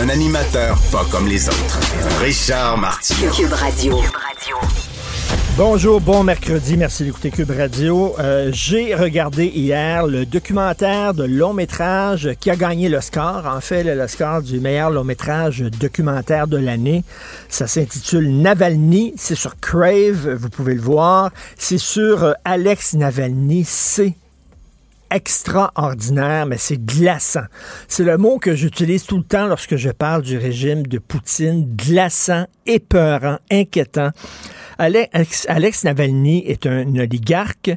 Un animateur pas comme les autres. Richard Martineau. Cube Radio. Bonjour, bon mercredi, merci d'écouter Cube Radio. Euh, J'ai regardé hier le documentaire de long métrage qui a gagné l'Oscar, en fait l'Oscar du meilleur long métrage documentaire de l'année. Ça s'intitule Navalny, c'est sur Crave, vous pouvez le voir. C'est sur euh, Alex Navalny, c'est extraordinaire, mais c'est glaçant. C'est le mot que j'utilise tout le temps lorsque je parle du régime de Poutine, glaçant, épeurant, inquiétant. Alex, Navalny est un oligarque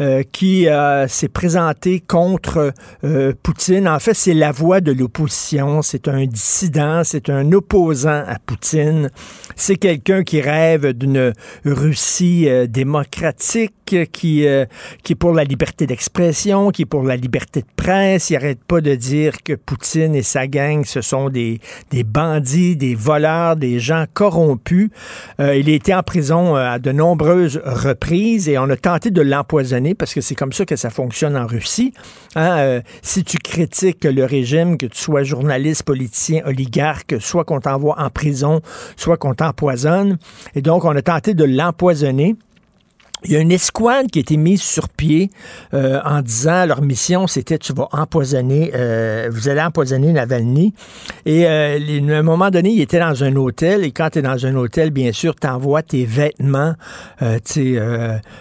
euh, qui euh, s'est présenté contre euh, Poutine. En fait, c'est la voix de l'opposition. C'est un dissident, c'est un opposant à Poutine. C'est quelqu'un qui rêve d'une Russie démocratique, qui, qui est pour la liberté d'expression, qui est pour la liberté de presse. Il arrête pas de dire que Poutine et sa gang, ce sont des, des bandits, des voleurs, des gens corrompus. il a été en prison euh, à de nombreuses reprises et on a tenté de l'empoisonner parce que c'est comme ça que ça fonctionne en Russie. Hein. Euh, si tu critiques le régime, que tu sois journaliste, politicien, oligarque, soit qu'on t'envoie en prison, soit qu'on t'empoisonne. Et donc, on a tenté de l'empoisonner. Il y a une escouade qui a été mise sur pied euh, en disant leur mission c'était tu vas empoisonner, euh, vous allez empoisonner Navalny. Et euh, à un moment donné, il était dans un hôtel et quand tu es dans un hôtel, bien sûr, tu envoies tes vêtements, tu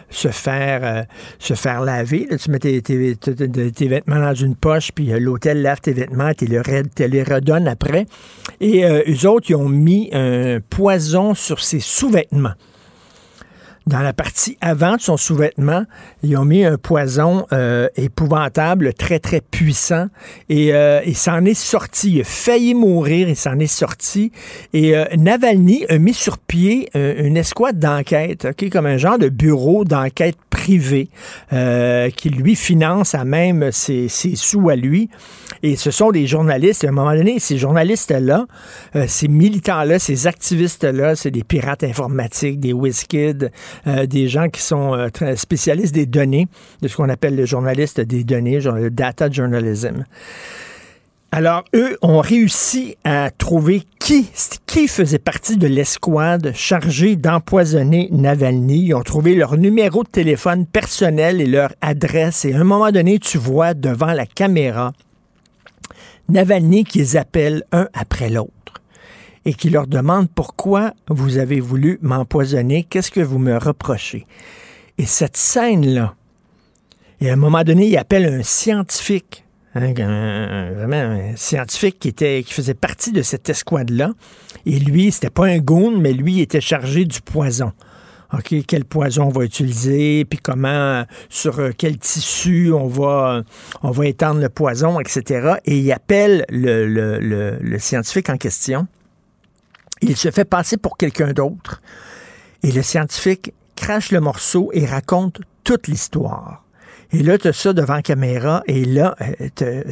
se faire se faire laver. tu mets tes, tes, vêtements dans une poche, puis l'hôtel lave tes vêtements, tu les, les redonnes après. Et eux autres, ils ont mis un poison sur ses sous-vêtements dans la partie avant de son sous-vêtement, ils ont mis un poison euh, épouvantable, très, très puissant. Et euh, il s'en est sorti. Il a failli mourir, il s'en est sorti. Et euh, Navalny a mis sur pied une escouade d'enquête, ok, comme un genre de bureau d'enquête privé qui lui finance à même ses, ses, sous à lui. Et ce sont des journalistes. À un moment donné, ces journalistes-là, ces militants-là, ces activistes-là, c'est des pirates informatiques, des whiz-kids, euh, des gens qui sont euh, spécialistes des données, de ce qu'on appelle le journaliste des données, genre le data journalism. Alors, eux ont réussi à trouver qui, qui faisait partie de l'escouade chargée d'empoisonner Navalny. Ils ont trouvé leur numéro de téléphone personnel et leur adresse. Et à un moment donné, tu vois devant la caméra Navalny qui les appelle un après l'autre et qui leur demande pourquoi vous avez voulu m'empoisonner, qu'est-ce que vous me reprochez? Et cette scène-là, et à un moment donné, il appelle un scientifique, hein, vraiment un scientifique qui, était, qui faisait partie de cette escouade-là. Et lui, c'était pas un goon, mais lui était chargé du poison. OK, quel poison on va utiliser, puis comment, sur quel tissu on va, on va étendre le poison, etc. Et il appelle le, le, le scientifique en question. Il se fait passer pour quelqu'un d'autre. Et le scientifique crache le morceau et raconte toute l'histoire. Et là, tu as ça devant la caméra, et là, euh,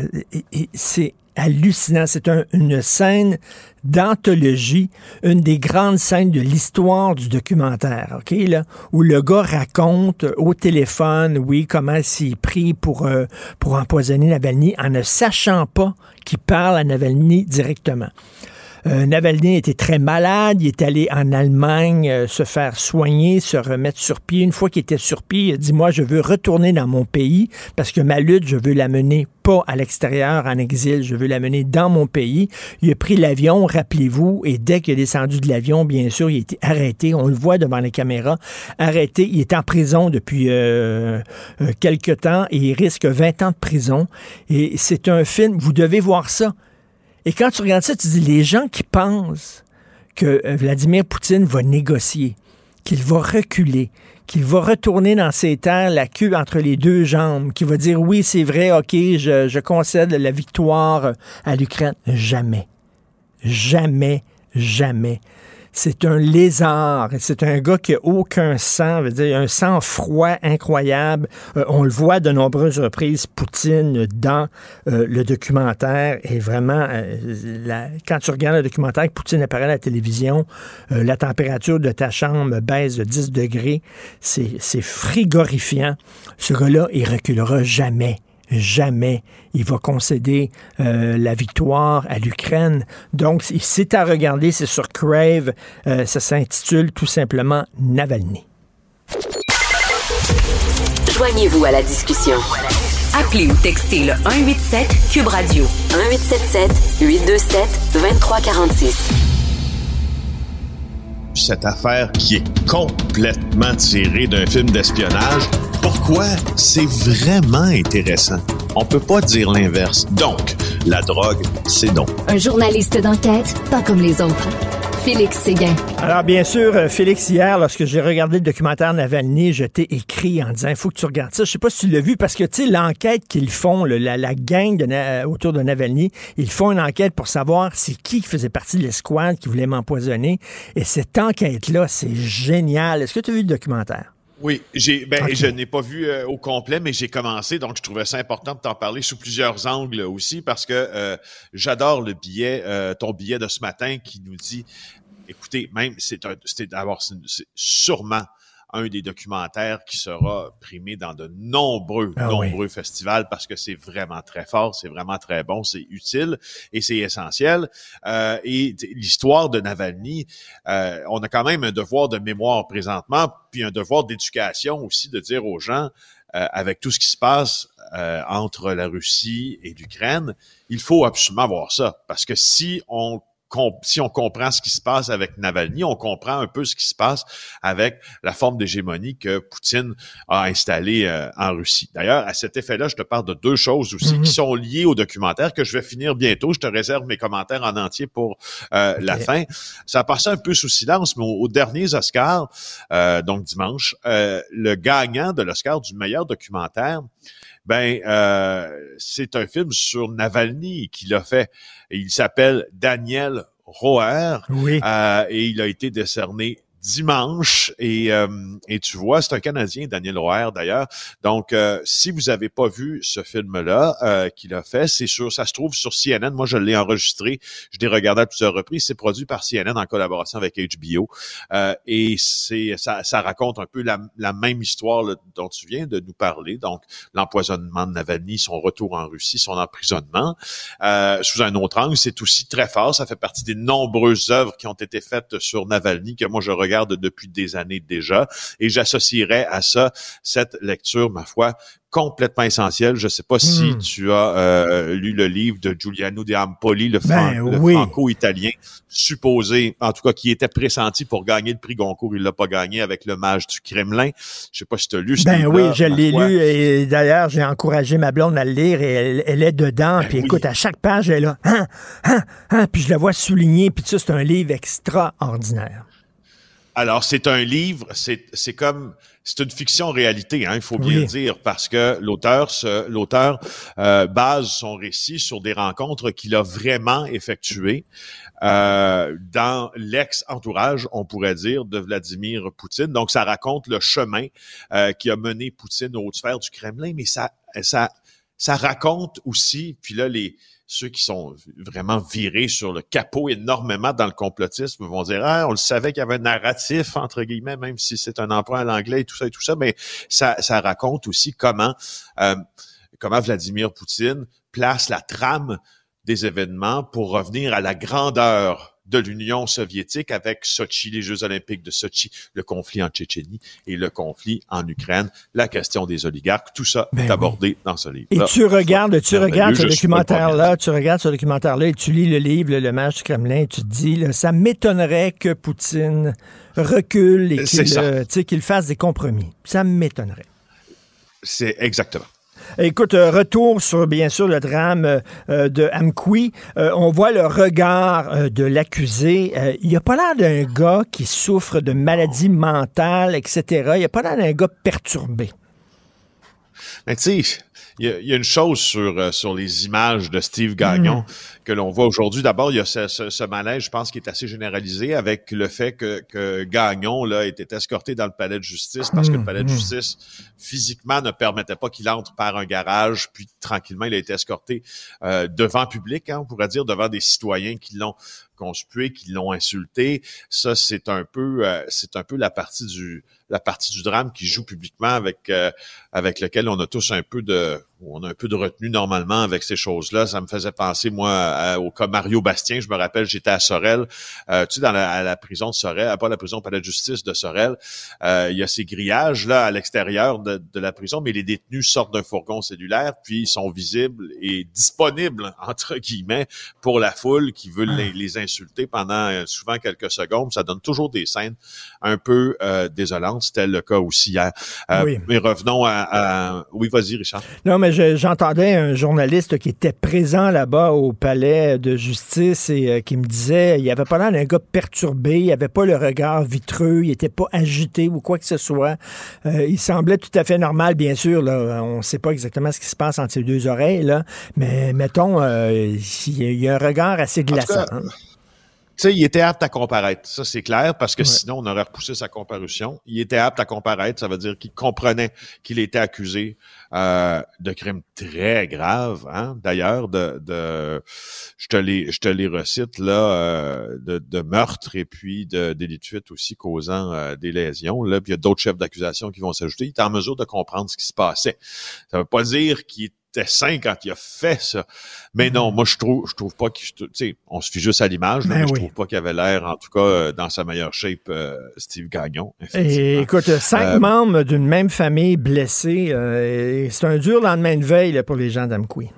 c'est hallucinant. C'est une scène d'anthologie, une des grandes scènes de l'histoire du documentaire, OK, là, où le gars raconte au téléphone, oui, comment s'il pris pour, euh, pour empoisonner Navalny en ne sachant pas qu'il parle à Navalny directement. Euh, Navalny était très malade. Il est allé en Allemagne euh, se faire soigner, se remettre sur pied. Une fois qu'il était sur pied, il a dit, moi, je veux retourner dans mon pays parce que ma lutte, je veux la mener pas à l'extérieur, en exil. Je veux la mener dans mon pays. Il a pris l'avion, rappelez-vous, et dès qu'il est descendu de l'avion, bien sûr, il a été arrêté. On le voit devant les caméras. Arrêté. Il est en prison depuis euh, euh quelques temps et il risque 20 ans de prison. Et c'est un film, vous devez voir ça. Et quand tu regardes ça, tu dis, les gens qui pensent que euh, Vladimir Poutine va négocier, qu'il va reculer, qu'il va retourner dans ses terres la queue entre les deux jambes, qu'il va dire oui, c'est vrai, ok, je, je concède la victoire à l'Ukraine. Jamais. jamais, jamais. C'est un lézard. C'est un gars qui a aucun sang, dire, un sang froid incroyable. Euh, on le voit de nombreuses reprises, Poutine, dans euh, le documentaire. Et vraiment, euh, quand tu regardes le documentaire, Poutine apparaît à la télévision, la température de ta chambre baisse de 10 degrés. C'est frigorifiant. Ce gars-là, il reculera jamais jamais il va concéder euh, la victoire à l'Ukraine. Donc, c'est à regarder, c'est sur Crave. Euh, ça s'intitule tout simplement Navalny. Joignez-vous à la discussion. Appelez ou textez le 187 Cube Radio 1877 827 2346 cette affaire qui est complètement tirée d'un film d'espionnage. Pourquoi? C'est vraiment intéressant? On peut pas dire l'inverse. Donc, la drogue, c'est donc. Un journaliste d'enquête, pas comme les autres. Félix Séguin. Alors, bien sûr, euh, Félix, hier, lorsque j'ai regardé le documentaire Navalny, je t'ai écrit en disant, il faut que tu regardes ça. Je sais pas si tu l'as vu, parce que, tu sais, l'enquête qu'ils font, la, la, gang de, autour de Navalny, ils font une enquête pour savoir c'est qui faisait partie de l'escouade qui voulait m'empoisonner. Et cette enquête-là, c'est génial. Est-ce que tu as vu le documentaire? Oui, j'ai, ben, je n'ai pas vu euh, au complet, mais j'ai commencé, donc je trouvais ça important de t'en parler sous plusieurs angles aussi, parce que euh, j'adore le billet, euh, ton billet de ce matin qui nous dit, écoutez, même c'est un, c'est d'abord c'est sûrement un des documentaires qui sera primé dans de nombreux, ah nombreux festivals parce que c'est vraiment très fort, c'est vraiment très bon, c'est utile et c'est essentiel. Euh, et l'histoire de Navalny, euh, on a quand même un devoir de mémoire présentement, puis un devoir d'éducation aussi de dire aux gens, euh, avec tout ce qui se passe entre la Russie et l'Ukraine, il faut absolument voir ça parce que si on si on comprend ce qui se passe avec Navalny, on comprend un peu ce qui se passe avec la forme d'hégémonie que Poutine a installée euh, en Russie. D'ailleurs, à cet effet-là, je te parle de deux choses aussi qui mhm. sont liées au documentaire que je vais finir bientôt. Je te réserve mes commentaires en entier pour euh, la fin. Ça a passé un peu sous silence, mais aux, derniers Oscars, euh, donc dimanche, le gagnant de l'Oscar du meilleur documentaire, ben c'est un film sur Navalny qui l'a fait. Il s'appelle Daniel Roer euh, et il a été décerné dimanche. Et, euh, et tu vois, c'est un Canadien, Daniel Roer d'ailleurs. Donc, euh, si vous avez pas vu ce film-là euh, qu'il a fait, c'est sûr, ça se trouve sur CNN. Moi, je l'ai enregistré. Je l'ai regardé à plusieurs reprises. C'est produit par CNN en collaboration avec HBO. et c'est ça, ça raconte un peu la, la même histoire dont tu viens de nous parler. Donc, l'empoisonnement de Navalny, son retour en Russie, son emprisonnement. sous un autre angle, c'est aussi très fort. Ça fait partie des nombreuses œuvres qui ont été faites sur Navalny que moi, je regarde regarde depuis des années déjà. Et j'associerais à ça cette lecture, ma foi, complètement essentielle. Je ne sais pas si hmm. tu as euh, lu le livre de Giuliano De Ampoli, le, ben franco-italien, supposé, en tout cas, qui était pressenti pour gagner le prix Goncourt. Il l'a pas gagné avec le mage du Kremlin. Je sais pas si tu as lu ce Ben oui, je l'ai lu et d'ailleurs, j'ai encouragé ma blonde à le lire et elle, est dedans. Ben puis écoute, à chaque page, elle est là. Hein, hein, hein, puis je la vois souligner. Puis ça, c'est un livre extraordinaire. Alors, c'est un livre, c'est comme c'est une fiction réalité, hein, il faut bien dire, parce que l'auteur l'auteur euh, base son récit sur des rencontres qu'il a vraiment effectuées euh, dans l'ex-entourage, on pourrait dire, de Vladimir Poutine. Donc, ça raconte le chemin euh, qui a mené Poutine aux hautes sphères du Kremlin, mais ça ça ça raconte aussi, puis là les ceux qui sont vraiment virés sur le capot énormément dans le complotisme vont dire ah on le savait qu'il y avait un narratif entre guillemets même si c'est un emprunt à l'anglais et tout ça et tout ça. Mais ça, ça raconte aussi comment euh, comment Vladimir Poutine place la trame des événements pour revenir à la grandeur de l'Union soviétique avec Sochi, les Jeux olympiques de Sochi, le conflit en Tchétchénie et le conflit en Ukraine, la question des oligarques, tout ça ben est abordé dans ce livre. Et tu regardes, tu regardes ce documentaire-là, tu regardes ce documentaire-là et tu lis le livre, Le match du Kremlin, et tu te dis, ça m'étonnerait que Poutine recule et euh, qu'il fasse des compromis. Ça m'étonnerait. C'est exactement. Écoute, euh, retour sur, bien sûr, le drame euh, de Amqui. Euh, on voit le regard de l'accusé. il n'y a pas l'air d'un gars qui souffre de maladies mentales, etc. Il n'y a pas l'air d'un gars perturbé. Il y, a une chose sur, euh, sur les images de Steve Gagnon mm. que l'on voit aujourd'hui. D'abord, il y a ce, ce, ce, malaise, je pense, qui est assez généralisé avec le fait que, que Gagnon là, était escorté dans le palais de justice parce que le mm. palais de mm. justice, physiquement, ne permettait pas qu'il entre par un garage. Puis, tranquillement, il a été escorté euh, devant public, hein, on pourrait dire, devant des citoyens qui l'ont conspué, qui l'ont insulté. Ça, c'est un peu, euh, c'est un peu la partie du la partie du drame qui joue publiquement avec euh, avec lequel on a tous un peu de on a un peu de retenue normalement avec ces choses-là. Ça me faisait penser moi au cas Mario Bastien. Je me rappelle, j'étais à Sorel, euh, tu sais dans la, à la prison de Sorel, euh, pas la prison, pas la justice de Sorel. il y a ces grillages là à l'extérieur de, de, la prison, mais les détenus sortent d'un fourgon cellulaire, puis ils sont visibles et disponibles entre guillemets pour la foule qui veut les, les insulter pendant souvent quelques secondes. Ça donne toujours des scènes un peu désolantes. C'était le cas aussi hier. Euh, mais revenons à, Oui, vas-y, Richard. Non, mais j'entendais un journaliste qui était présent là-bas au palais de justice et euh, qui me disait il avait pas l'air d'un gars perturbé, il avait pas le regard vitreux, il était pas agité ou quoi que ce soit. Euh, il semblait tout à fait normal, bien sûr. Là, on ne sait pas exactement ce qui se passe entre ses deux oreilles, là, mais mettons, il y a un regard assez glaçant. Hein sais, il était apte à comparaître. Ça, c'est clair, parce que sinon, on aurait repoussé sa comparution. Il était apte à comparaître. Ça veut dire qu'il comprenait qu'il était accusé euh, de crimes très graves. Hein? D'ailleurs, de, de, je te les, je te les recite là, euh, de, de, meurtre et puis de délit de fuite aussi causant euh, des lésions. Là, puis il y a d'autres chefs d'accusation qui vont s'ajouter. Il est en mesure de comprendre ce qui se passait. Ça veut pas dire qu'il sain quand il a fait ça. Mais non, mm. moi je trouve je trouve pas que tu sais, on se fie juste à l'image, mais, ben je trouve pas qu'il avait l'air en tout cas euh, dans sa meilleure shape euh, Steve Gagnon. Et, écoute, cinq euh, membres d'une même famille blessés, c'est un dur lendemain de veille pour les gens d'Amqui.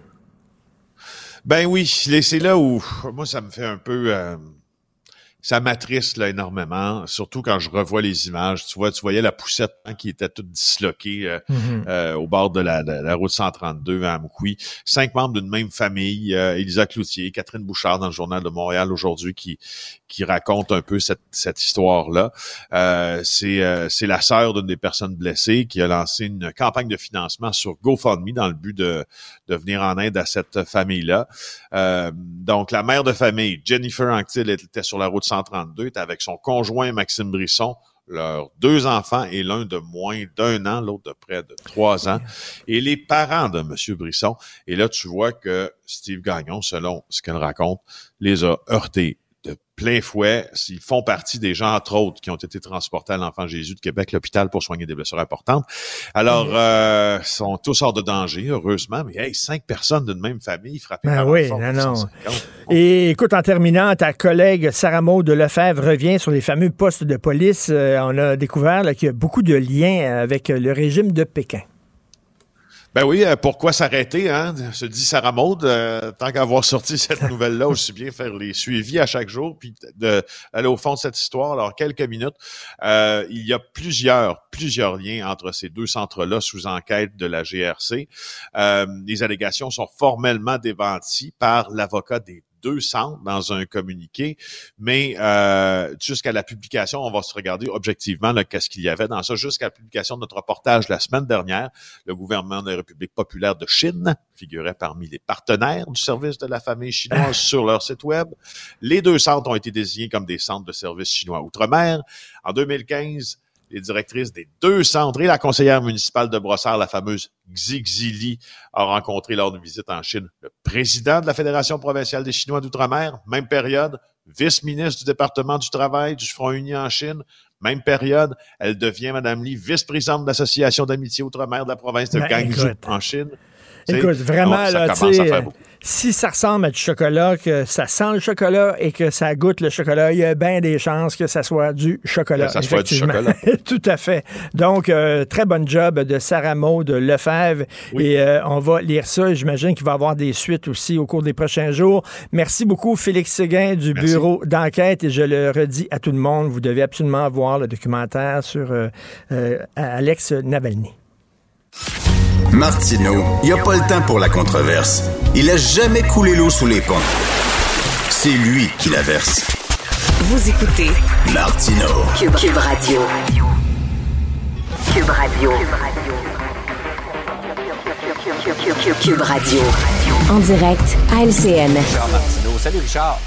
Ben oui, c'est là où moi ça me fait un peu ça m'attriste là énormément, surtout quand je revois les images. Tu vois, tu voyais la poussette hein, qui était toute disloquée euh, mm-hmm. euh, au bord de la, la, route 132 à Amkoui. Cinq membres d'une même famille, euh, Elisa Cloutier, Catherine Bouchard dans le journal de Montréal aujourd'hui qui qui raconte un peu cette, cette histoire-là. Euh, c'est c'est la sœur d'une des personnes blessées qui a lancé une campagne de financement sur GoFundMe dans le but de de venir en aide à cette famille-là. donc la mère de famille, Jennifer Anctil, était sur la route 132 avec son conjoint Maxime Brisson, leurs deux enfants et l'un de moins d'un an, l'autre de près de trois ans, et les parents de M. Brisson. Et là, tu vois que Steve Gagnon, selon ce qu'elle raconte, les a heurtés plein fouet. S'ils font partie des gens, entre autres, qui ont été transportés à l'Enfant Jésus de Québec, l'hôpital, pour soigner des blessures importantes. Alors, euh, sont tous hors de danger, heureusement. Mais hey, cinq personnes d'une même famille frappées ben par oui, non, non. Et écoute, en terminant, ta collègue Sarah Maud de Lefebvre revient sur les fameux postes de police. Euh, on a découvert qu'il y a beaucoup de liens avec le régime de Pékin. Ben oui, euh, pourquoi s'arrêter, hein? Se dit Sarah Maud, euh, tant qu'avoir sorti cette nouvelle-là, aussi bien faire les suivis à chaque jour, puis d'aller au fond de cette histoire. Alors, quelques minutes. Euh, il y a plusieurs, plusieurs liens entre ces deux centres-là sous enquête de la GRC. les allégations sont formellement démenties par l'avocat des deux centres dans un communiqué, mais euh, jusqu'à la publication, on va se regarder objectivement qu'est-ce qu'il y avait dans ça. Jusqu'à la publication de notre reportage la semaine dernière, le gouvernement de la République populaire de Chine figurait parmi les partenaires du service de la famille chinoise ah. sur leur site web. Les deux centres ont été désignés comme des centres de services chinois outre-mer. En 2015, les directrices des deux centres et la conseillère municipale de Brossard, la fameuse Xi Li, a rencontré lors d'une visite en Chine le président de la Fédération provinciale des Chinois d'outre-mer, même période, vice-ministre du département du travail du Front uni en Chine, même période, elle devient, Madame Li, vice-présidente de l'Association d'amitié outre-mer de la province de ben, Guangzhou en Chine. Écoute, vraiment, là, sais, si ça ressemble à du chocolat, que ça sent le chocolat et que ça goûte le chocolat, il y a bien des chances que ça soit du chocolat. Que ça soit du chocolat. Tout à fait. Donc, euh, très bon job de Sarah Maud Lefebvre. Et euh, on va lire ça. J'imagine qu'il va y avoir des suites aussi au cours des prochains jours. Merci beaucoup, Félix Séguin du bureau d'enquête. Et je le redis à tout le monde, vous devez absolument voir le documentaire sur euh, Alex Navalny. Martineau, il n'y a pas le temps pour la controverse. Il a jamais coulé l'eau sous les ponts. C'est lui qui la verse. Vous écoutez Martino Cube, Radio. Cube Radio. Cube Radio. En direct à LCN. Richard Martineau. Salut Richard.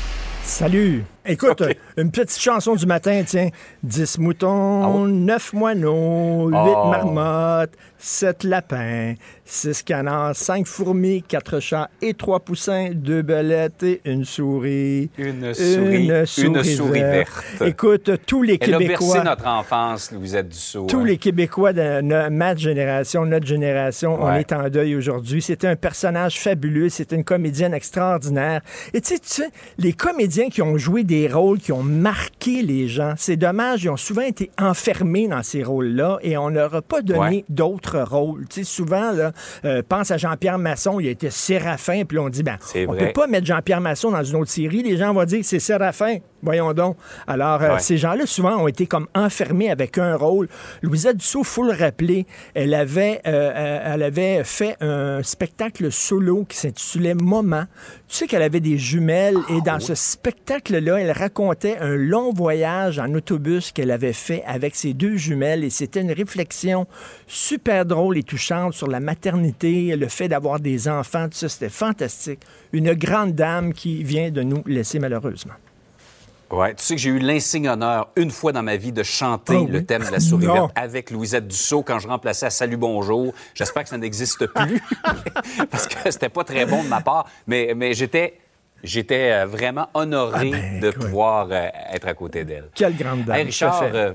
Salut. Écoute, Ok. une petite chanson du matin, tiens. 10 moutons, Ah oui? 9 moineaux, 8 Oh. marmottes, 7 lapins, 6 canards, 5 fourmis, 4 chats et 3 poussins, 2 belettes et une souris. Une souris, une souris verte. Écoute, tous les Elle a Québécois... bercé notre enfance, Louisette Dussault. Tous hein. les Québécois de no- ma génération, notre génération, on Ouais. est en deuil aujourd'hui. C'était un personnage fabuleux, c'était une comédienne extraordinaire. Et tu sais, les comédiens qui ont joué des rôles qui ont marqué les gens, c'est dommage, ils ont souvent été enfermés dans ces rôles-là et on leur a pas donné Ouais. d'autres rôles. Tu sais, souvent, là, euh, pense à Jean-Pierre Masson, il a été Séraphin, puis on dit, ben, on peut pas mettre Jean-Pierre Masson dans une autre série. Les gens vont dire, c'est Séraphin. Voyons donc. Alors, euh, ces gens-là, souvent, ont été comme enfermés avec un rôle. Louisette Dussault, faut le rappeler, elle avait, euh, euh, elle avait fait un spectacle solo qui s'intitulait Moment. Tu sais qu'elle avait des jumelles et dans ce spectacle-là, elle racontait un long voyage en autobus qu'elle avait fait avec ses deux jumelles et c'était une réflexion super drôle et touchante sur la maternité, le fait d'avoir des enfants, tout ça, c'était fantastique. Une grande dame qui vient de nous laisser malheureusement. Ouais, tu sais que j'ai eu l'insigne honneur une fois dans ma vie de chanter Ah oui? le thème de la souris verte avec Louisette Dussault quand je remplaçais à Salut Bonjour. J'espère que ça n'existe plus parce que c'était pas très bon de ma part, mais, mais j'étais j'étais euh, vraiment honoré Ah ben, de pouvoir euh, être à côté d'elle. Quelle grande dame. Hey, Richard, tout à fait. euh,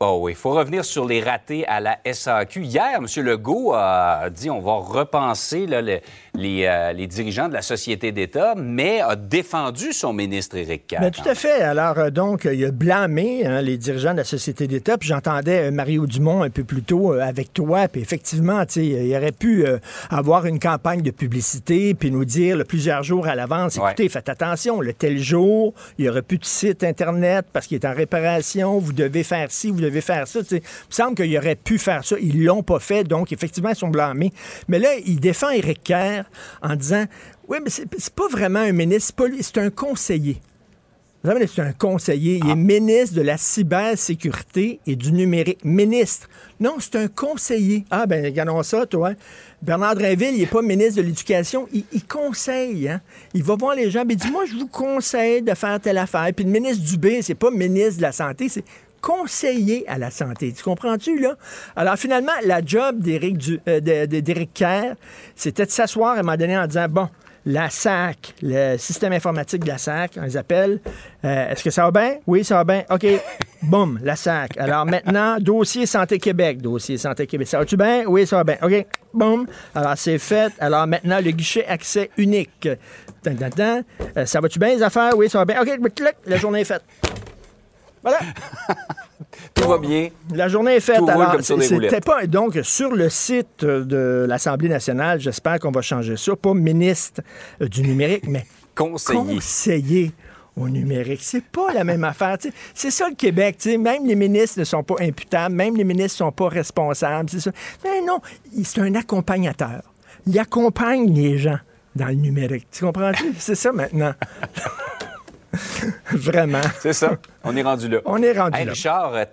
oh oui, il faut revenir sur les ratés à la SAQ. Hier, M. Legault a dit on va repenser là, le- les, euh, les dirigeants de la société d'État, mais a défendu son ministre Éric Kerr. Tout à fait. Alors, euh, donc, il a blâmé hein, les dirigeants de la Société d'État. Puis j'entendais euh, Mario Dumont un peu plus tôt euh, avec toi. Puis effectivement, tu sais, il aurait pu euh, avoir une campagne de publicité puis nous dire là, plusieurs jours à l'avance, Ouais. écoutez, faites attention, le tel jour, il n'y aurait plus de site Internet parce qu'il est en réparation, vous devez faire ci, vous devez faire ça. Il me semble qu'il aurait pu faire ça. Ils l'ont pas fait, donc effectivement, ils sont blâmés. Mais là, il défend Éric Kerr en disant, oui, mais c'est pas vraiment un ministre, c'est pas lui, c'est un conseiller. Vous savez, C'est un conseiller. Il est ministre de la cybersécurité et du numérique. Ministre. Non, c'est un conseiller. Ah, ben, regardons ça, toi. Bernard Drinville, il n'est pas ministre de l'Éducation. Il, il conseille. Hein? Il va voir les gens et il dit Moi, je vous conseille de faire telle affaire. Puis le ministre Dubé, c'est pas ministre de la Santé, c'est conseiller à la santé. Tu comprends-tu, là? Alors, finalement, la job euh, d'Éric Kerr, c'était de s'asseoir à un moment donné en disant Bon, la SAC, le système informatique de la SAC, on les appelle. Euh, Est-ce que ça va bien? Oui, ça va bien. OK. Boum, la SAC. Alors maintenant, dossier Santé Québec. Dossier Santé Québec. Ça va-tu bien? Oui, ça va bien. OK. Boum. Alors, c'est fait. Alors maintenant, le guichet accès unique. Euh, ça va-tu bien, les affaires? Oui, ça va bien. OK. La journée est faite. Voilà. Tout va bien. La journée est faite. Tout Alors, c'était pas donc sur le site de l'Assemblée nationale. J'espère qu'on va changer ça. Pas ministre euh, du numérique, mais Conseiller. conseiller au numérique. C'est pas la même affaire. C'est ça le Québec. Même les ministres ne sont pas imputables, même les ministres ne sont pas responsables. Ça. Mais non, c'est un accompagnateur. Il accompagne les gens dans le numérique. Tu comprends-tu? C'est ça maintenant. Vraiment. C'est ça. On est rendu là. On est rendu Hey, là. Richard, euh,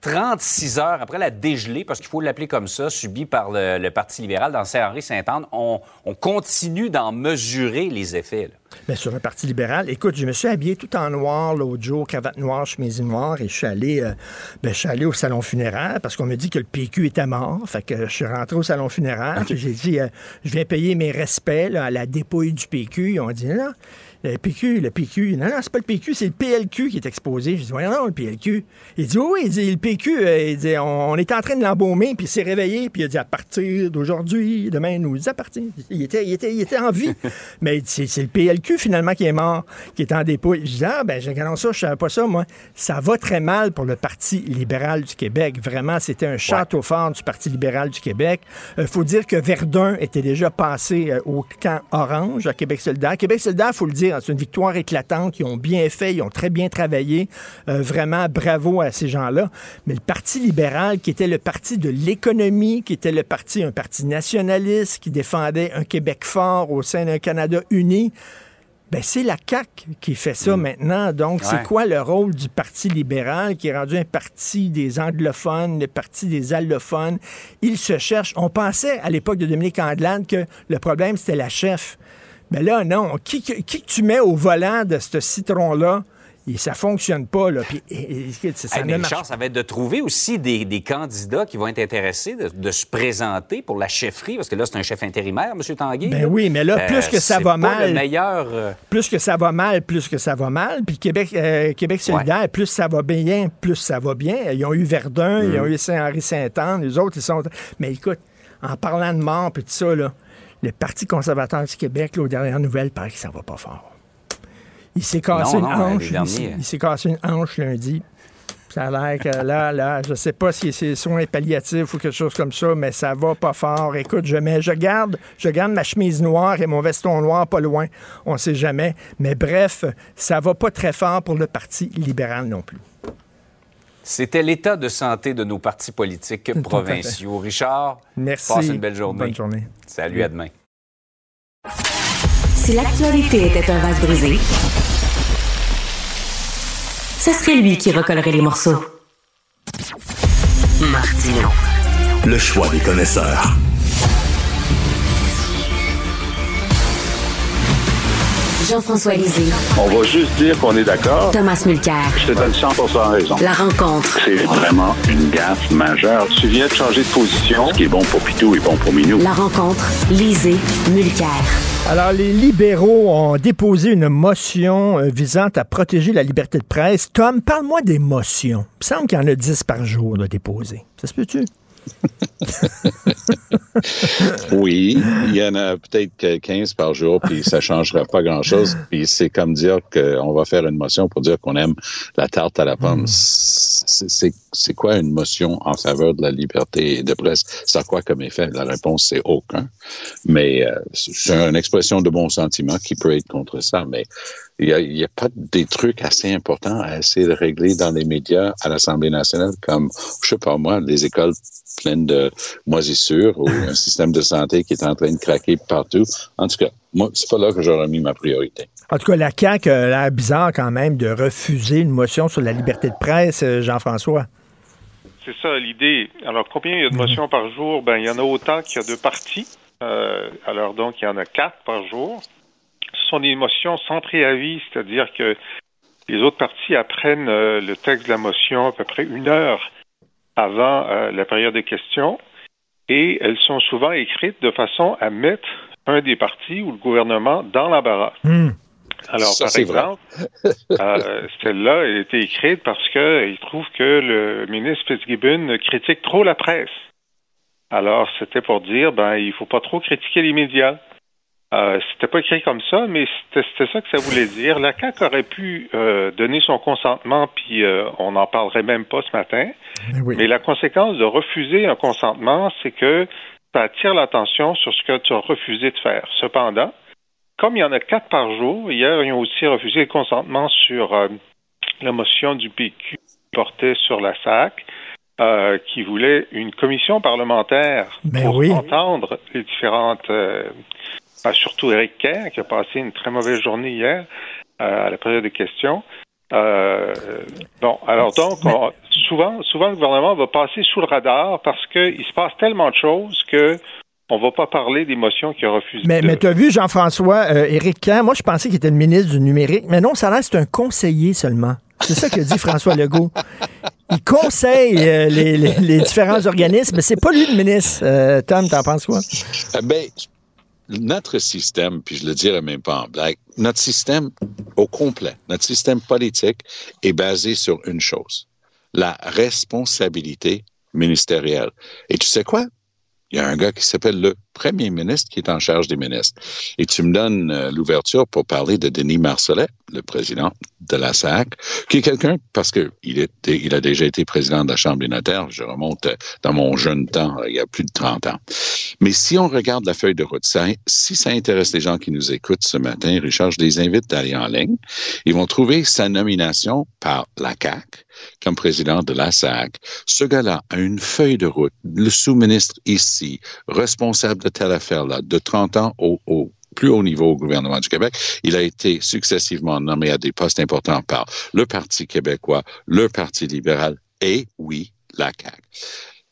36 heures après la dégelée, parce qu'il faut l'appeler comme ça, subie par le, le Parti libéral dans Saint-Henri-Saint-Anne, on, on continue d'en mesurer les effets. là. Bien, sur le Parti libéral, écoute, je me suis habillé tout en noir l'autre jour, cravate noire, chemise noire, et je suis allé, euh, ben, je suis allé au salon funéraire parce qu'on me dit que le PQ était mort. Fait que je suis rentré au salon funéraire. J'ai dit, euh, je viens payer mes respects là, à la dépouille du PQ. Ils ont dit, non, le PQ, le PQ. Non, non, c'est pas le PQ, c'est le PLQ qui est exposé. Je dis, voyons non, le PLQ. Il dit, oui, oui, il dit, le PQ, euh, il dit, on, on était en train de l'embaumer, puis il s'est réveillé, puis il a dit, à partir d'aujourd'hui, demain, nous appartient. Il était, il était, il était en vie. Mais il c'est le PLQ, finalement, qui est mort, qui est en dépôt. Je dis, ah, ben, j'ai regardé ça, je savais pas ça, moi. Ça va très mal pour le Parti libéral du Québec. Vraiment, c'était un château fort du Parti libéral du Québec. Il faut dire que Verdun était déjà passé euh, au camp orange à Québec solidaire. Québec solidaire, faut le dire, c'est une victoire éclatante. Ils ont bien fait, ils ont très bien travaillé. Euh, vraiment, bravo à ces gens-là. Mais le Parti libéral, qui était le parti de l'économie, qui était le parti, un parti nationaliste, qui défendait un Québec fort au sein d'un Canada uni, Ben, c'est la CAQ qui fait ça maintenant. Donc, c'est quoi le rôle du Parti libéral qui est rendu un parti des anglophones, le parti des allophones? Ils se cherchent. On pensait à l'époque de Dominique Andelade que le problème, c'était la chef. Mais là, non. Qui, qui, qui que tu mets au volant de ce citron-là? Et ça fonctionne pas, là. Puis, et- et- ça Hey, mais ne marche Richard, ça va être de trouver aussi des, des candidats qui vont être intéressés de, de se présenter pour la chefferie, parce que là, c'est un chef intérimaire, M. Tanguy. Ben là. oui, mais là, plus que ça va mal- le meilleur... euh, plus que ça va mal, plus que ça va mal. Puis Québec, euh, Québec solidaire, plus ça va bien, plus ça va bien. Ils ont eu Verdun, ils ont eu Saint-Henri-Saint-Anne, les autres, ils sont... Mais écoute, en parlant de mort puis tout ça, là, le Parti conservateur du Québec, là, aux dernières nouvelles, paraît que ça va pas fort. Il s'est cassé Non, une non, hanche. il il s'est cassé une hanche lundi. Ça a l'air que là, là, je sais pas si c'est soins palliatifs ou quelque chose comme ça, mais ça va pas fort. Écoute, je mets, je garde, je garde ma chemise noire et mon veston noir pas loin. On sait jamais. Mais bref, ça va pas très fort pour le Parti libéral non plus. C'était l'état de santé de nos partis politiques provinciaux. Richard, Merci. passe une belle journée. Bonne journée. Salut, à demain. Si l'actualité était un vase brisé, ce serait lui qui recollerait les morceaux. Martino. Le choix des connaisseurs. Jean-François Lisée. On va juste dire qu'on est d'accord. Thomas Mulcair. Je te donne 100 raison. La rencontre. C'est vraiment une gaffe majeure. Tu viens de changer de position. Ce qui est bon pour Pitou est bon pour Minou. La rencontre. Lisée. Mulcair. Alors, les libéraux ont déposé une motion euh, visant à protéger la liberté de presse. Tom, parle-moi des motions. Il me semble qu'il y en a 10 par jour de déposer. Ça se peut-tu? Oui, il y en a peut-être que 15 par jour, puis ça changera pas grand-chose. Puis c'est comme dire qu'on va faire une motion pour dire qu'on aime la tarte à la pomme. C'est- C'est c'est quoi une motion en faveur de la liberté de presse? Ça a quoi comme effet? La réponse, c'est aucun. Mais euh, c'est une expression de bon sentiment qui peut être contre ça, mais il n'y a, il y a pas des trucs assez importants à essayer de régler dans les médias à l'Assemblée nationale, comme, je sais pas moi, les écoles pleines de moisissures ou un système de santé qui est en train de craquer partout. En tout cas, moi, c'est pas là que j'aurais mis ma priorité. En tout cas, la CAQ a l'air bizarre quand même de refuser une motion sur la liberté de presse, euh, Jean-François. C'est ça l'idée. Alors, combien il y a de motions par jour? Ben, il y en a autant qu'il y a de partis. Euh, alors, donc, il y en a quatre par jour. Des motions sans préavis, c'est-à-dire que les autres partis apprennent euh, le texte de la motion à peu près une heure avant euh, la période de questions et elles sont souvent écrites de façon à mettre un des partis ou le gouvernement dans l'embarras. Alors, Ça, par exemple, euh, celle-là, elle a été écrite parce qu'il trouve que le ministre Fitzgibbon critique trop la presse. Alors, c'était pour dire, ben, il faut pas trop critiquer les médias. Euh, c'était pas écrit comme ça, mais c'était ça que ça voulait dire. La CAQ aurait pu euh, donner son consentement, puis euh, on n'en parlerait même pas ce matin. Mais la conséquence de refuser un consentement, c'est que ça attire l'attention sur ce que tu as refusé de faire. Cependant, comme il y en a quatre par jour, hier, ils ont aussi refusé le consentement sur euh, la motion du PQ portait sur la SAC, euh, qui voulait une commission parlementaire Ben pour oui. entendre les différentes, euh, ben, surtout Éric Kerr, qui a passé une très mauvaise journée hier euh, à la période de questions. Euh, bon, alors donc, on- souvent, souvent le gouvernement va passer sous le radar parce qu'il se passe tellement de choses que on va pas parler des motions qu'il a refusées. Mais, de- mais tu as vu, Jean-François, euh, Éric Kerr, moi, je pensais qu'il était le ministre du numérique, mais non, ça reste un conseiller seulement. C'est ça que dit François Legault. Il conseille euh, les, les- les différents organismes, mais c'est pas lui le ministre. Euh, Tom, t'en penses quoi? Euh, ben, notre système, puis je le dirais même pas en blague, notre système au complet, notre système politique est basé sur une chose, la responsabilité ministérielle. Et tu sais quoi? Il y a un gars qui s'appelle le premier ministre qui est en charge des ministres. Et tu me donnes euh, l'ouverture pour parler de Denis Marcellet, le président de la SAC, qui est quelqu'un, parce que il, a déjà été président de la Chambre des notaires, je remonte euh, dans mon jeune temps, euh, il y a plus de 30 ans. Mais si on regarde la feuille de route, si ça intéresse les gens qui nous écoutent ce matin, Richard, je les invite d'aller en ligne. Ils vont trouver sa nomination par la CAC comme président de la SAC. Ce gars-là a une feuille de route, le sous-ministre ici, responsable de telle affaire-là, de 30 ans au, plus haut niveau au gouvernement du Québec. Il a été successivement nommé à des postes importants par le Parti québécois, le Parti libéral et, oui, la CAQ.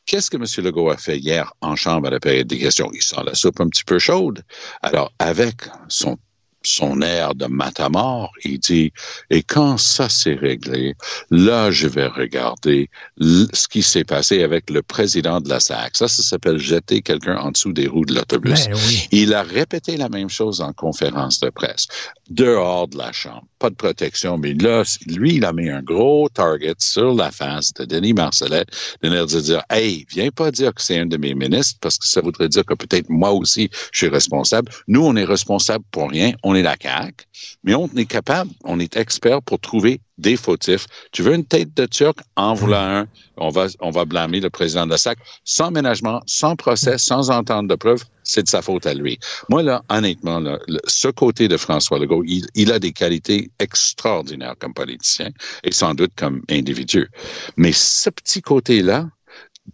Qu'est-ce que M. Legault a fait hier en chambre à la période des questions? Il sent la soupe un petit peu chaude. Alors, avec son son air de matamor, il dit, et quand ça s'est réglé, là, je vais regarder ce qui s'est passé avec le président de la SAC. Ça, ça s'appelle jeter quelqu'un en dessous des roues de l'autobus. Ben oui. Il a répété la même chose en conférence de presse, dehors de la Chambre. Pas de protection, mais là, lui, il a mis un gros target sur la face de Denis Marcellet, de l'air de dire, hey, viens pas dire que c'est un de mes ministres, parce que ça voudrait dire que peut-être moi aussi, je suis responsable. Nous, on est responsable pour rien. On est la CAQ, mais on est capable, on est expert pour trouver des fautifs. Tu veux une tête de Turc? En voilà un. On va, on va blâmer le président de la SAC sans ménagement, sans procès, sans entente de preuve. C'est de sa faute à lui. Moi, là, honnêtement, là, ce côté de François Legault, il, il a des qualités extraordinaires comme politicien et sans doute comme individu. Mais ce petit côté-là,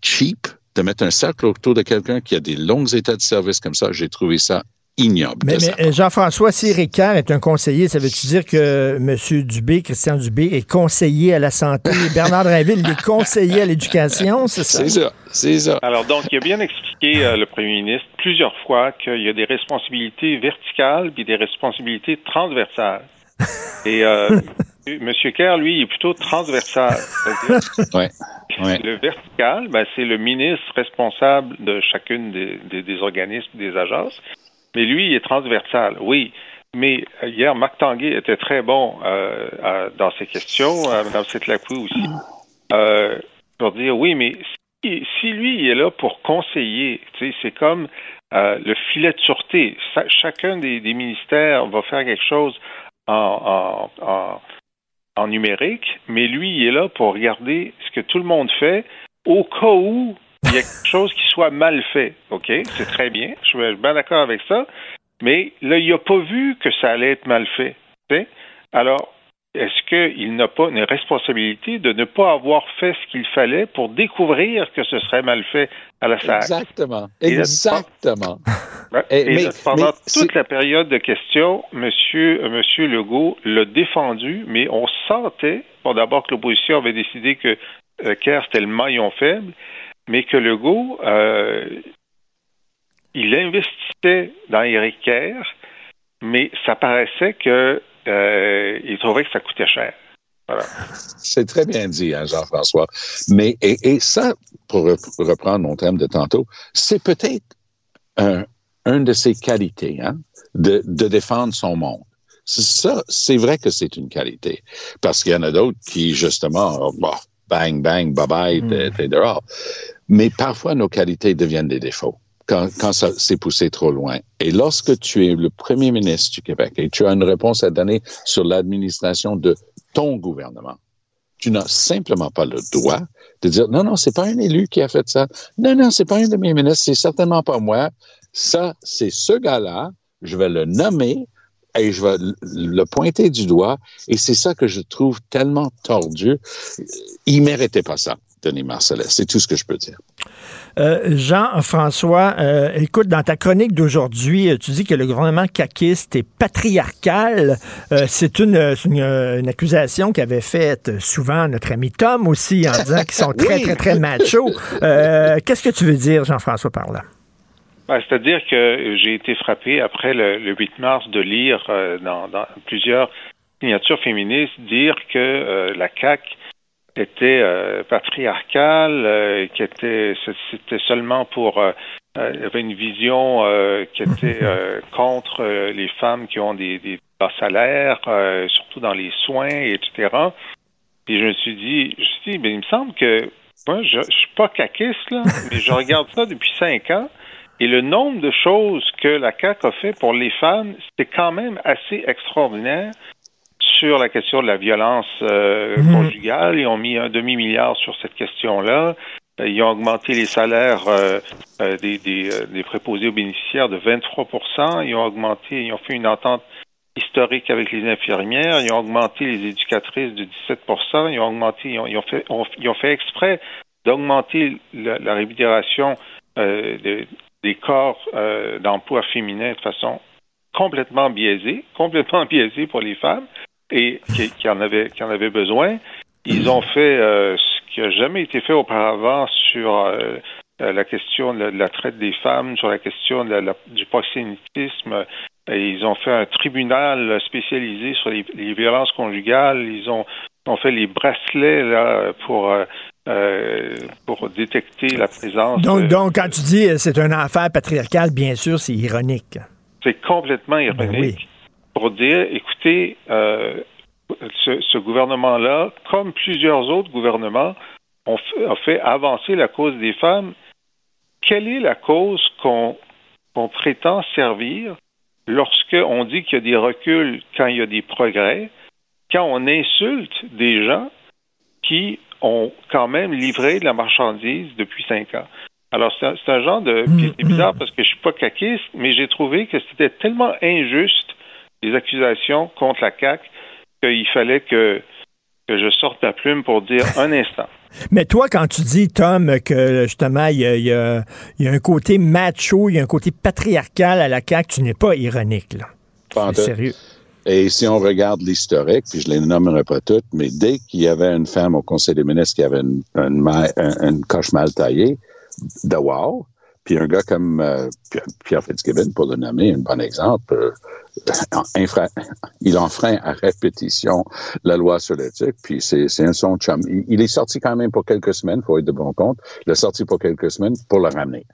cheap, de mettre un cercle autour de quelqu'un qui a des longs états de service comme ça, j'ai trouvé ça ignoble. Mais, euh, Jean-François, si Ricard est un conseiller, ça veut-tu dire que M. Dubé, Christian Dubé, est conseiller à la santé? Bernard Drinville, il est conseiller à l'éducation, c'est ça? C'est ça, c'est ça. Alors donc, il a bien expliqué, euh, le premier ministre, plusieurs fois qu'il y a des responsabilités verticales puis des responsabilités transversales. Et euh, M. Kerr, lui, il est plutôt transversal. Ouais. Le vertical, ben, c'est le ministre responsable de chacune des, des, des organismes, des agences. Mais lui, il est transversal, oui. Mais euh, hier, Marc Tanguay était très bon euh, dans ses questions, Mme Setlapou aussi, euh, pour dire oui, mais si, lui, il est là pour conseiller, c'est comme le filet de sûreté. Chacun des, ministères va faire quelque chose en, en, en numérique, mais lui, il est là pour regarder ce que tout le monde fait au cas où il y a quelque chose qui soit mal fait. OK? C'est très bien. Je suis bien d'accord avec ça. Mais là, il n'a pas vu que ça allait être mal fait. Alors, est-ce qu'il n'a pas une responsabilité de ne pas avoir fait ce qu'il fallait pour découvrir que ce serait mal fait à la SAC? Exactement. Et Exactement. Eh, Et mais- là, pendant mais toute la période de questions, Monsieur, euh, Monsieur Legault l'a défendu, mais on sentait, bon, d'abord que l'opposition avait décidé que euh, Kerr c'était le maillon faible, mais que Legault, euh, il investissait dans Éric Kerr, mais ça paraissait que euh, il trouvait que ça coûtait cher. Voilà. C'est très bien dit, hein, Jean-François. Mais, et, ça, pour rep- reprendre mon thème de tantôt, c'est peut-être un, un de ses qualités, hein, de, défendre son monde. Ça, c'est vrai que c'est une qualité. Parce qu'il y en a d'autres qui, justement, bang, bang, bye bye, t'es- t'es dehors. Mais parfois, nos qualités deviennent des défauts quand, quand ça s'est poussé trop loin. Et lorsque tu es le premier ministre du Québec et tu as une réponse à donner sur l'administration de ton gouvernement, tu n'as simplement pas le droit de dire non, non, c'est pas un élu qui a fait ça. Non, non, c'est pas un de mes ministres, c'est certainement pas moi. Ça, c'est ce gars-là, je vais le nommer et je vais le pointer du doigt. Et c'est ça que je trouve tellement tordu. Il méritait pas ça, Denis Marcellet. C'est tout ce que je peux dire. Euh, Jean-François, euh, écoute, dans ta chronique d'aujourd'hui, euh, tu dis que le gouvernement caquiste est patriarcal. Euh, c'est une, une, une accusation qu'avait faite souvent notre ami Tom aussi, en disant qu'ils sont très, Oui. très, très machos. Qu'est-ce que tu veux dire, Jean-François, par là? Ben, C'est-à-dire que j'ai été frappé après le, le 8 mars de lire euh, dans, dans plusieurs signatures féministes dire que euh, la CAQ était euh, patriarcale, euh, qui était c'était seulement pour euh, euh, il y avait une vision euh, qui était euh, contre les femmes qui ont des, des bas salaires, euh, surtout dans les soins, etc. Et je me suis dit, je me suis dit, ben, il me semble que moi, je, je suis pas caquiste, là, mais je regarde ça depuis cinq ans. Et le nombre de choses que la CAQ a fait pour les femmes, c'était quand même assez extraordinaire sur la question de la violence euh, Mhm. conjugale. Ils ont mis un demi-milliard sur cette question-là. Euh, Ils ont augmenté les salaires euh, euh, des, des, des préposés aux bénéficiaires de 23% Ils ont augmenté, ils ont fait une entente historique avec les infirmières. Ils ont augmenté les éducatrices de 17% Ils ont augmenté, ils ont, ils ont fait, ont- ils ont fait exprès d'augmenter la, la rémunération euh, de- des corps euh, d'emploi féminins de façon complètement biaisé, complètement biaisé pour les femmes et qui, en avait qui en besoin. Ils ont fait euh, ce qui n'a jamais été fait auparavant sur euh, la question de la, traite des femmes, sur la question du proxénétisme. Ils ont fait un tribunal spécialisé sur les, violences conjugales. Ils ont, fait les bracelets pour euh, pour détecter la présence. Donc, donc quand tu dis c'est un affaire patriarcal, bien sûr, c'est ironique. C'est complètement ben ironique. Pour dire, écoutez, euh, ce, gouvernement-là, comme plusieurs autres gouvernements, ont a fait avancer la cause des femmes. Quelle est la cause qu'on prétend servir lorsqu'on dit qu'il y a des reculs quand il y a des progrès, quand on insulte des gens qui ont quand même livré de la marchandise depuis cinq ans. Alors, c'est un, genre de. Mm, c'est bizarre mm. parce que je suis pas caquiste, mais j'ai trouvé que c'était tellement injuste, les accusations contre la CAQ, qu'il fallait que, que je sorte ma plume pour dire un instant. Mais toi, quand tu dis, Tom, que justement, il y a, un côté macho, il y a un côté patriarcal à la CAQ, tu n'es pas ironique, là. C'est sérieux. Et si on regarde l'historique, puis je les nommerai pas toutes, mais dès qu'il y avait une femme au Conseil des ministres qui avait une, une, coche mal taillée, de wow, puis un gars comme euh, Pierre Fitzgibbon, pour le nommer, un bon exemple, euh, il enfreint à répétition la loi sur l'éthique, puis c'est un son chum. Il, est sorti quand même pour quelques semaines, faut être de bon compte. Il est sorti pour quelques semaines pour le ramener.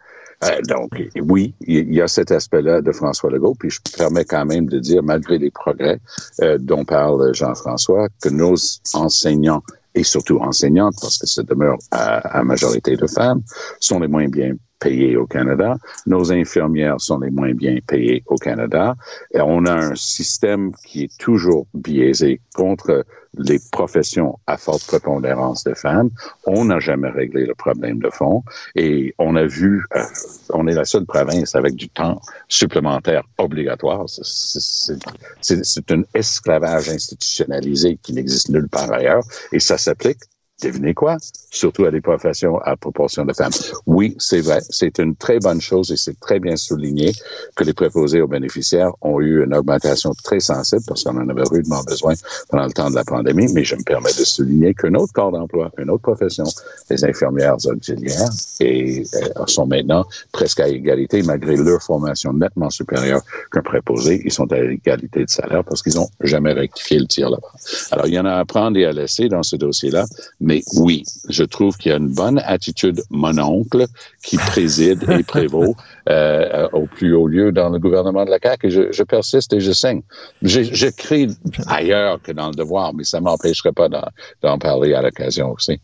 Euh, donc, oui, il y a cet aspect-là de François Legault, puis je permets quand même de dire, malgré les progrès euh, dont parle Jean-François, que nos enseignants et surtout enseignantes, parce que ça demeure à majorité de femmes, sont les moins bien payées au Canada. Nos infirmières sont les moins bien payées au Canada. Et on a un système qui est toujours biaisé contre les professions à forte prépondérance de femmes. On n'a jamais réglé le problème de fond et on a vu, euh, on est la seule province avec du temps supplémentaire obligatoire. C'est un esclavage institutionnalisé qui n'existe nulle part ailleurs et ça s'applique devinez quoi? Surtout à des professions à proportion de femmes. Oui, c'est vrai. C'est une très bonne chose et c'est très bien souligné que les préposés aux bénéficiaires ont eu une augmentation très sensible parce qu'on en avait rudement besoin pendant le temps de la pandémie. Mais je me permets de souligner qu'un autre corps d'emploi, une autre profession, les infirmières auxiliaires, et, euh, sont maintenant presque à égalité malgré leur formation nettement supérieure qu'un préposé. Ils sont à égalité de salaire parce qu'ils n'ont jamais rectifié le tir là-bas. Alors, il y en a à prendre et à laisser dans ce dossier-là, mais oui, je trouve qu'il y a une bonne attitude mononcle qui préside et prévaut euh, au plus haut lieu dans le gouvernement de la CAQ. Et je, persiste et je saigne. J'écris ailleurs que dans le devoir, mais ça m'empêcherait pas d'en parler à l'occasion aussi.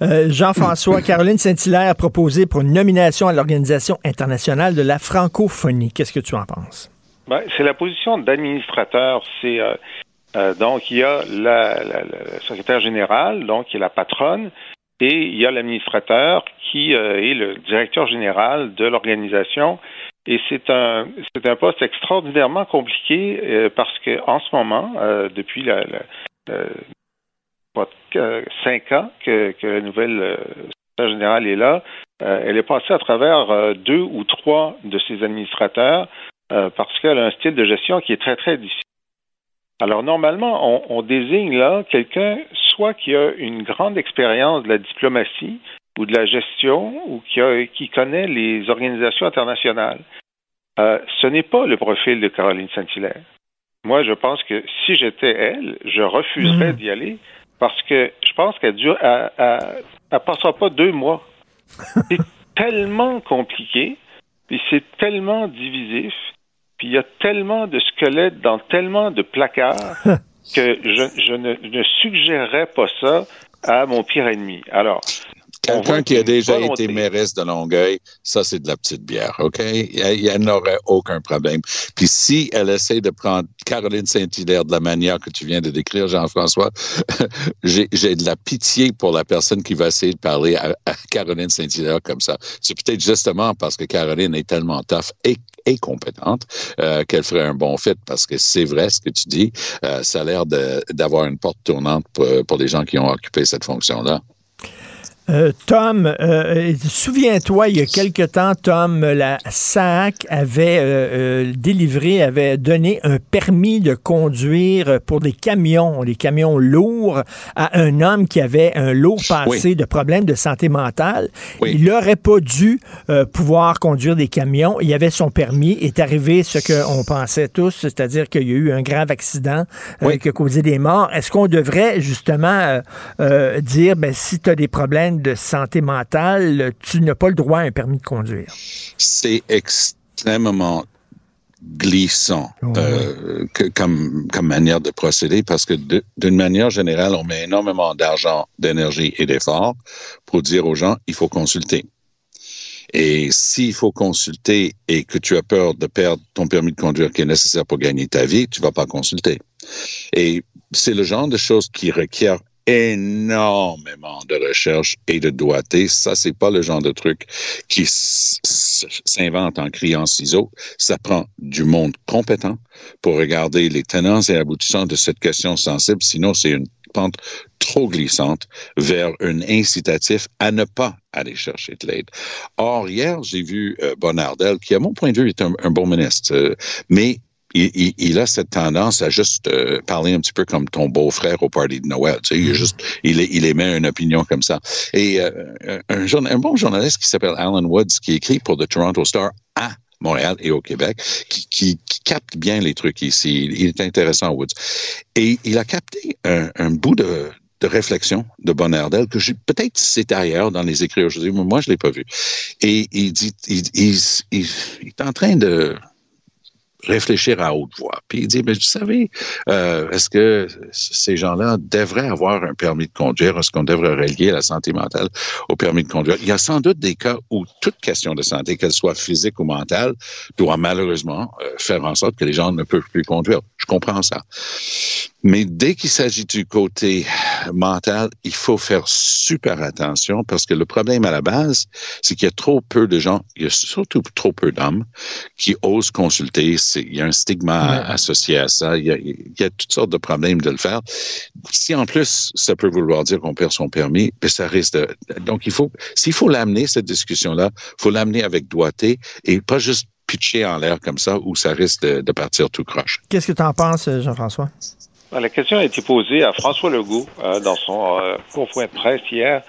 Euh, Jean-François, Caroline Saint-Hilaire a proposé pour une nomination à l'Organisation internationale de la francophonie. Qu'est-ce que tu en penses? Ben, c'est la position d'administrateur. C'est euh, euh, donc, il y a la, la, secrétaire générale, donc qui est la patronne, et il y a l'administrateur qui euh, est le directeur général de l'organisation. Et c'est un c'est un poste extraordinairement compliqué euh, parce que en ce moment, depuis la, cinq ans que, que la nouvelle secrétaire générale est là, elle est passée à travers deux ou trois de ses administrateurs parce qu'elle a un style de gestion qui est très très difficile. Alors, normalement, on, désigne là quelqu'un soit qui a une grande expérience de la diplomatie ou de la gestion ou qui, connaît les organisations internationales. Euh, ce n'est pas le profil de Caroline Saint-Hilaire. Moi, je pense que si j'étais elle, je refuserais mhm. d'y aller parce que je pense qu'elle elle, passera pas deux mois. C'est tellement compliqué, et c'est tellement divisif puis il y a tellement de squelettes dans tellement de placards que je, ne, ne suggérerais pas ça à mon pire ennemi. Alors, Quelqu'un qui a déjà été mairesse de Longueuil, ça, c'est de la petite bière, OK? Il n'y en aurait aucun problème. Puis si elle essaie de prendre Caroline Saint-Hilaire de la manière que tu viens de décrire, Jean-François, j'ai de la pitié pour la personne qui va essayer de parler à, Caroline Saint-Hilaire comme ça. C'est peut-être justement parce que Caroline est tellement tough et, et compétente euh, qu'elle ferait un bon fit parce que c'est vrai ce que tu dis. Euh, ça a l'air d'avoir une porte tournante pour, pour les gens qui ont occupé cette fonction-là. Euh, Tom, euh, souviens-toi, il y a quelque temps, Tom, la SAC avait euh, délivré, avait donné un permis de conduire pour des camions, des camions lourds, à un homme qui avait un lourd passé de problèmes de santé mentale. Il n'aurait pas dû pouvoir conduire des camions. Il avait son permis. Est arrivé ce qu'on pensait tous, c'est-à-dire qu'il y a eu un grave accident qui a causé des morts. Est-ce qu'on devrait justement dire, ben, si tu as des problèmes de santé mentale, tu n'as pas le droit à un permis de conduire. C'est extrêmement glissant euh, comme, comme manière de procéder parce que d'une manière générale, on met énormément d'argent, d'énergie et d'efforts pour dire aux gens, il faut consulter. Et s'il faut consulter et que tu as peur de perdre ton permis de conduire qui est nécessaire pour gagner ta vie, tu vas pas consulter. Et c'est le genre de choses qui requiert énormément de recherche et de doigté. Ça, c'est pas le genre de truc qui s'invente en criant ciseaux. Ça prend du monde compétent pour regarder les tenants et aboutissants de cette question sensible. Sinon, c'est une pente trop glissante vers un incitatif à ne pas aller chercher de l'aide. Or, hier, j'ai vu euh, Bonardel, qui, à mon point de vue, est un, bon ministre, euh, mais il, a cette tendance à juste euh, parler un petit peu comme ton beau-frère au party de Noël. Tu sais, il, juste, il, il émet une opinion comme ça. Et euh, un, un, bon journaliste qui s'appelle Alan Woods, qui écrit pour The Toronto Star à Montréal et au Québec, qui, qui, capte bien les trucs ici. Il est intéressant, Woods. Et il a capté un, un bout de, de réflexion de Bonardel que peut-être c'est ailleurs dans les écrits aujourd'hui, mais moi je l'ai pas vu. Et il dit, il, il, il est en train de réfléchir à haute voix. Puis il dit, mais vous savez, euh, est-ce que ces gens-là devraient avoir un permis de conduire? Est-ce qu'on devrait relier la santé mentale au permis de conduire? Il y a sans doute des cas où toute question de santé, qu'elle soit physique ou mentale, doit malheureusement euh, faire en sorte que les gens ne peuvent plus conduire. Je comprends ça. Mais dès qu'il s'agit du côté mental, il faut faire super attention parce que le problème à la base, c'est qu'il y a trop peu de gens, il y a surtout trop peu d'hommes qui osent consulter. Il y a un stigma associé à ça. Il y, a, il y, a, toutes sortes de problèmes de le faire. Si en plus, ça peut vouloir dire qu'on perd son permis, ben ça risque de... Donc, il faut, s'il faut l'amener, cette discussion-là, faut l'amener avec doigté et pas juste pitcher en l'air comme ça où ça risque de, de partir tout croche. Qu'est-ce que tu en penses, Jean-François? Ben, la question a été posée à François Legault euh, dans son euh, de presse hier.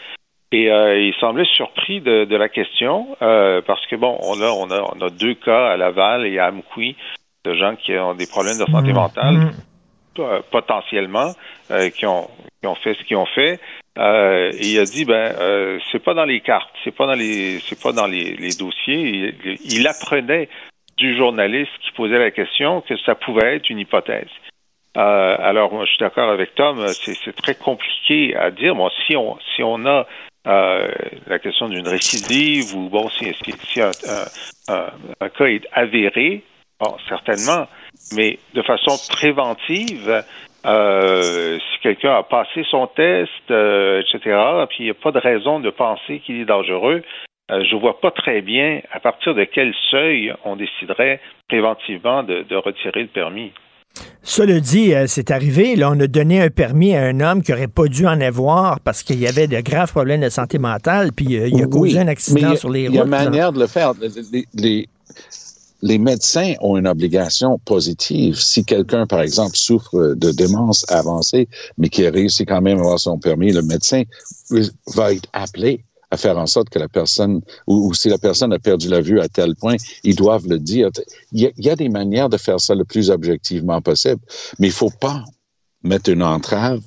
Et euh, il semblait surpris de, de la question euh, parce que bon, on a, on a on a deux cas à Laval et à Amqui de gens qui ont des problèmes de santé mmh. mentale mmh. Euh, potentiellement qui ont qui ont fait ce qu'ils ont fait. et il a dit ben c'est pas dans les cartes, c'est pas dans les c'est pas dans les, les dossiers. Il, il apprenait du journaliste qui posait la question que ça pouvait être une hypothèse. Euh, alors, moi, je suis d'accord avec Tom, c'est très compliqué à dire. Bon, si on si on a euh, la question d'une récidive ou bon, si, si, un, un, un, cas est avéré, bon, certainement, mais de façon préventive, euh, si quelqu'un a passé son test, euh, etc., puis il n'y a pas de raison de penser qu'il est dangereux, euh, je vois pas très bien à partir de quel seuil on déciderait préventivement de, de retirer le permis. Cela dit, euh, c'est arrivé, là, on a donné un permis à un homme qui n'aurait pas dû en avoir parce qu'il y avait de graves problèmes de santé mentale, puis euh, il a causé un accident sur les routes. Il y a une manière de le faire. Les, les, médecins ont une obligation positive. Si quelqu'un, par exemple, souffre de démence avancée, mais qui a réussi quand même à avoir son permis, le médecin va être appelé à faire en sorte que la personne, ou, si la personne a perdu la vue à tel point, ils doivent le dire. Il y, a, des manières de faire ça le plus objectivement possible, mais il faut pas mettre une entrave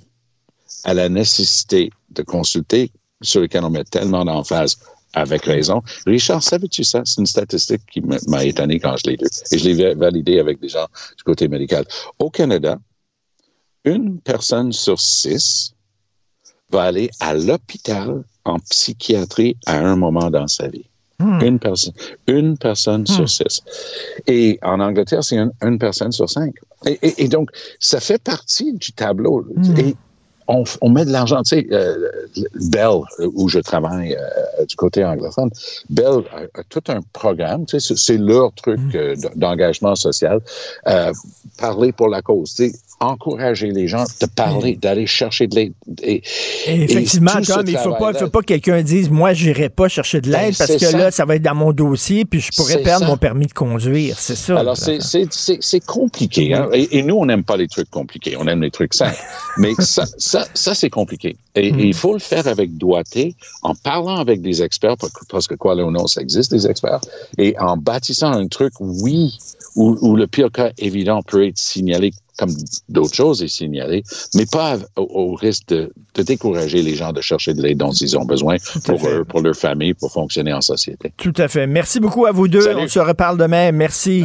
à la nécessité de consulter sur lequel on met tellement d'emphase avec raison. Richard, savais-tu ça? C'est une statistique qui m'a étonné quand je l'ai lu. Et je l'ai validé avec des gens du côté médical. Au Canada, une personne sur six va aller à l'hôpital en psychiatrie à un moment dans sa vie. Hmm. Une personne, une personne hmm. sur six. Et en Angleterre, c'est une, personne sur cinq. Et, donc, ça fait partie du tableau. Hmm. Et on, on, met de l'argent. Tu sais, euh, Bell, où je travaille euh, du côté anglophone, Bell a, tout un programme. Tu sais, c'est leur truc euh, d'engagement social. parler pour la cause. Tu sais, encourager les gens de parler, d'aller chercher de l'aide. Et, Effectivement, Tom, il ne faut pas, faut pas que quelqu'un dise Moi, j'irai pas chercher de l'aide ben, parce que là, ça va être dans mon dossier, puis je pourrais perdre mon permis de conduire. C'est ça. Alors, c'est compliqué. Hein? Et, nous, on n'aime pas les trucs compliqués. On aime les trucs simples. Mais ça, ça, ça c'est compliqué. Et, mm. il faut le faire avec doigté, en parlant avec des experts, parce que quoi ou non, ça existe des experts, et en bâtissant un truc, oui, où, où le pire cas évident peut être signalé comme d'autres choses est signalé, mais pas au, risque de, décourager les gens de chercher de l'aide dont ils ont besoin pour eux, pour leur famille, pour fonctionner en société. Tout à fait. Merci beaucoup à vous deux. On se reparle demain. Merci.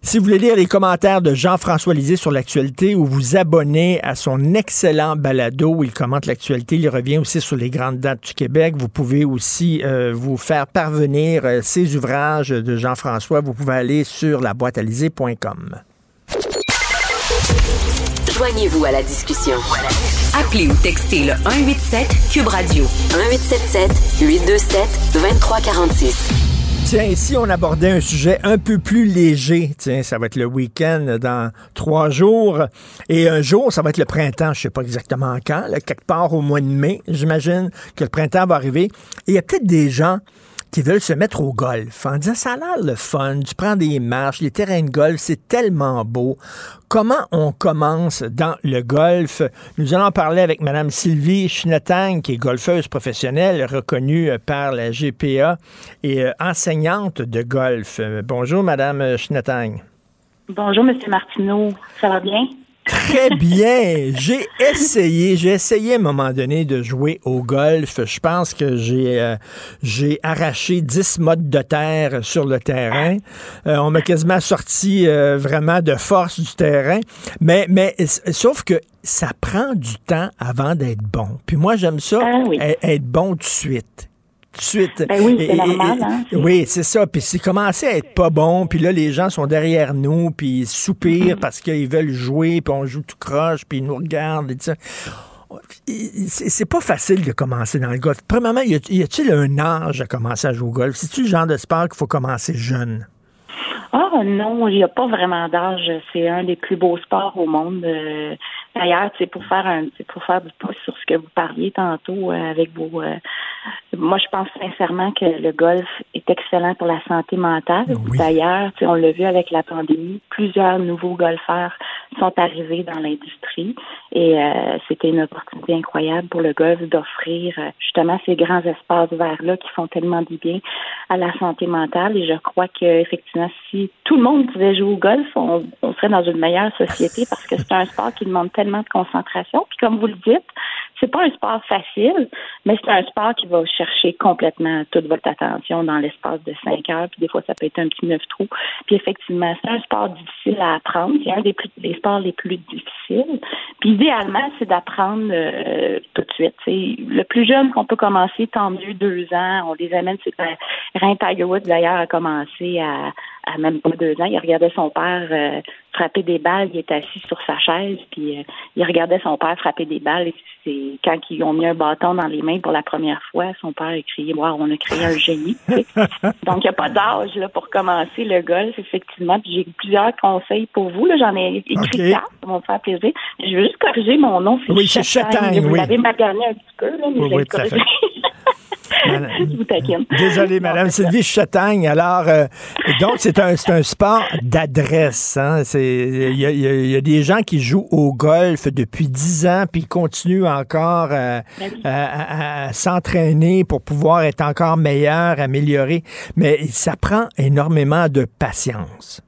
Si vous voulez lire les commentaires de Jean-François Lisée sur l'actualité ou vous abonner à son excellent balado où il commente l'actualité, il revient aussi sur les grandes dates du Québec. Vous pouvez aussi euh, vous faire parvenir euh, ces ouvrages de Jean-François. Vous pouvez aller sur la Joignez-vous à la discussion. Appelez ou textez le 187 Cube Radio 1877 827 2346. Tiens, ici, on abordait un sujet un peu plus léger. Tiens, ça va être le week-end dans trois jours. Et un jour, ça va être le printemps. Je sais pas exactement quand. quelque part au mois de mai, j'imagine que le printemps va arriver. Et il y a peut-être des gens qui veulent se mettre au golf en disant ça a l'air le fun, tu prends des marches, les terrains de golf, c'est tellement beau. Comment on commence dans le golf? Nous allons parler avec Mme Sylvie Schnetang, qui est golfeuse professionnelle reconnue par la GPA et euh, enseignante de golf. Bonjour, Mme Schnetang. Bonjour, M. Martineau. Ça va bien? Très bien. J'ai essayé, j'ai essayé à un moment donné de jouer au golf. Je pense que j'ai euh, j'ai arraché 10 modes de terre sur le terrain. Euh, on m'a quasiment sorti euh, vraiment de force du terrain. Mais, mais sauf que ça prend du temps avant d'être bon. Puis moi, j'aime ça, ah être bon tout de suite de suite. Ben oui, c'est normal. Hein, oui, c'est ça. Puis c'est commencé à être pas bon. Puis là, les gens sont derrière nous, puis ils soupirent mm-hmm. parce qu'ils veulent jouer, puis on joue tout croche, puis ils nous regardent et tout ça. C'est pas facile de commencer dans le golf. Premièrement, y a-t-il un âge à commencer à jouer au golf? C'est-tu le genre de sport qu'il faut commencer jeune? Ah non, il n'y a pas vraiment d'âge. C'est un des plus beaux sports au monde. Euh, d'ailleurs, c'est pour faire un, pour faire du pouce sur ce que vous parliez tantôt euh, avec vos, euh, moi, je pense sincèrement que le golf est excellent pour la santé mentale. D'ailleurs, on l'a vu avec la pandémie, plusieurs nouveaux golfeurs sont arrivés dans l'industrie et euh, c'était une opportunité incroyable pour le golf d'offrir euh, justement ces grands espaces verts-là qui font tellement du bien à la santé mentale. Et je crois que effectivement, si tout le monde pouvait jouer au golf, on, on serait dans une meilleure société parce que c'est un sport qui demande tellement de concentration. Puis comme vous le dites, c'est pas un sport facile, mais c'est un sport qui va chercher complètement toute votre attention dans l'espace de cinq heures. Puis des fois, ça peut être un petit neuf trous. Puis effectivement, c'est un sport difficile à apprendre. C'est un des, sports les plus difficiles. Puis idéalement, c'est d'apprendre euh, tout de suite. C'est le plus jeune qu'on peut commencer, tant mieux, deux ans. On les amène. C'est Ryan Tiger Woods d'ailleurs a commencé à, à même pas deux ans. Il regardait son père euh, frapper des balles. Il était assis sur sa chaise, puis euh, il regardait son père frapper des balles. Et c'est quand ils ont mis un bâton dans les mains pour la première fois, son père a crié Wow, on a créé un génie. Donc, il n'y a pas d'âge là, pour commencer le golf, effectivement. Puis j'ai plusieurs conseils pour vous. J'en ai écrit quatre, ça va me faire plaisir. Je veux juste corriger mon nom. Oui. Vous l'avez magané un petit peu, là, mais oui, je corriger. Désolé, Madame Sylvie Chatagne. Alors, euh, donc, c'est un, un sport d'adresse. Hein? Il y, y, a des gens qui jouent au golf depuis dix ans, puis ils continuent encore euh, ben à, s'entraîner pour pouvoir être encore meilleurs, améliorer. Mais ça prend énormément de patience.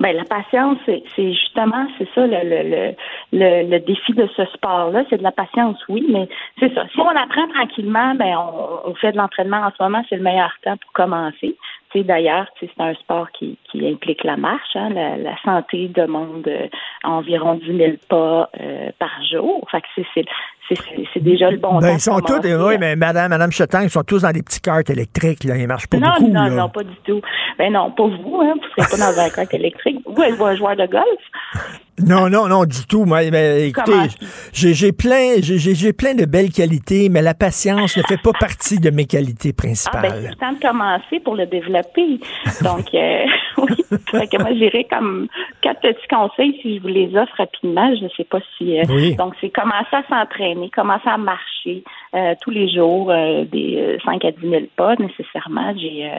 Ben la patience, c'est justement c'est ça le, le, le, le, défi de ce sport-là, c'est de la patience, oui, mais c'est ça. Si on apprend tranquillement, ben on, on fait de l'entraînement en ce moment, c'est le meilleur temps pour commencer. C'est d'ailleurs, c'est un sport qui, qui implique la marche. Hein. La, la, santé demande euh, environ 10 000 pas euh, par jour. Fait que c'est c'est déjà le bon ben, temps. Ils sont tous, oui, mais Madame, Madame Chetang, ils sont tous dans des petits cartes électriques, là. Ils marchent pas non, beaucoup. Non, là. non, pas du tout. Ben non, pas vous, hein. Vous serez pas dans un carte électrique. Vous, êtes un joueur de golf? Non, non, non, du tout. Moi, mais, écoutez, j'ai plein, j'ai plein de belles qualités, mais la patience ne fait pas partie de mes qualités principales. Ah, ben, c'est le temps de commencer pour le développer. Donc, euh, oui. Que moi, j'irais comme quatre petits conseils si je vous les offre rapidement. Je ne sais pas si. Euh, oui. Donc, c'est commencer à s'entraîner, commencer à marcher euh, tous les jours, euh, des 5 à 10 000 pas nécessairement. J'ai,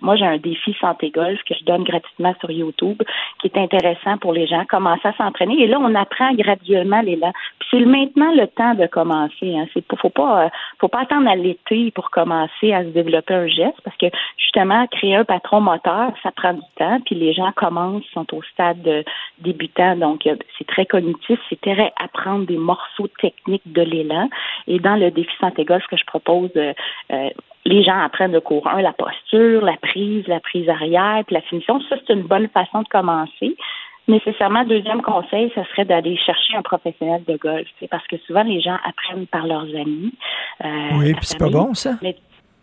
moi, j'ai un défi santé golf que je donne gratuitement sur YouTube, qui est intéressant pour les gens. Commencer à s'entraîner. Et là, on apprend graduellement l'élan. Puis c'est maintenant le temps de commencer. Hein. C'est faut pas, euh, faut pas attendre à l'été pour commencer à se développer un geste, parce que justement, créer un patron moteur, ça prend du temps. Puis les gens commencent, sont au stade de débutant, donc euh, c'est très cognitif, c'est très apprendre des morceaux techniques de l'élan. Et dans le défi santé golf que je propose, euh, les gens apprennent de cours 1, la posture, la prise, la prise arrière, puis la finition. Ça, c'est une bonne façon de commencer nécessairement, deuxième conseil, ce serait d'aller chercher un professionnel de golf, parce que souvent les gens apprennent par leurs amis. Euh, oui, puis c'est pas bon ça. Mais,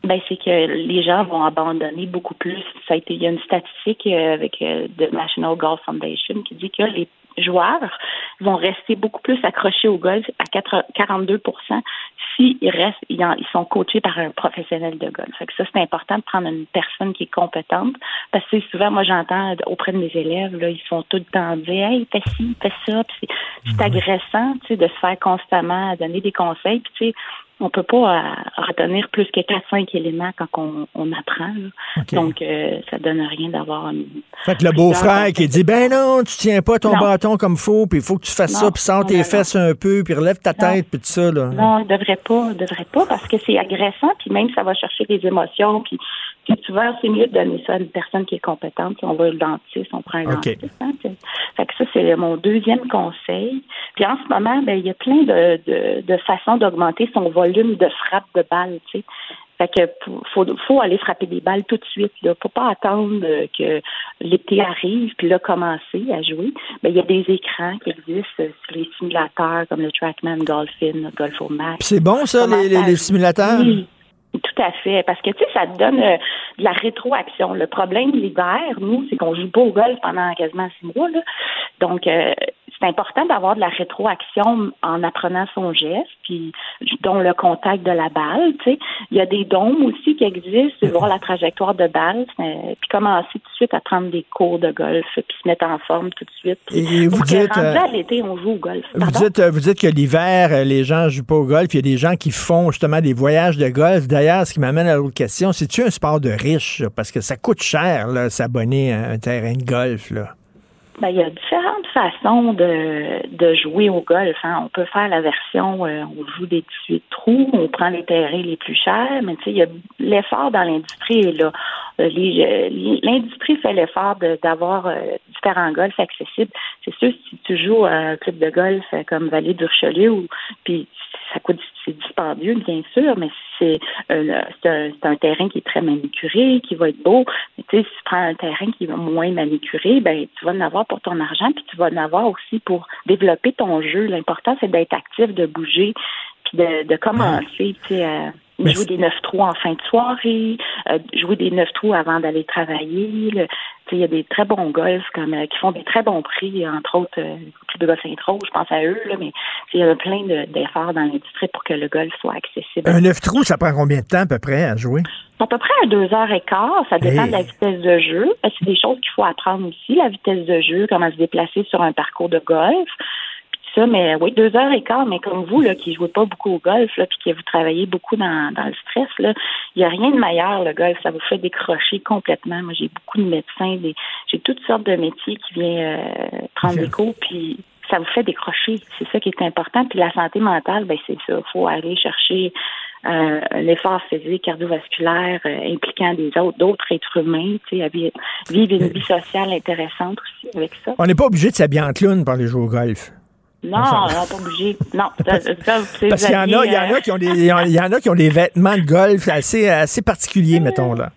ben, c'est que les gens vont abandonner beaucoup plus. Ça a été, il y a une statistique euh, avec euh, The National Golf Foundation qui dit que les joueurs vont rester beaucoup plus accrochés au golf à 42% s'ils restent, ils, sont coachés par un professionnel de golf. Fait que ça, c'est important de prendre une personne qui est compétente. Parce que souvent, moi, j'entends auprès de mes élèves, là, ils font tout le temps dire Hey, fais ci, fais ça. c'est, c'est agressant, tu sais, de se faire constamment donner des conseils. Puis, tu sais, on peut pas euh, retenir plus que 4-5 éléments quand on, on apprend. Donc, euh, ça donne rien d'avoir une... Fait que le beau-frère qui dit, ben non, tu tiens pas ton bâton comme faut, puis il faut que tu fasses ça, puis sens tes fesses un peu, puis relève ta tête, puis tout ça. Là. Non, il devrait pas, il devrait pas, parce que c'est agressant, puis même ça va chercher des émotions, puis puis souvent, c'est mieux de donner ça à une personne qui est compétente. Si on va au dentiste, on prend un dentiste. Hein, fait que ça, c'est mon deuxième conseil. Puis en ce moment, ben, il y a plein de, de, de façons d'augmenter son volume de frappe de balle. Tu sais. Fait que faut, faut aller frapper des balles tout de suite. Là. Faut pas attendre que l'été arrive puis là commencer à jouer. Mais il y a des écrans qui existent sur les simulateurs comme le Trackman Golfin, le Golf Max. C'est bon ça, les, les, simulateurs? Oui. Tout à fait, parce que tu sais, ça te donne euh, de la rétroaction. Le problème l'hiver, nous, c'est qu'on joue pas au golf pendant quasiment six mois. Là. Donc, euh, c'est important d'avoir de la rétroaction en apprenant son geste, puis dont le contact de la balle. Tu sais. Il y a des dômes aussi qui existent, voir la trajectoire de balle, puis commencer tout de suite à prendre des cours de golf, puis se mettre en forme tout de suite. Et vous dites, euh, à l'été, on joue au golf. Vous dites, vous dites que l'hiver, les gens jouent pas au golf. Il y a des gens qui font justement des voyages de golf. D'ailleurs, ce qui m'amène à l'autre question, c'est-tu un sport de riche? Parce que ça coûte cher, s'abonner à un terrain de golf, là. Ben, il y a différentes façons de, de jouer au golf. Hein. On peut faire la version euh, on joue des 18 trous, on prend les terrains les plus chers, mais tu sais, l'effort dans l'industrie est là. Euh, l'industrie fait l'effort d'avoir euh, différents golfs accessibles. C'est sûr, si tu joues à un club de golf comme Vallée du Richelieu, ou, puis ça coûte c'est dispendieux, bien sûr, mais c'est un, un, terrain qui est très manucuré, qui va être beau. Mais tu sais, si tu prends un terrain qui est moins manucuré, ben tu vas en avoir pour ton argent, puis tu vas en avoir aussi pour développer ton jeu. L'important, c'est d'être actif, de bouger, puis de, de commencer, tu sais, à jouer des neuf trous en fin de soirée, euh, jouer des neuf trous avant d'aller travailler. Il y a des très bons golfs comme euh, qui font des très bons prix, entre autres euh, le club de golf Saint-Rose, je pense à eux, là, mais il y a plein d'efforts dans l'industrie pour que le golf soit accessible. Un neuf trous, ça prend combien de temps à peu près à jouer? À peu près à deux heures et quart, ça dépend de la vitesse de jeu. C'est des choses qu'il faut apprendre aussi, la vitesse de jeu, comment se déplacer sur un parcours de golf mais oui, deux heures et quart, mais comme vous, là, qui jouez pas beaucoup au golf, là, puis que vous travaillez beaucoup dans, dans le stress, là, il n'y a rien de meilleur, le golf. Ça vous fait décrocher complètement. Moi, j'ai beaucoup de médecins, des, j'ai toutes sortes de métiers qui viennent euh, prendre des cours, puis ça vous fait décrocher. C'est ça qui est important. Puis la santé mentale, ben c'est ça. Il faut aller chercher euh, l'effort physique, cardiovasculaire, euh, impliquant des autres, d'autres êtres humains, tu sais, vivre une vie sociale intéressante aussi avec ça. On n'est pas obligé de s'habiller en clown pour aller jouer au golf. Non, on pas obligé. Non, Parce qu'il y en a, il y en a qui ont des, il y en a qui ont des vêtements de golf assez, assez particuliers, mettons là.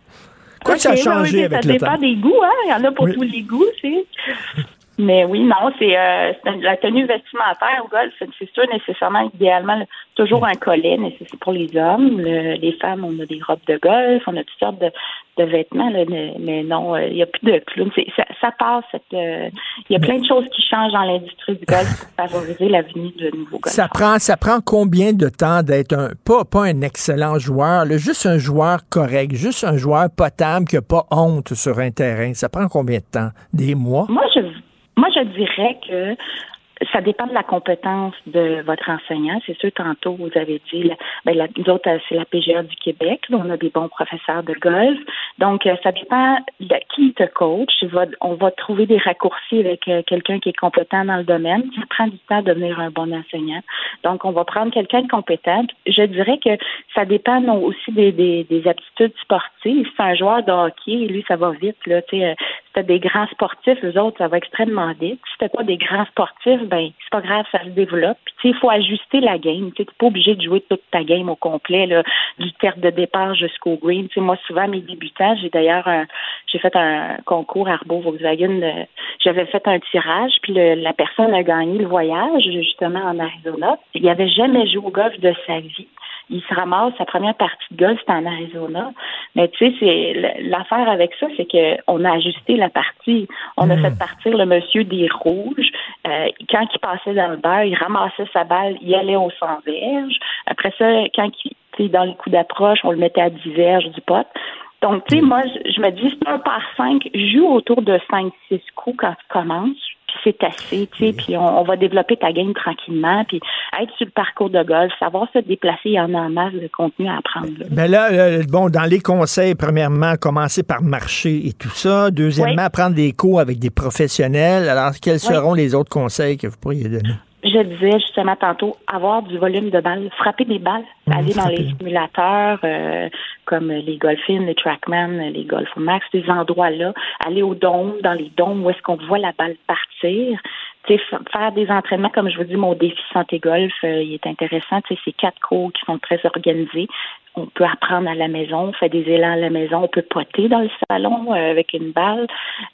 Quoi que ça a changé avec le temps? Ça dépend des goûts, hein. Il y en a pour tous les goûts, c'est. Mais oui, non, c'est euh, la tenue vestimentaire au golf, c'est sûr nécessairement, idéalement, toujours un collet, mais c'est pour les hommes. les femmes, on a des robes de golf, on a toutes sortes de, vêtements, mais, non, euh, il n'y a plus de clowns. Ça, passe. Euh, il y a plein de choses qui changent dans l'industrie du golf pour favoriser l'avenir de nouveaux golfs. Ça prend, ça prend combien de temps d'être un pas, pas un excellent joueur, juste un joueur correct, juste un joueur potable qui n'a pas honte sur un terrain? Ça prend combien de temps? Des mois? Moi, je moi, je dirais que ça dépend de la compétence de votre enseignant. C'est sûr, tantôt, vous avez dit, ben, la, nous autres, c'est la PGA du Québec. on a des bons professeurs de golf. Donc, euh, ça dépend de qui te coach. on va trouver des raccourcis avec euh, quelqu'un qui est compétent dans le domaine. Ça prend du temps de devenir un bon enseignant. Donc, on va prendre quelqu'un de compétent. Je dirais que ça dépend aussi des aptitudes sportives. Si c'est un joueur de hockey, lui, ça va vite. Là, si des grands sportifs, les autres, ça va extrêmement vite. Si t'as pas des grands sportifs, ben c'est pas grave, ça se développe. Puis il faut ajuster la game. Tu n'es pas obligé de jouer toute ta game au complet, là, du terre de départ jusqu'au green. sais, moi, souvent, mes débutants, j'ai d'ailleurs j'ai fait un concours Arbo Volkswagen. J'avais fait un tirage, puis la personne a gagné le voyage justement en Arizona. Il n'avait jamais joué au golf de sa vie il se ramasse sa première partie de golf, c'était en Arizona. Mais tu sais, c'est l'affaire avec ça, c'est qu'on a ajusté la partie. On a hmm. fait partir le monsieur des rouges. Euh, quand il passait dans le beurre, il ramassait sa balle, il allait au 100 verges. Après ça, quand il était dans les coups d'approche, on le mettait à 10 verges du pot. Donc, tu sais, moi, je me dis, c'est un par 5, joue autour de 5-6 coups quand tu commences c'est assez, tu sais, puis on, va développer ta game tranquillement, puis être sur le parcours de golf, savoir se déplacer, il y en a en masse de contenu à apprendre. Là. Ben là, bon, dans les conseils, premièrement, commencer par marcher et tout ça. Deuxièmement, prendre des cours avec des professionnels. Alors, quels seront les autres conseils que vous pourriez donner? Je disais justement tantôt, avoir du volume de balles, frapper des balles, mmh, aller dans les simulateurs euh, comme les Golfins, les Trackman, les Golf Max, ces endroits-là, aller au dôme, dans les dômes où est-ce qu'on voit la balle partir. faire des entraînements, comme je vous dis, mon défi santé golf, euh, il est intéressant. C'est quatre cours qui sont très organisés on peut apprendre à la maison, on fait des élans à la maison, on peut poter dans le salon euh, avec une balle,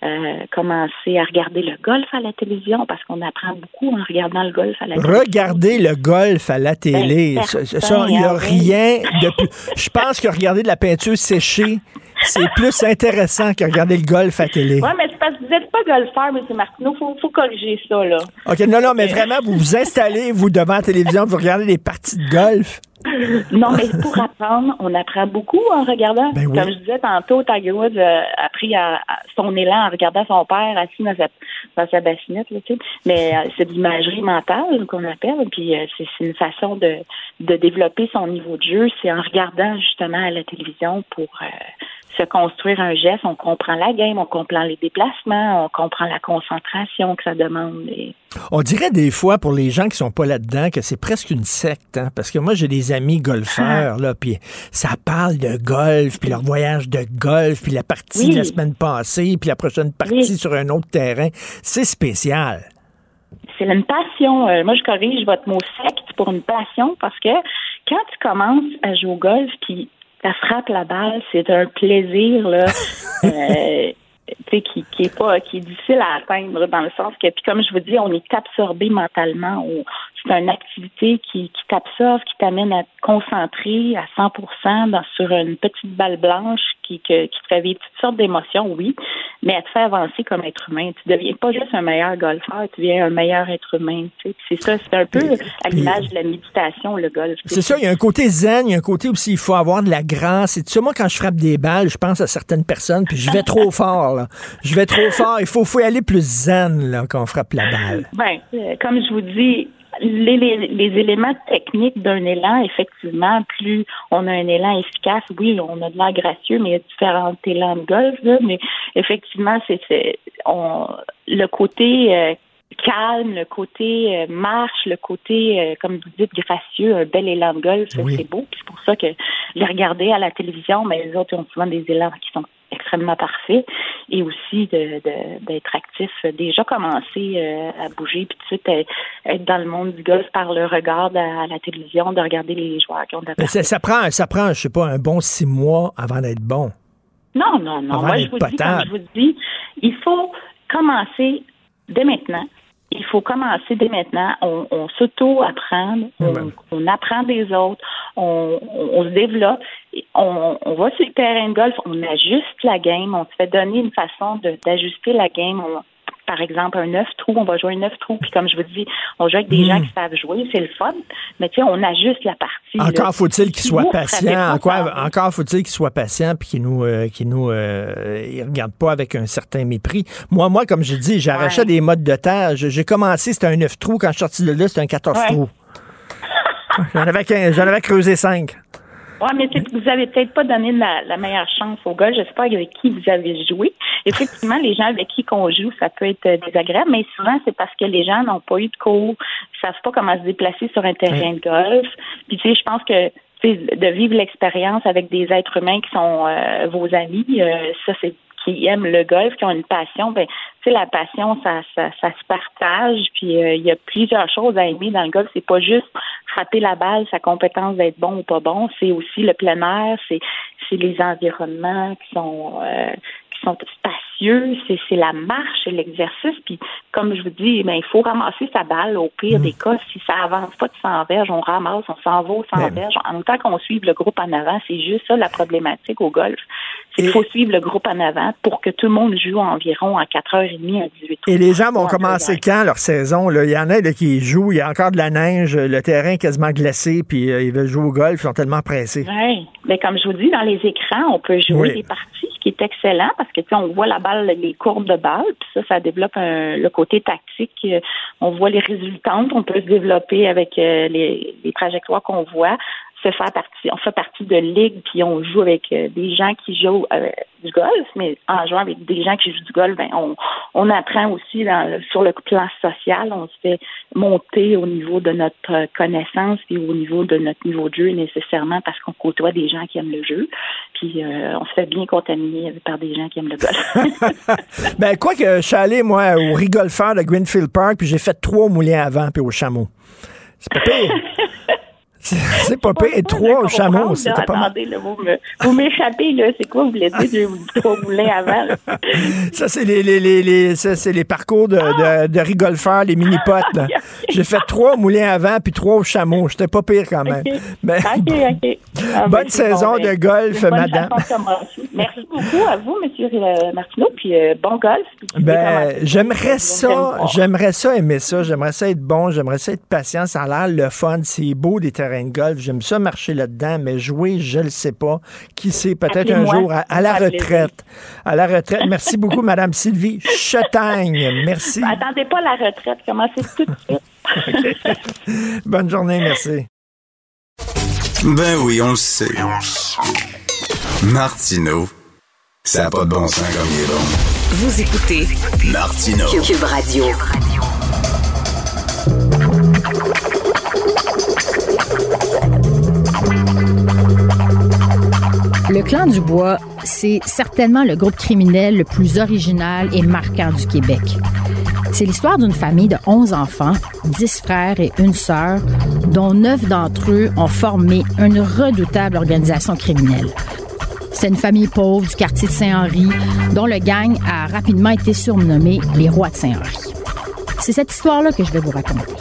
euh, commencer à regarder le golf à la télévision parce qu'on apprend beaucoup en regardant le golf à la télévision. Regarder le golf à la ben, télé, il n'y a rien de plus. Je pense que regarder de la peinture séchée, c'est plus intéressant que regarder le golf à télé. Oui, mais c'est parce que vous n'êtes pas golfeur, M. Martineau. Il faut, faut, corriger ça, là. OK, non, non, mais vraiment, vous vous installez, vous, devant la télévision, vous regardez des parties de golf. Non, mais pour apprendre, on apprend beaucoup en regardant. Ben Comme je disais tantôt, Tiger Woods a pris son élan en regardant son père assis dans sa, dans sa bassinette. Là, tu sais. Mais euh, c'est de l'imagerie mentale qu'on appelle. Puis euh, c'est une façon de, de développer son niveau de jeu. C'est en regardant justement à la télévision pour euh, se construire un geste, on comprend la game, on comprend les déplacements, on comprend la concentration que ça demande. On dirait des fois pour les gens qui sont pas là-dedans que c'est presque une secte, hein, parce que moi j'ai des amis golfeurs là, puis ça parle de golf, puis leur voyage de golf, puis la partie de la semaine passée, puis la prochaine partie sur un autre terrain, c'est spécial. C'est une passion. Euh, moi, je corrige votre mot secte pour une passion parce que quand tu commences à jouer au golf, puis ça frappe la balle, c'est un plaisir là, euh, qui, qui est pas qui est difficile à atteindre dans le sens que puis comme je vous dis, on est absorbé mentalement. C'est une activité qui, qui t'absorbe, qui t'amène à te concentrer à 100% dans, sur une petite balle blanche qui, qui te réveille toutes sortes d'émotions, oui, mais elle te fait avancer comme être humain. Tu deviens pas juste un meilleur golfeur, tu deviens un meilleur être humain. C'est ça, c'est un peu à l'image de la méditation, le golf. C'est ça, il y a un côté zen, il y a un côté aussi, il faut avoir de la grâce. Et tu sais, moi, quand je frappe des balles, je pense à certaines personnes, puis je vais trop fort, là. Je vais trop fort. Il faut, faut aller plus zen, là, quand on frappe la balle. Ben, euh, comme je vous dis, les, les, éléments techniques d'un élan, effectivement, plus on a un élan efficace, oui, on a de l'air gracieux, mais il y a différents élans de golf, mais effectivement, c'est le côté euh, calme, le côté euh, marche, le côté, euh, comme vous dites, gracieux, un bel élan de golf, c'est beau. C'est pour ça que les regarder à la télévision, mais les autres ont souvent des élans qui sont extrêmement parfaits et aussi d'être de, actif, déjà commencer euh, à bouger, puis tout de suite être dans le monde du golf par le regard à, la télévision, de regarder les joueurs qui ont de la ça, ça, prend, ça prend, je sais pas, un bon six mois avant d'être bon. Non, non, non. Moi, je vous, dis, je vous dis, il faut commencer dès maintenant. Il faut commencer dès maintenant. On, s'auto-apprend, on, apprend des autres, on, se développe, on, va sur le terrain de golf, on ajuste la game, on se fait donner une façon d'ajuster la game par exemple, un neuf trous, on va jouer un neuf trous, puis comme je vous dis, on joue avec des gens hmm. qui savent jouer, c'est le fun, mais tu sais, on ajuste la partie. Encore faut-il qu'ils soient patients, encore, encore faut-il qu'ils soient patients, puis qu'ils nous, euh, nous euh, regardent pas avec un certain mépris. Moi, moi, comme je dis, j'arrachais des modes de terre. J'ai commencé, c'était un neuf trous, quand je suis sorti de là, c'était un 14 trous. J'en avais, j'en avais creusé cinq. Oui, mais vous avez peut-être pas donné la, meilleure chance au gars. Je sais pas avec qui vous avez joué. Effectivement, les gens avec qui qu'on joue, ça peut être euh, désagréable, mais souvent c'est parce que les gens n'ont pas eu de cours, ils savent pas comment se déplacer sur un terrain de golf. Puis tu sais, je pense que de vivre l'expérience avec des êtres humains qui sont euh, vos amis, euh, ça c'est qui aiment le golf, qui ont une passion, ben, sais, la passion, ça, ça, ça se partage. Puis euh, il y a plusieurs choses à aimer dans le golf. C'est pas juste frapper la balle, sa compétence d'être bon ou pas bon. C'est aussi le plein air, c'est c'est les environnements qui sont euh, qui sont spacieux, c'est la marche et l'exercice. Puis, comme je vous dis, ben, il faut ramasser sa balle. Au pire des mm. cas, si ça avance pas de 100 verges, on ramasse, on s'en va au 100 verges. En même temps qu'on suive le groupe en avant, c'est juste ça la problématique au golf. Il faut suivre le groupe en avant pour que tout le monde joue environ à 4h30 à 18h. Et les gens vont commencer quand leur saison? Là? Il y en a qui jouent, il y a encore de la neige, le terrain est quasiment glacé, puis euh, ils veulent jouer au golf, ils sont tellement pressés. Oui, mais comme je vous dis, dans les écrans, on peut jouer des parties, ce qui est excellent parce que on voit la balle, les courbes de balle, puis ça, ça développe le côté tactique. On voit les résultantes, on peut se développer avec euh, les trajectoires qu'on voit faire partie, on fait partie de ligues, puis on joue avec euh, des gens qui jouent euh, du golf, mais en jouant avec des gens qui jouent du golf, ben on, on apprend aussi dans, sur le plan social, on se fait monter au niveau de notre connaissance et au niveau de notre niveau de jeu nécessairement parce qu'on côtoie des gens qui aiment le jeu, puis euh, on se fait bien contaminer par des gens qui aiment le golf. ben quoi que je suis allé moi au rigolfeur de Greenfield Park, puis j'ai fait trois moulins avant puis au chameau. C'est pas pire. C'est pas pire. Trois chameaux, c'était pas mal. vous m'échappez, là. C'est quoi vous voulez dire trois moulins avant? Ça, c'est les, les, les, les, ça, c'est les parcours de, de, de rigolfeurs, les mini-potes. J'ai fait trois moulins avant puis trois au chameau. J'étais pas pire quand même. Mais, OK, OK. Ah, bonne ben, saison de ben, golf, madame. Merci beaucoup à vous, monsieur euh, Martineau, puis euh, bon golf. Ben, j'aimerais ça, j'aimerais ça aimer ça. J'aimerais ça être bon, j'aimerais ça être patient. Ça a l'air le fun. C'est beau des terrains de golf. J'aime ça marcher là-dedans, mais jouer, je le sais pas. Qui sait, peut-être un jour à, la retraite. À la retraite. Merci beaucoup, Madame Sylvie Chetagne. Merci. Attendez pas la retraite. Commencez tout de suite. Bonne journée, merci. Ben oui, on le sait. Martineau, ça n'a pas de bon sens comme il est bon. Vous écoutez Martineau. Cube Radio. Le clan du bois, c'est certainement le groupe criminel le plus original et marquant du Québec. C'est l'histoire d'une famille de 11 enfants, 10 frères et une sœur, dont 9 d'entre eux ont formé une redoutable organisation criminelle. C'est une famille pauvre du quartier de Saint-Henri, dont le gang a rapidement été surnommé les rois de Saint-Henri. C'est cette histoire-là que je vais vous raconter.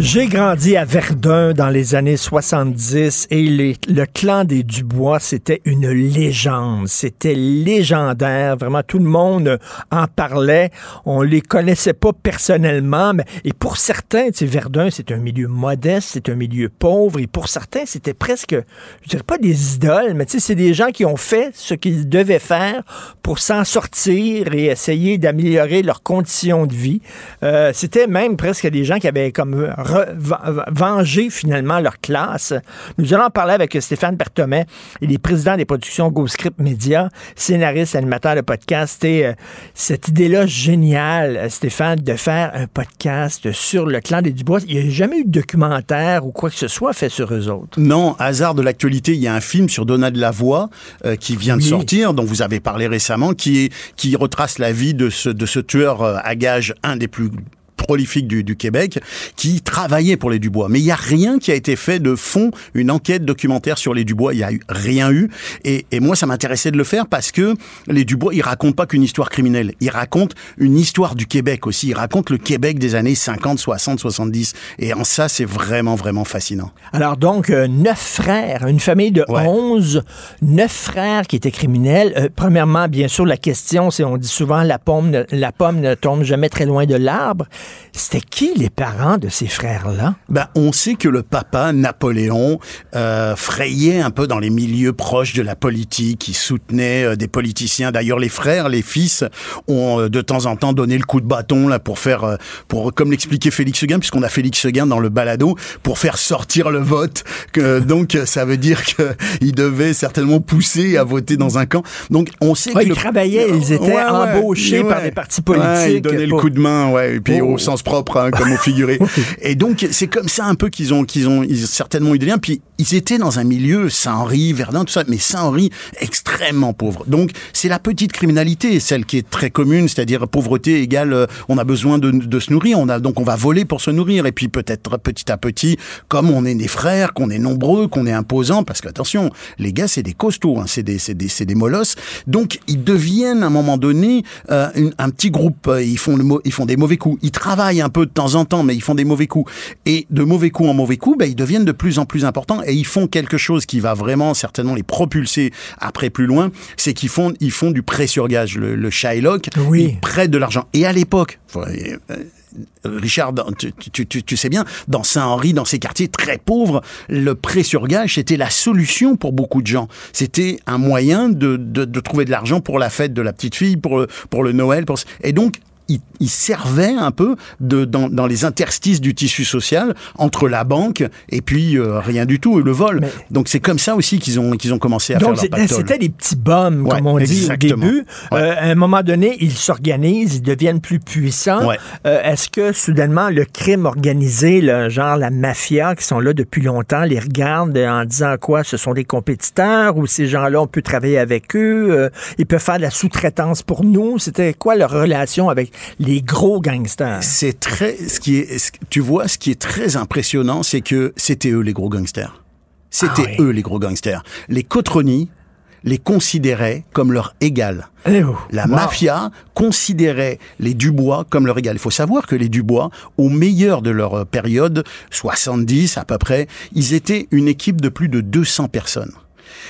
J'ai grandi à Verdun dans les années 70 et le clan des Dubois, c'était une légende. C'était légendaire. Vraiment, tout le monde en parlait. On les connaissait pas personnellement, mais et pour certains, tu sais, Verdun, c'est un milieu modeste, c'est un milieu pauvre et pour certains, c'était presque, je dirais pas des idoles, mais tu sais, c'est des gens qui ont fait ce qu'ils devaient faire pour s'en sortir et essayer d'améliorer leurs conditions de vie. Euh, c'était même presque des gens qui avaient comme venger finalement leur classe. Nous allons en parler avec Stéphane Berthomet. Il est président des productions GoScript Media, scénariste, animateur de podcast. Et euh, cette idée-là géniale, Stéphane, de faire un podcast sur le clan des Dubois. Il n'y a jamais eu de documentaire ou quoi que ce soit fait sur eux autres. Non, hasard de l'actualité, il y a un film sur Donald Lavoie euh, qui vient de sortir, dont vous avez parlé récemment, qui, est, qui retrace la vie de ce, de ce tueur euh, à gage, un des plus prolifiques du, du Québec qui travaillaient pour les Dubois. Mais il y a rien qui a été fait de fond, une enquête documentaire sur les Dubois. Il y a eu, rien eu. Et, et moi, ça m'intéressait de le faire parce que les Dubois, ils racontent pas qu'une histoire criminelle. Ils racontent une histoire du Québec aussi. Ils racontent le Québec des années 50, 60, 70. Et en ça, c'est vraiment, vraiment fascinant. Alors donc, euh, neuf frères, une famille de onze, neuf frères qui étaient criminels. Euh, premièrement, bien sûr, la question, c'est on dit souvent la pomme, ne, la pomme ne tombe jamais très loin de l'arbre. C'était qui les parents de ces frères-là? Ben, on sait que le papa, Napoléon, euh, frayait un peu dans les milieux proches de la politique. Il soutenait euh, des politiciens. D'ailleurs, les frères, les fils, ont euh, de temps en temps donné le coup de bâton là pour faire, euh, pour comme l'expliquait Félix Seguin, puisqu'on a Félix Seguin dans le balado, pour faire sortir le vote. Que, donc, ça veut dire qu'ils devaient certainement pousser à voter dans un camp. Donc, on sait Ouais, que ils le- travaillaient, ils étaient Ouais, embauchés ouais. par des partis politiques. ils donnaient le coup de main, ouais, et puis Oh. Au sens propre, hein, comme au figuré. Et donc, c'est comme ça un peu qu'ils ont, qu'ils ont, ils ont certainement eu des liens. Puis, ils étaient dans un milieu, Saint-Henri, Verdun, tout ça, mais Saint-Henri, extrêmement pauvre. Donc, c'est la petite criminalité, celle qui est très commune, c'est-à-dire pauvreté égale, euh, on a besoin de, de se nourrir, on a, donc on va voler pour se nourrir. Et puis, peut-être petit à petit, comme on est des frères, qu'on est nombreux, qu'on est imposants, parce que attention, les gars, c'est des costauds, hein, c'est des, c'est des, c'est des molosses. Donc, ils deviennent, à un moment donné, euh, une- un petit groupe. Ils font, le, ils font des mauvais coups. Ils travaillent un peu de temps en temps, mais ils font des mauvais coups. Et de mauvais coups en mauvais coups, ben, ils deviennent de plus en plus importants et ils font quelque chose qui va vraiment certainement les propulser après plus loin. C'est qu'ils font, ils font du prêt sur gage. Le, le Shylock, ils prêtent de l'argent. Et à l'époque, faut- euh, Richard, tu, tu- tu- tu sais bien, dans Saint-Henri, dans ces quartiers très pauvres, le prêt sur gage, c'était la solution pour beaucoup de gens. C'était un moyen de, de, de trouver de l'argent pour la fête de la petite fille, pour le, pour le Noël. Pour... Et donc, il, il servait un peu de, dans, dans les interstices du tissu social entre la banque et puis euh, rien du tout, et le vol. Donc c'est comme ça aussi qu'ils ont, qu'ils ont commencé à Donc, faire leur c'était des petits bums, Ouais, comme on dit au début. Euh, à un moment donné, ils s'organisent, ils deviennent plus puissants. Ouais. Euh, Est-ce que, soudainement, le crime organisé, là, genre la mafia, qui sont là depuis longtemps, les regarde en disant quoi? Ce sont des compétiteurs ou ces gens-là, on peut travailler avec eux? euh, ils peuvent faire de la sous-traitance pour nous? C'était quoi leur relation avec les gros gangsters? C'est très, ce qui est, ce- tu vois, ce qui est très impressionnant, c'est que c'était eux les gros gangsters. C'était eux les gros gangsters. Les Cotroni les considéraient comme leur égal. La mafia considérait les Dubois comme leur égal. Il faut savoir que les Dubois, au meilleur de leur euh, période, 70 à peu près, ils étaient une équipe de plus de 200 personnes.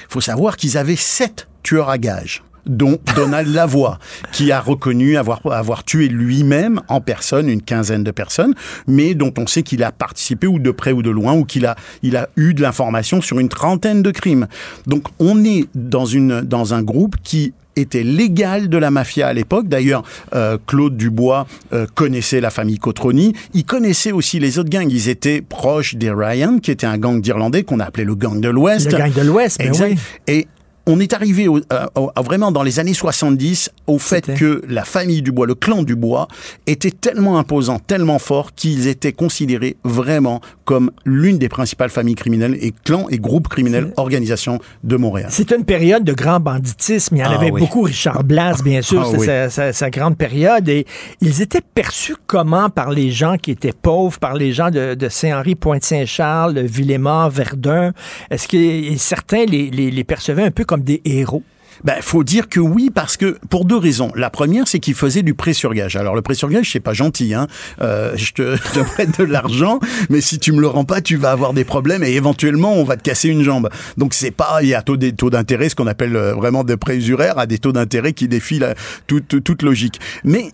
Il faut savoir qu'ils avaient sept tueurs à gages dont Donald Lavoie, qui a reconnu avoir, avoir tué lui-même en personne une quinzaine de personnes, mais dont on sait qu'il a participé ou de près ou de loin, ou qu'il a, il a eu de l'information sur une trentaine de crimes. Donc on est dans, une, dans un groupe qui était légal de la mafia à l'époque. D'ailleurs, euh, Claude Dubois euh, connaissait la famille Cotroni. Il connaissait aussi les autres gangs. Ils étaient proches des Ryan, qui était un gang d'Irlandais qu'on a appelé le gang de l'Ouest. Le gang de l'Ouest, ben Exact. oui. Et on est arrivé au- à vraiment dans les années 70 au fait que la famille Dubois, le clan Dubois, était tellement imposant, tellement fort qu'ils étaient considérés vraiment comme l'une des principales familles criminelles et clans et groupes criminels, organisations de Montréal. C'était une période de grand banditisme. Il y en Ah avait oui. beaucoup. Richard Blas, bien sûr, Ah c'est oui. sa, sa- sa grande période. Et ils étaient perçus comment par les gens qui étaient pauvres, par les gens de, de Saint-Henri, Pointe-Saint-Charles, Villémort, Verdun? Est-ce que certains les, les- les percevaient un peu comme des héros? Ben, faut dire que oui, parce que pour deux raisons. La première, c'est qu'ils faisaient du prêt sur gage. Alors, le prêt sur gage, c'est pas gentil, hein. Euh, je te, prête de l'argent, mais si tu me le rends pas, tu vas avoir des problèmes et éventuellement, on va te casser une jambe. Donc, c'est pas, il y a taux, des taux d'intérêt, ce qu'on appelle euh, vraiment des prêts usuraires, à des taux d'intérêt qui défient toute, toute logique. Mais,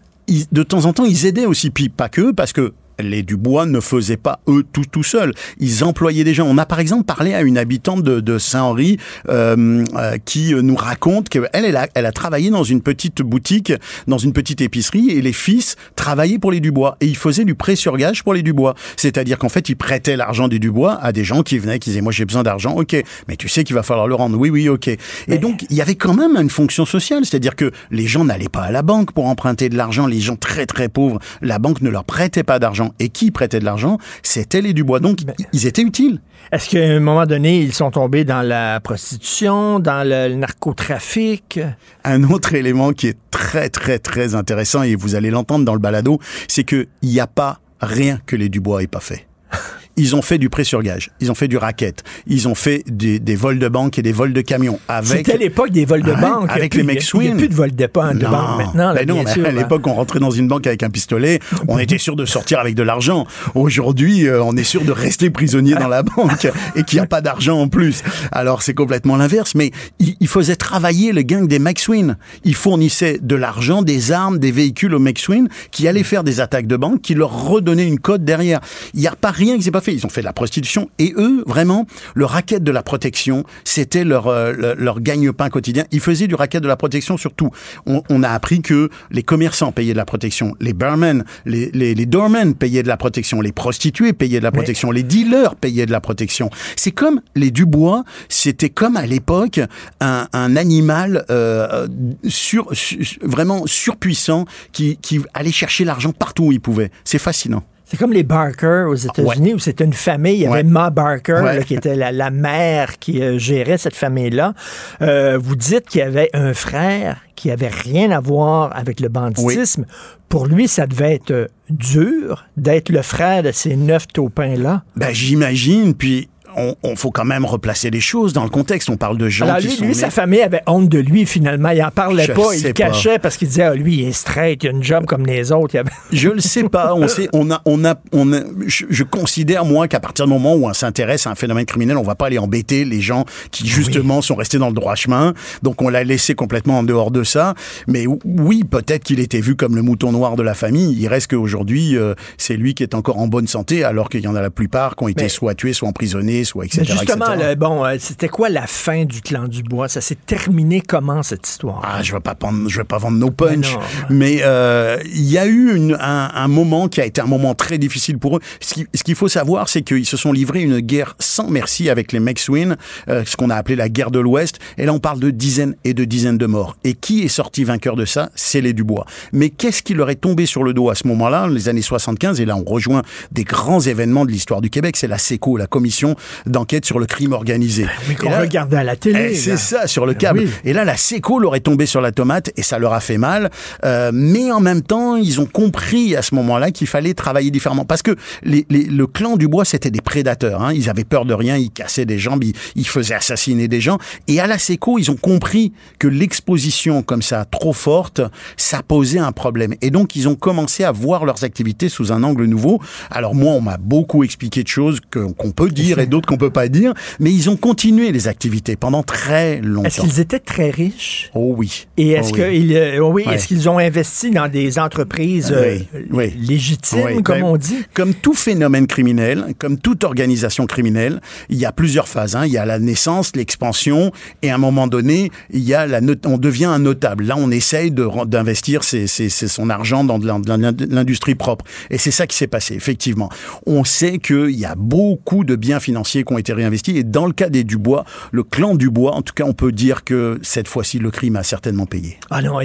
de temps en temps, ils aidaient aussi, puis pas que, parce que les Dubois ne faisaient pas eux tout tout seuls. Ils employaient des gens. On a par exemple parlé à une habitante de, de Saint-Henri euh, euh, qui nous raconte qu'elle elle a, elle a travaillé dans une petite boutique, dans une petite épicerie, et les fils travaillaient pour les Dubois et ils faisaient du prêt sur gage pour les Dubois. C'est-à-dire qu'en fait, ils prêtaient l'argent des Dubois à des gens qui venaient, qui disaient moi j'ai besoin d'argent, ok, mais tu sais qu'il va falloir le rendre. Oui, oui, ok. Et donc il y avait quand même une fonction sociale, c'est-à-dire que les gens n'allaient pas à la banque pour emprunter de l'argent. Les gens très très pauvres, la banque ne leur prêtait pas d'argent. L'argent. Et qui prêtait de l'argent? C'était les Dubois. Donc, ils étaient utiles. Est-ce qu'à un moment donné, ils sont tombés dans la prostitution, dans le narcotrafic? Un autre élément qui est très, très, très intéressant, et vous allez l'entendre dans le balado, c'est qu'il n'y a pas rien que les Dubois aient pas fait ils ont fait du prêt sur gage, ils ont fait du racket, ils ont fait des, des vols de banque et des vols de camions. Avec... C'était l'époque des vols de banque. Avec les mecs Il n'y a plus de vols de, banque maintenant. Ben non, à l'époque, on rentrait dans une banque avec un pistolet, on était sûr de sortir avec de l'argent. Aujourd'hui, euh, on est sûr de rester prisonnier dans la banque et qu'il n'y a pas d'argent en plus. Alors c'est complètement l'inverse, mais il, il, faisait travailler le gang des McSween. Ils fournissaient de l'argent, des armes, des véhicules aux McSween qui allaient faire des attaques de banque, qui leur redonnaient une cote derrière. Il n'y a pas rien qui s'est pas fait. Ils ont fait de la prostitution. Et eux, vraiment, le racket de la protection, c'était leur, euh, leur gagne-pain quotidien. Ils faisaient du racket de la protection surtout. On, on, a appris que les commerçants payaient de la protection, les barmen, les, les, les doormen payaient de la protection, les prostituées payaient de la protection, les dealers payaient de la protection. C'est comme les Dubois, c'était comme à l'époque un, un, animal euh, sur, sur, vraiment surpuissant qui, qui allait chercher l'argent partout où il pouvait. C'est fascinant. C'est comme les Barker aux États-Unis, ouais. où c'était une famille. Il y avait ouais. Ma Barker, ouais. là, qui était la, la, mère qui euh, gérait cette famille-là. Euh, vous dites qu'il y avait un frère qui avait rien à voir avec le banditisme. Pour lui, ça devait être euh, dur d'être le frère de ces neuf taupins-là. Ben, j'imagine. Puis on, on, faut quand même replacer les choses dans le contexte. On parle de gens Alors, qui lui, sont lui, nés... sa famille avait honte de lui, finalement. Il en parlait Je pas. Il sais cachait pas. parce qu'il disait, ah, lui, il est straight, il a une job comme les autres. Il avait... Je le sais pas. On sait, on a, on a, on a, je, je considère, moi, qu'à partir du moment où on s'intéresse à un phénomène criminel, on va pas aller embêter les gens qui, justement, oui. sont restés dans le droit chemin. Donc, on l'a laissé complètement en dehors de ça. Mais oui, peut-être qu'il était vu comme le mouton noir de la famille. Il reste qu'aujourd'hui, euh, c'est lui qui est encore en bonne santé, alors qu'il y en a la plupart qui ont été mais, soit tués, soit emprisonnés, soit etc. Mais justement, etc. Le, bon, euh, c'était quoi la fin du clan du bois? Ça s'est terminé comment, cette histoire? Ah, je vais pas prendre, je vais pas vendre nos punch. Mais il euh, y a eu une, un, un, moment qui a été un moment très difficile pour eux. Ce qu'il qu faut savoir, c'est qu'ils se sont livrés une guerre sans merci avec les McSween, euh, ce qu'on a appelé la guerre de l'Ouest. Et là, on parle de dizaines et de dizaines de morts. Et qui est sorti vainqueur de ça? C'est les Dubois. Mais qu'est-ce qui leur est tombé sur le dos à ce moment-là, les années 75? Et là, on rejoint des grands événements de l'histoire du Québec. C'est la SECO, la commission d'enquête sur le crime organisé. Mais qu'on regardait à la télé. Eh, c'est ça, sur le câble. Oui. Et là, la SECO leur est tombée sur la tomate et ça leur a fait mal. Euh, mais en même temps, ils ont compris à ce moment-là qu'il fallait travailler différemment. Parce que les, les, le clan du bois, c'était des prédateurs. Hein. Ils avaient peur de rien, ils cassaient des jambes, ils, ils, faisaient assassiner des gens. Et à la SECO, ils ont compris que l'exposition comme ça, trop forte, ça posait un problème. Et donc, ils ont commencé à voir leurs activités sous un angle nouveau. Alors moi, on m'a beaucoup expliqué de choses qu'on qu peut dire et d'autres qu'on peut pas dire. Mais ils ont continué les activités pendant très longtemps. Est-ce qu'ils étaient très riches? Oh oui. Et est-ce oh qu'ils oui. oh oui, ouais. est qu'ils ont investi dans des entreprises. Euh, oui. légitimes, comme ben, on dit? Comme tout phénomène criminel, comme toute organisation criminelle, il y a plusieurs phases. Hein. Il y a la naissance, l'expansion, et à un moment donné, il y a la on devient un notable. Là, on essaye d'investir son argent dans de l'industrie propre. Et c'est ça qui s'est passé, effectivement. On sait qu'il y a beaucoup de biens financiers qui ont été réinvestis, et dans le cas des Dubois, le clan Dubois, en tout cas, on peut dire que cette fois-ci, le crime a certainement payé. Ah non,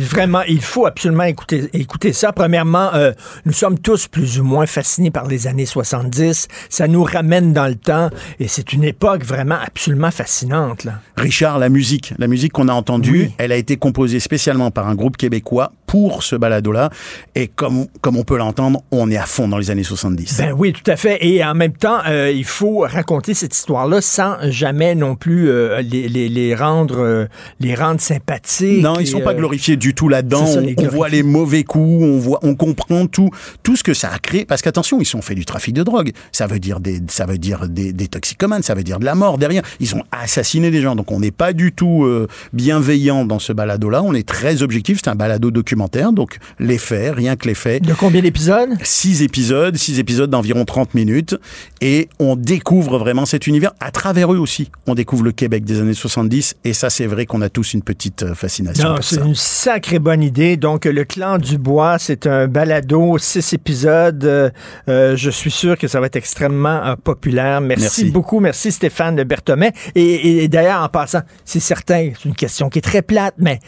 vraiment, il faut absolument écouter, écouter ça. Premièrement, euh, nous sommes tous plus ou moins fascinés par les années 70. Ça nous ramène dans le temps et c'est une époque vraiment absolument fascinante. Là. Richard, la musique, la musique qu'on a entendue, oui. elle a été composée spécialement par un groupe québécois pour ce balado-là. Et comme, comme on peut l'entendre, on est à fond dans les années 70. Ben oui, tout à fait. Et en même temps, euh, il faut raconter cette histoire-là sans jamais non plus euh, les, les, les, rendre, euh, les rendre sympathiques. Non, ils sont pas glorifiés du tout là-dedans. On, on, voit les mauvais coups, on voit, on comprend tout, tout ce que ça a créé. Parce qu'attention, ils ont fait du trafic de drogue. Ça veut dire des, ça veut dire des, des, toxicomanes, ça veut dire de la mort derrière. Ils ont assassiné des gens. Donc on n'est pas du tout bienveillant dans ce balado-là. On est très objectif. C'est un balado documentaire. Donc les faits, rien que les faits. De combien d'épisodes Six épisodes, six épisodes d'environ 30 minutes. Et on découvre vraiment cet univers. À travers eux aussi, on découvre le Québec des années 70. Et ça, c'est vrai qu'on a tous une petite euh, fascination. C'est une sacrée bonne idée. Donc, le clan du bois, c'est un balado, six épisodes. Euh, je suis sûr que ça va être extrêmement euh, populaire. Merci, Merci, beaucoup. Merci Stéphane Berthomet. Et, et, et d'ailleurs, en passant, c'est certain, c'est une question qui est très plate, mais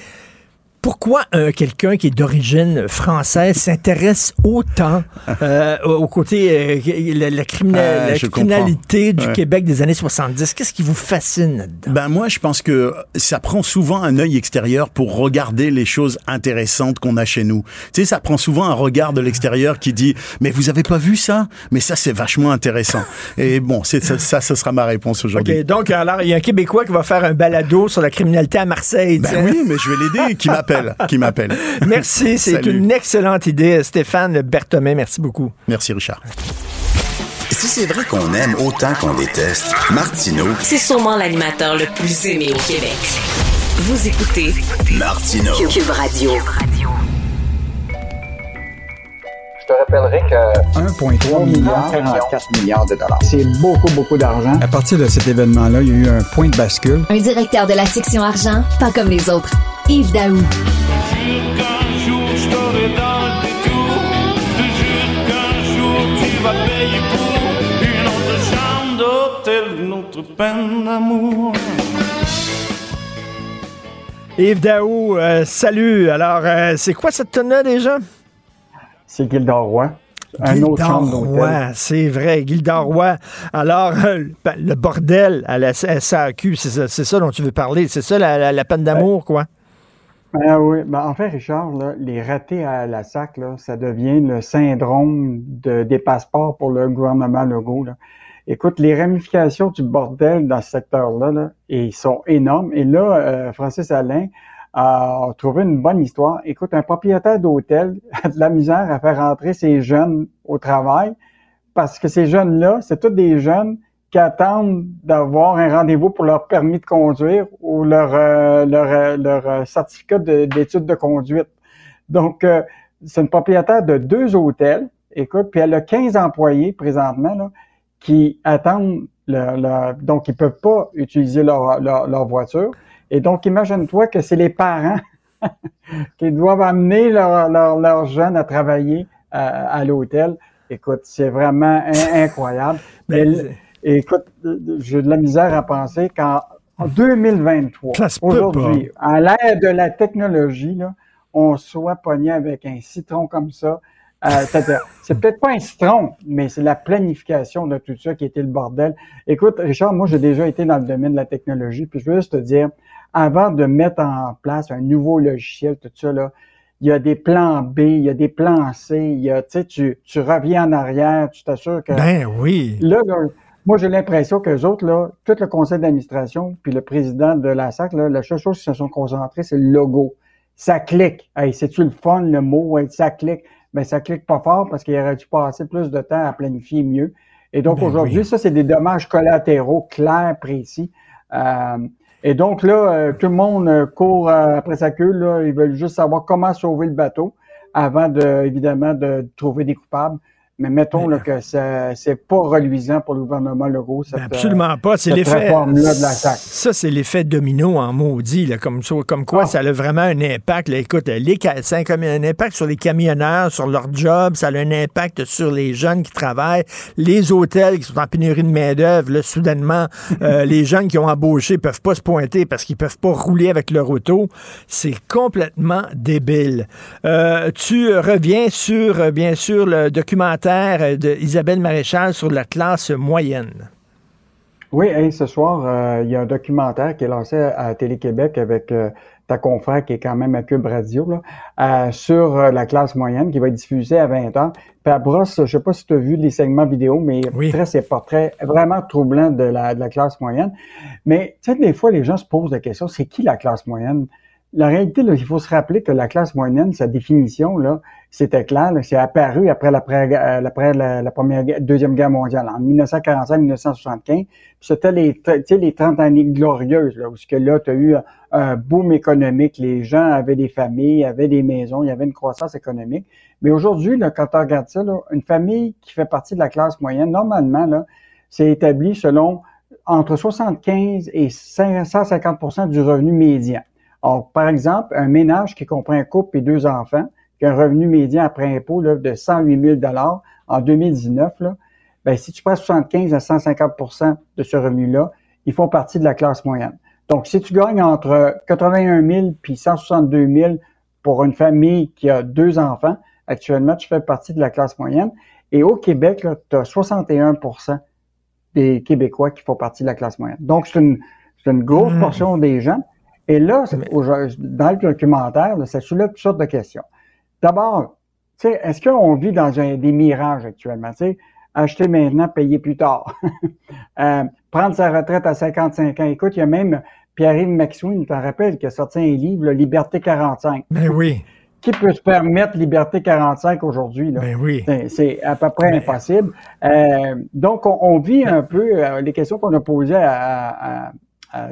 Pourquoi euh, quelqu'un qui est d'origine française s'intéresse autant euh, au côté euh, la, la, criminal, Ah, la criminalité comprends. du Ouais. Québec des années 70? Qu'est-ce qui vous fascine là-dedans? Ben moi, je pense que ça prend souvent un œil extérieur pour regarder les choses intéressantes qu'on a chez nous. Tu sais, ça prend souvent un regard de l'extérieur qui dit mais vous avez pas vu ça? Mais ça c'est vachement intéressant. Et bon, c'est ça, ça, ce sera ma réponse aujourd'hui. Donc alors, il y a un Québécois qui va faire un balado sur la criminalité à Marseille. Ben oui, mais je vais l'aider. Qui m'appelle Qui m'appelle Merci, c'est une excellente idée. Stéphane Berthomé, merci beaucoup. Merci Richard. Si c'est vrai qu'on aime autant qu'on déteste, Martineau, C'est sûrement l'animateur le plus aimé au Québec. Vous écoutez Martineau. Cube Radio. Je te rappellerai que 1,3 milliard, 44 milliards de dollars. C'est beaucoup, beaucoup d'argent. À partir de cet événement-là, il y a eu un point de bascule. Un directeur de la section argent, pas comme les autres. Yves Daou. Yves Daou, euh, salut. Alors, euh, c'est quoi cette tonne-là déjà? C'est Gildor Roy. Un autre chambre c'est vrai, Gildor Roy. Alors, euh, ben, le bordel à la SAQ, c'est ça, c'est ça dont tu veux parler. C'est ça la, la- la peine d'amour, quoi? Ah oui, ben, en fait, Richard, là, les ratés à la SAC, là, ça devient le syndrome de, des passeports pour le gouvernement Legault. Là. Écoute, les ramifications du bordel dans ce secteur-là, là, ils sont énormes. Et là, euh, Francis Alain a trouvé une bonne histoire. Écoute, un propriétaire d'hôtel a de la misère à faire rentrer ses jeunes au travail parce que ces jeunes-là, c'est tous des jeunes qui attendent d'avoir un rendez-vous pour leur permis de conduire ou leur, euh, leur, euh, leur euh, certificat de- d'études de, conduite. Donc, euh, c'est une propriétaire de deux hôtels, écoute, puis elle a 15 employés présentement là, qui attendent, donc ils peuvent pas utiliser leur, leur voiture. Et donc, imagine-toi que c'est les parents qui doivent amener leurs leur, leurs jeunes à travailler euh, à l'hôtel. Écoute, c'est vraiment in- incroyable. Ben, Mais, écoute, j'ai de la misère à penser qu'en en 2023, Ça se peut aujourd'hui, à l'ère de la technologie, là, on soit pogné avec un citron comme ça. Euh, c'est peut-être pas un citron, mais c'est la planification de tout ça qui était le bordel. Écoute, Richard, moi, j'ai déjà été dans le domaine de la technologie, puis je veux juste te dire, avant de mettre en place un nouveau logiciel, tout ça, là, il y a des plans B, il y a des plans C, il y a, tu sais, tu, tu reviens en arrière, tu t'assures que... Ben oui. Là, là, moi, j'ai l'impression que les autres, là, tout le conseil d'administration, puis le président de la SAC, là, la seule chose qu'ils se sont concentrés, c'est le logo. Ça clique. Hey, c'est-tu le fun, le mot? Ouais, ça clique. Ben, ça clique pas fort parce qu'il aurait dû passer plus de temps à planifier mieux. Et donc, Ben aujourd'hui, oui. ça, c'est des dommages collatéraux clairs, précis. Euh, et donc, là, euh, tout le monde euh, court après sa queue, là. Ils veulent juste savoir comment sauver le bateau avant de, évidemment, de trouver des coupables. Mais mettons là, que c'est pas reluisant pour le gouvernement Legault. Cette, Ben, absolument pas. C'est l'effet. Ça, c'est l'effet domino en maudit, là, comme, quoi Ah. ça a vraiment un impact. là. écoute, les, ça a un impact sur les camionneurs, sur leur job, ça a un impact sur les jeunes qui travaillent, les hôtels qui sont en pénurie de main-d'œuvre. Soudainement, euh, les jeunes qui ont embauché peuvent pas se pointer parce qu'ils peuvent pas rouler avec leur auto. C'est complètement débile. Euh, tu reviens sur, euh, bien sûr, le documentaire euh, de Isabelle Maréchal sur la classe moyenne. Oui, hey, ce soir, euh, il y a un documentaire qui est lancé à Télé-Québec avec euh, ta confrère qui est quand même à Cube Radio, là, euh, sur la classe moyenne qui va être diffusée à 20 h Puis à brosse, je sais pas si tu as vu les segments vidéo, mais très ces portraits vraiment troublants de la, de la classe moyenne. Mais tu sais, des fois, les gens se posent la question, c'est qui la classe moyenne? La réalité, là, il faut se rappeler que la classe moyenne, sa définition, là, c'était clair, c'est apparu après la, euh, après la, la première, deuxième guerre mondiale, en 1945-1975. Puis C'était les, les 30 années glorieuses, là, où que là, tu as eu un, un boom économique, les gens avaient des familles, avaient des maisons, il y avait une croissance économique. Mais aujourd'hui, quand tu regardes ça, une famille qui fait partie de la classe moyenne, normalement, c'est établi selon entre 75 et 150% du revenu médian. Par exemple, un ménage qui comprend un couple et deux enfants, qui a un revenu médian après impôt là, de 108 000 en 2019, là, ben, si tu prends 75 à 150% de ce revenu-là, ils font partie de la classe moyenne. Donc, si tu gagnes entre 81 000 puis 162 000 pour une famille qui a deux enfants, actuellement, tu fais partie de la classe moyenne. Et au Québec, tu as 61% des Québécois qui font partie de la classe moyenne. Donc, c'est une, une grosse mmh. portion des gens. Et là, dans le documentaire, ça soulève toutes sortes de questions. D'abord, est-ce qu'on vit dans un, des mirages actuellement? acheter maintenant, payer plus tard. euh, prendre sa retraite à 55 ans. Écoute, il y a même Pierre-Yves McSween, tu te rappelles, qui a sorti un livre, Liberté 45. Ben oui. Qui peut se permettre Liberté 45 aujourd'hui? Ben oui. C'est à peu près impossible. Euh, donc, on, vit un peu euh, les questions qu'on a posées à,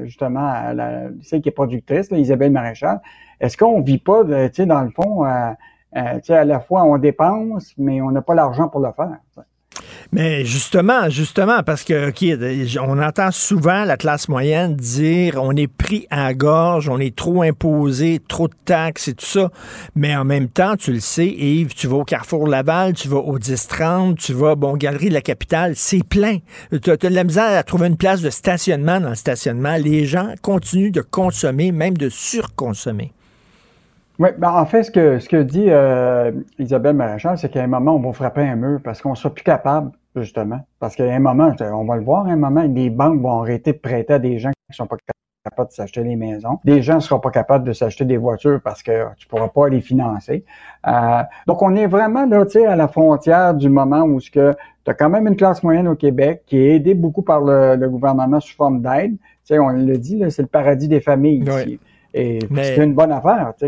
justement à la, celle qui est productrice, Isabelle Maréchal. Est-ce qu'on vit pas, tu sais, dans le fond, euh, à la fois on dépense, mais on n'a pas l'argent pour le faire? Mais justement, justement, parce que on entend souvent la classe moyenne dire on est pris à gorge, on est trop imposé, trop de taxes et tout ça. Mais en même temps, tu le sais, Yves, tu vas au Carrefour Laval, tu vas au 10-30, tu vas, bon, Galerie de la Capitale, c'est plein. Tu as, de la misère à trouver une place de stationnement dans le stationnement. Les gens continuent de consommer, même de surconsommer. Oui, ben en fait, ce que, ce que dit euh, Isabelle Maréchal, c'est qu'à un moment, on va frapper un mur parce qu'on sera plus capable, justement. Parce qu'à un moment, on va le voir, à un moment, les banques vont arrêter de prêter à des gens qui sont pas capables de s'acheter des maisons. Des gens ne seront pas capables de s'acheter des voitures parce que tu pourras pas les financer. Euh, donc, on est vraiment là, tu sais, à la frontière du moment où ce que tu as quand même une classe moyenne au Québec qui est aidée beaucoup par le, gouvernement sous forme d'aide. Tu sais, on le dit, c'est le paradis des familles ici. Et c'est une bonne affaire. Tu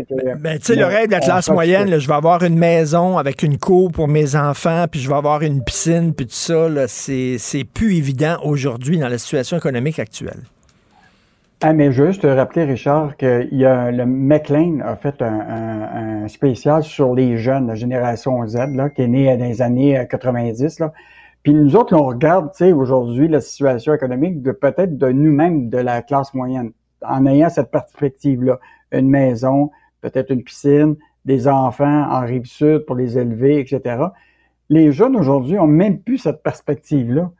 sais, le rêve de la classe moyenne, je vais avoir une maison avec une cour pour mes enfants, puis je vais avoir une piscine, puis tout ça, c'est, c'est plus évident aujourd'hui dans la situation économique actuelle. Ah, mais juste rappeler, Richard, que y a, le McLean a fait un, spécial sur les jeunes, la génération Z, là, qui est née dans les années 90. Là. Puis nous autres, on regarde aujourd'hui la situation économique de peut-être de nous-mêmes, de la classe moyenne en ayant cette perspective-là. Une maison, peut-être une piscine, des enfants en rive sud pour les élever, etc. Les jeunes aujourd'hui ont même plus cette perspective-là.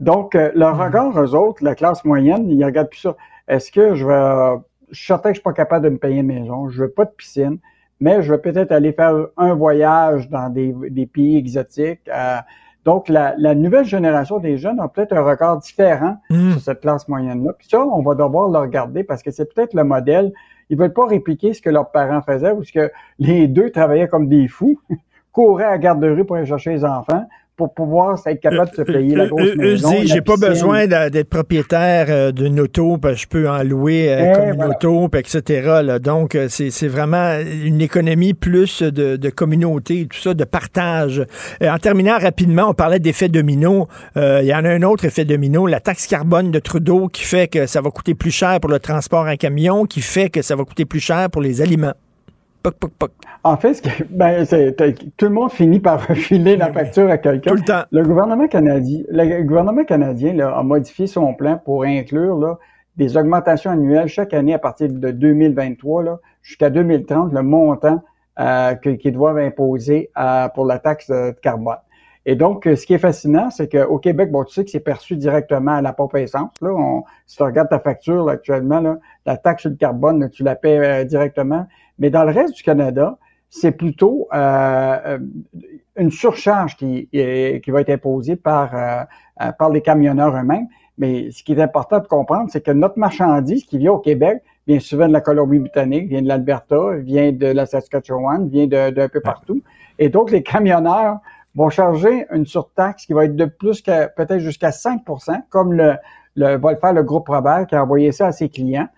Donc, euh, leur hmm. regard, eux autres, la classe moyenne, ils regardent plus ça. Est-ce que je vais... Je suis certain que je suis pas capable de me payer une maison, je veux pas de piscine, mais je vais peut-être aller faire un voyage dans des, pays exotiques. Euh, donc, la, nouvelle génération des jeunes a peut-être un record différent hmm. sur cette classe moyenne-là. Puis ça, on va devoir le regarder parce que c'est peut-être le modèle. Ils veulent pas répliquer ce que leurs parents faisaient ou ce que les deux travaillaient comme des fous, couraient à la garderie pour aller chercher les enfants, pour pouvoir être capable de se payer la grosse maison. Eux j'ai pas besoin d'être propriétaire euh, d'une auto, parce que je peux en louer euh, eh, comme une auto, etc. Donc, euh, c'est vraiment une économie plus de, communauté, tout ça, de partage. en terminant rapidement, on parlait d'effet domino. Il y en a un autre effet domino, la taxe carbone de Trudeau qui fait que ça va coûter plus cher pour le transport en camion, qui fait que ça va coûter plus cher pour les aliments. En fait, ben, tout le monde finit par refiler la facture à quelqu'un. Tout le temps. Le gouvernement canadien, le gouvernement canadien a modifié son plan pour inclure des augmentations annuelles chaque année à partir de 2023 jusqu'à 2030, le montant euh, qu'ils doivent imposer euh, pour la taxe de carbone. Et donc, ce qui est fascinant, c'est qu'au Québec, bon, tu sais que c'est perçu directement à la pompe à essence. Là, si tu regardes ta facture actuellement, la taxe sur le carbone, tu la paies euh, directement. Mais dans le reste du Canada, c'est plutôt euh, euh, une surcharge qui, qui va être imposée par, euh, par les camionneurs eux-mêmes. Mais ce qui est important de comprendre, c'est que notre marchandise qui vient au Québec vient souvent de la Colombie-Britannique, vient de l'Alberta, vient de la Saskatchewan, vient d'un peu partout. Et donc, les camionneurs vont charger une surtaxe qui va être de plus que peut-être jusqu'à 5% comme le, le, va le faire le groupe Robert qui a envoyé ça à ses clients.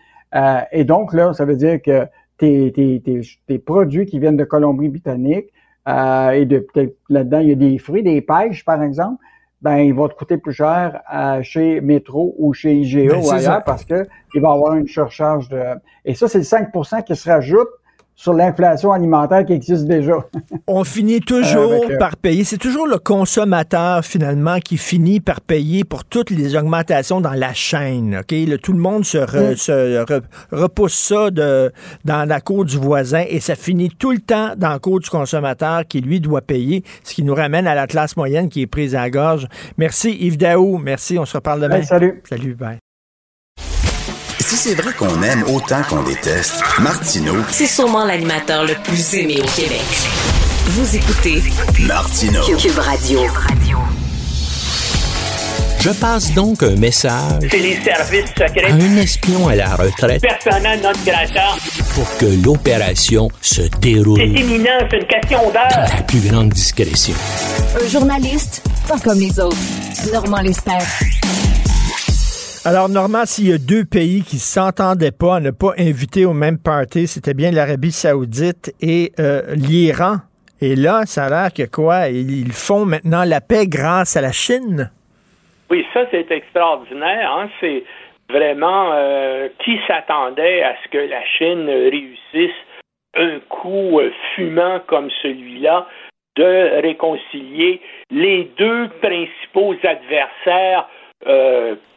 et donc, là, ça veut dire que tes, produits qui viennent de Colombie-Britannique, euh, et de là-dedans, il y a des fruits, des pêches, par exemple, ben, ils vont te coûter plus cher euh, chez Métro ou chez IGA ben, ou ailleurs parce que il va avoir une surcharge de. Et ça, c'est le 5% qui se rajoute sur l'inflation alimentaire qui existe déjà. On finit toujours euh, par payer. C'est toujours le consommateur, finalement, qui finit par payer pour toutes les augmentations dans la chaîne. OK? tout le monde se, repousse ça de, dans la cour du voisin et ça finit tout le temps dans la cour du consommateur qui, lui, doit payer, ce qui nous ramène à la classe moyenne qui est prise à la gorge. Merci, Yves Daou. Merci. On se reparle demain. salut. Salut. Bye. Si c'est vrai qu'on aime autant qu'on déteste, Martineau, C'est sûrement l'animateur le plus aimé au Québec. Vous écoutez Martineau. Cube Radio. Je passe donc un message C'est les services à secrets. un espion à la retraite Persona non grata. pour que l'opération se déroule C'est imminent, c'est une question dans d'heure. la plus grande discrétion. Un journaliste pas comme les autres. Normand Lester. Alors, Normand, s'il y a deux pays qui s'entendaient pas à ne pas inviter au même party, c'était bien l'Arabie Saoudite et euh, l'Iran. Et là, ça a l'air que quoi? Ils font maintenant la paix grâce à la Chine? Oui, ça, c'est extraordinaire. Hein? C'est vraiment euh, qui s'attendait à ce que la Chine réussisse un coup euh, fumant comme celui-là de réconcilier les deux principaux adversaires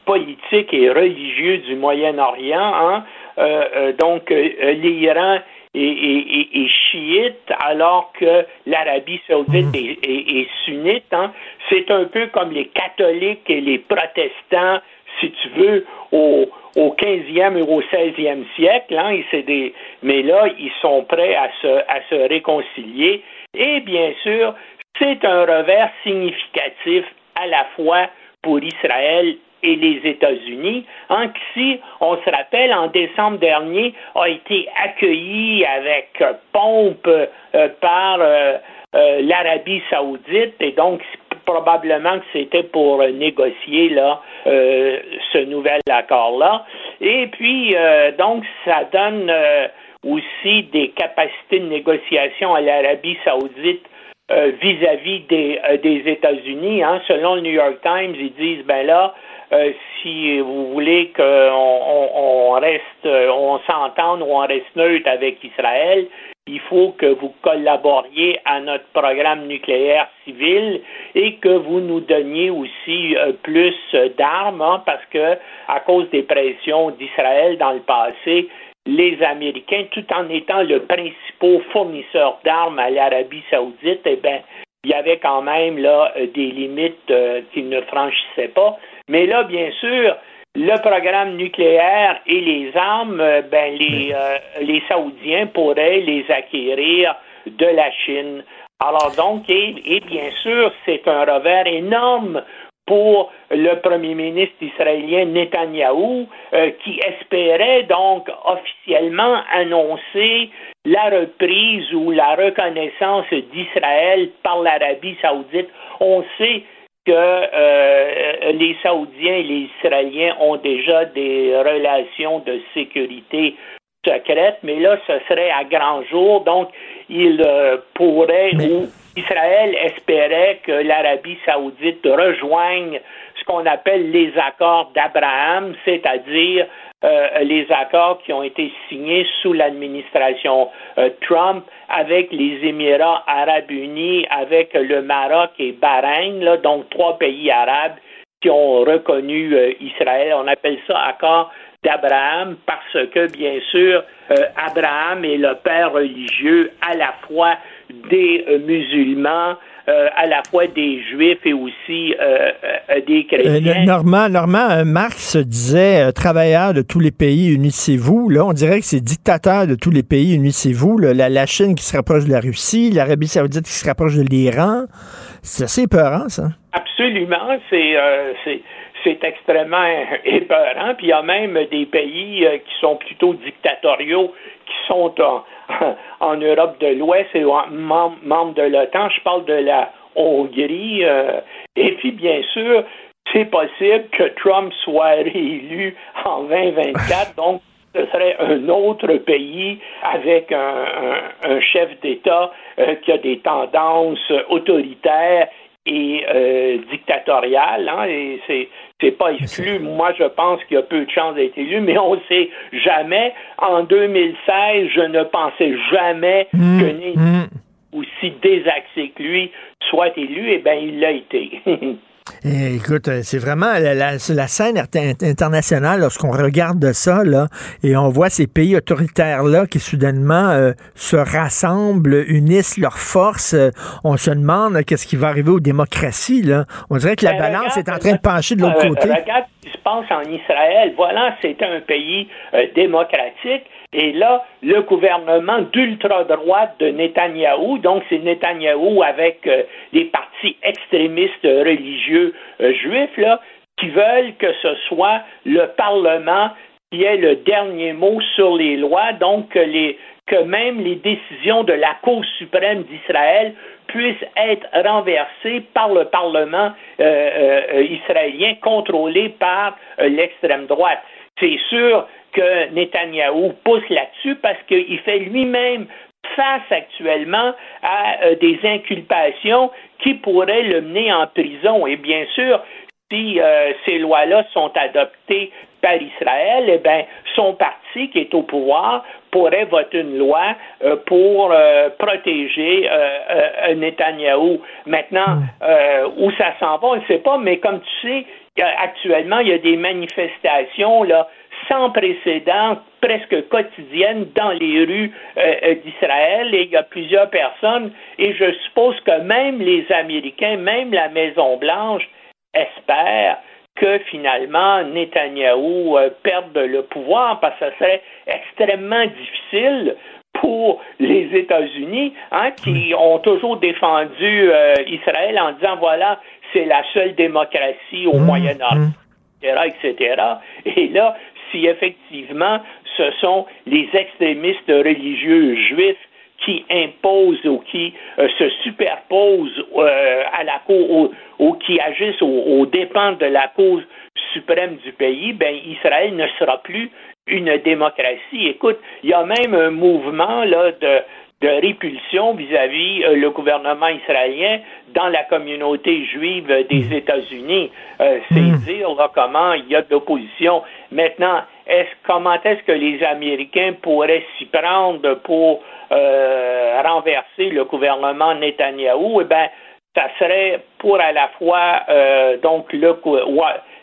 politiques et religieux du Moyen-Orient, hein? Euh, euh, donc euh, l'Iran est, est- est- est chiite, alors que l'Arabie saoudite est, est- sunnite. hein. C'est un peu comme les catholiques et les protestants, si tu veux, au, au 15e et au 16e siècle. Hein, et c'est des, mais là, ils sont prêts à se, à se réconcilier. Et bien sûr, c'est un revers significatif à la fois pour Israël et les États-Unis, hein, qui, on se rappelle, en décembre dernier, a été accueilli avec pompe euh, par euh, euh, l'Arabie saoudite, et donc probablement que c'était pour négocier là ce nouvel accord-là. Et puis, donc, ça donne aussi des capacités de négociation à l'Arabie saoudite vis-à-vis des, des États-Unis. Hein. Selon le New York Times, ils disent, ben là, euh, si vous voulez qu'on on, on reste, on s'entende ou on reste neutre avec Israël, il faut que vous collaboriez à notre programme nucléaire civil et que vous nous donniez aussi euh, plus d'armes, hein, parce que à cause des pressions d'Israël dans le passé, les Américains, tout en étant le principal fournisseur d'armes à l'Arabie saoudite, eh bien, il y avait quand même là euh, des limites qu'ils ne franchissaient pas. Mais là, bien sûr, le programme nucléaire et les armes, euh, ben les, euh, les Saoudiens pourraient les acquérir de la Chine. Alors donc, et, et bien sûr, c'est un revers énorme pour le premier ministre israélien Netanyahou, euh, qui espérait donc officiellement annoncer la reprise ou la reconnaissance d'Israël par l'Arabie saoudite. On sait que euh, les Saoudiens et les Israéliens ont déjà des relations de sécurité secrètes, mais là, ce serait à grand jour, donc il euh, pourrait ou Israël espérait que l'Arabie saoudite rejoigne ce qu'on appelle les accords d'Abraham, c'est-à-dire euh, les accords qui ont été signés sous l'administration euh, Trump avec les Émirats arabes unis, avec le Maroc et Bahreïn, donc trois pays arabes qui ont reconnu euh, Israël. On appelle ça accord d'Abraham parce que, bien sûr, Abraham est le père religieux à la fois des musulmans, euh, à la fois des juifs et aussi euh, euh, des Euh, chrétiens. Normand, Normand euh, Marx disait euh, travailleurs de tous les pays, unissez-vous. Là, on dirait que c'est dictateurs de tous les pays, unissez-vous. La, la Chine qui se rapproche de la Russie, l'Arabie Saoudite qui se rapproche de l'Iran. C'est assez épeurant, ça. Absolument, c'est euh, c'est extrêmement épeurant. Puis il y a même des pays euh, qui sont plutôt dictatoriaux, qui sont en, en Europe de l'Ouest et membres de l'OTAN. Je parle de la Hongrie. euh, et puis bien sûr, c'est possible que Trump soit réélu en 2024. Donc ce serait un autre pays avec un, un- un chef d'État euh, qui a des tendances autoritaires et euh, dictatoriales. hein, et c'est c'est pas exclu. Moi, je pense qu'il y a peu de chances d'être élu, mais on ne sait jamais. En 2016, je ne pensais jamais que Né aussi désaxé que lui soit élu. Eh bien, il l'a été. Eh, Écoute, euh, c'est vraiment la, la- c'est la scène inter- internationale lorsqu'on regarde ça là, et on voit ces pays autoritaires-là qui soudainement euh, se rassemblent, unissent leurs forces. euh, on se demande qu'est-ce qui va arriver aux démocraties. Là. On dirait que la Ben, balance regarde, est en train de pencher de l'autre euh, côté. Regarde qui se passe en Israël. Voilà, c'est un pays euh, démocratique. Et là, le gouvernement d'ultra-droite de Netanyahou, donc c'est Netanyahou avec euh, des partis extrémistes religieux euh, juifs, là, qui veulent que ce soit le Parlement qui ait le dernier mot sur les lois, donc les, que même les décisions de la Cour suprême d'Israël puissent être renversées par le Parlement euh, euh, israélien contrôlé par euh, l'extrême droite. C'est sûr que Netanyahou pousse là-dessus parce qu'il fait lui-même face actuellement à euh, des inculpations qui pourraient le mener en prison. Et bien sûr, si euh, ces lois-là sont adoptées par Israël, eh bien, son parti qui est au pouvoir pourrait voter une loi euh, pour euh, protéger euh, Netanyahou. Maintenant, où ça s'en va, on ne sait pas, mais comme tu sais, actuellement, il y a des manifestations là, sans précédent, presque quotidiennes, dans les rues euh, d'Israël, et il y a plusieurs personnes, et je suppose que même les Américains, même la Maison-Blanche, espèrent que finalement Netanyahou euh, perde le pouvoir parce que ce serait extrêmement difficile pour les États-Unis, hein, qui ont toujours défendu euh, Israël en disant voilà, c'est la seule démocratie au Moyen-Orient, etc., etc. Et là, si effectivement ce sont les extrémistes religieux juifs qui imposent ou qui euh, se superposent euh, à la cour ou, ou qui agissent aux, aux dépens de la cause suprême du pays, ben Israël ne sera plus une démocratie. Écoute, il y a même un mouvement là de de répulsion vis-à-vis euh, le gouvernement israélien dans la communauté juive des États-Unis. Euh, c'est dire là, comment il y a de l'opposition. Maintenant, est-ce comment est-ce que les Américains pourraient s'y prendre pour euh, renverser le gouvernement Netanyahou? Eh bien, ça serait pour à la fois euh, donc le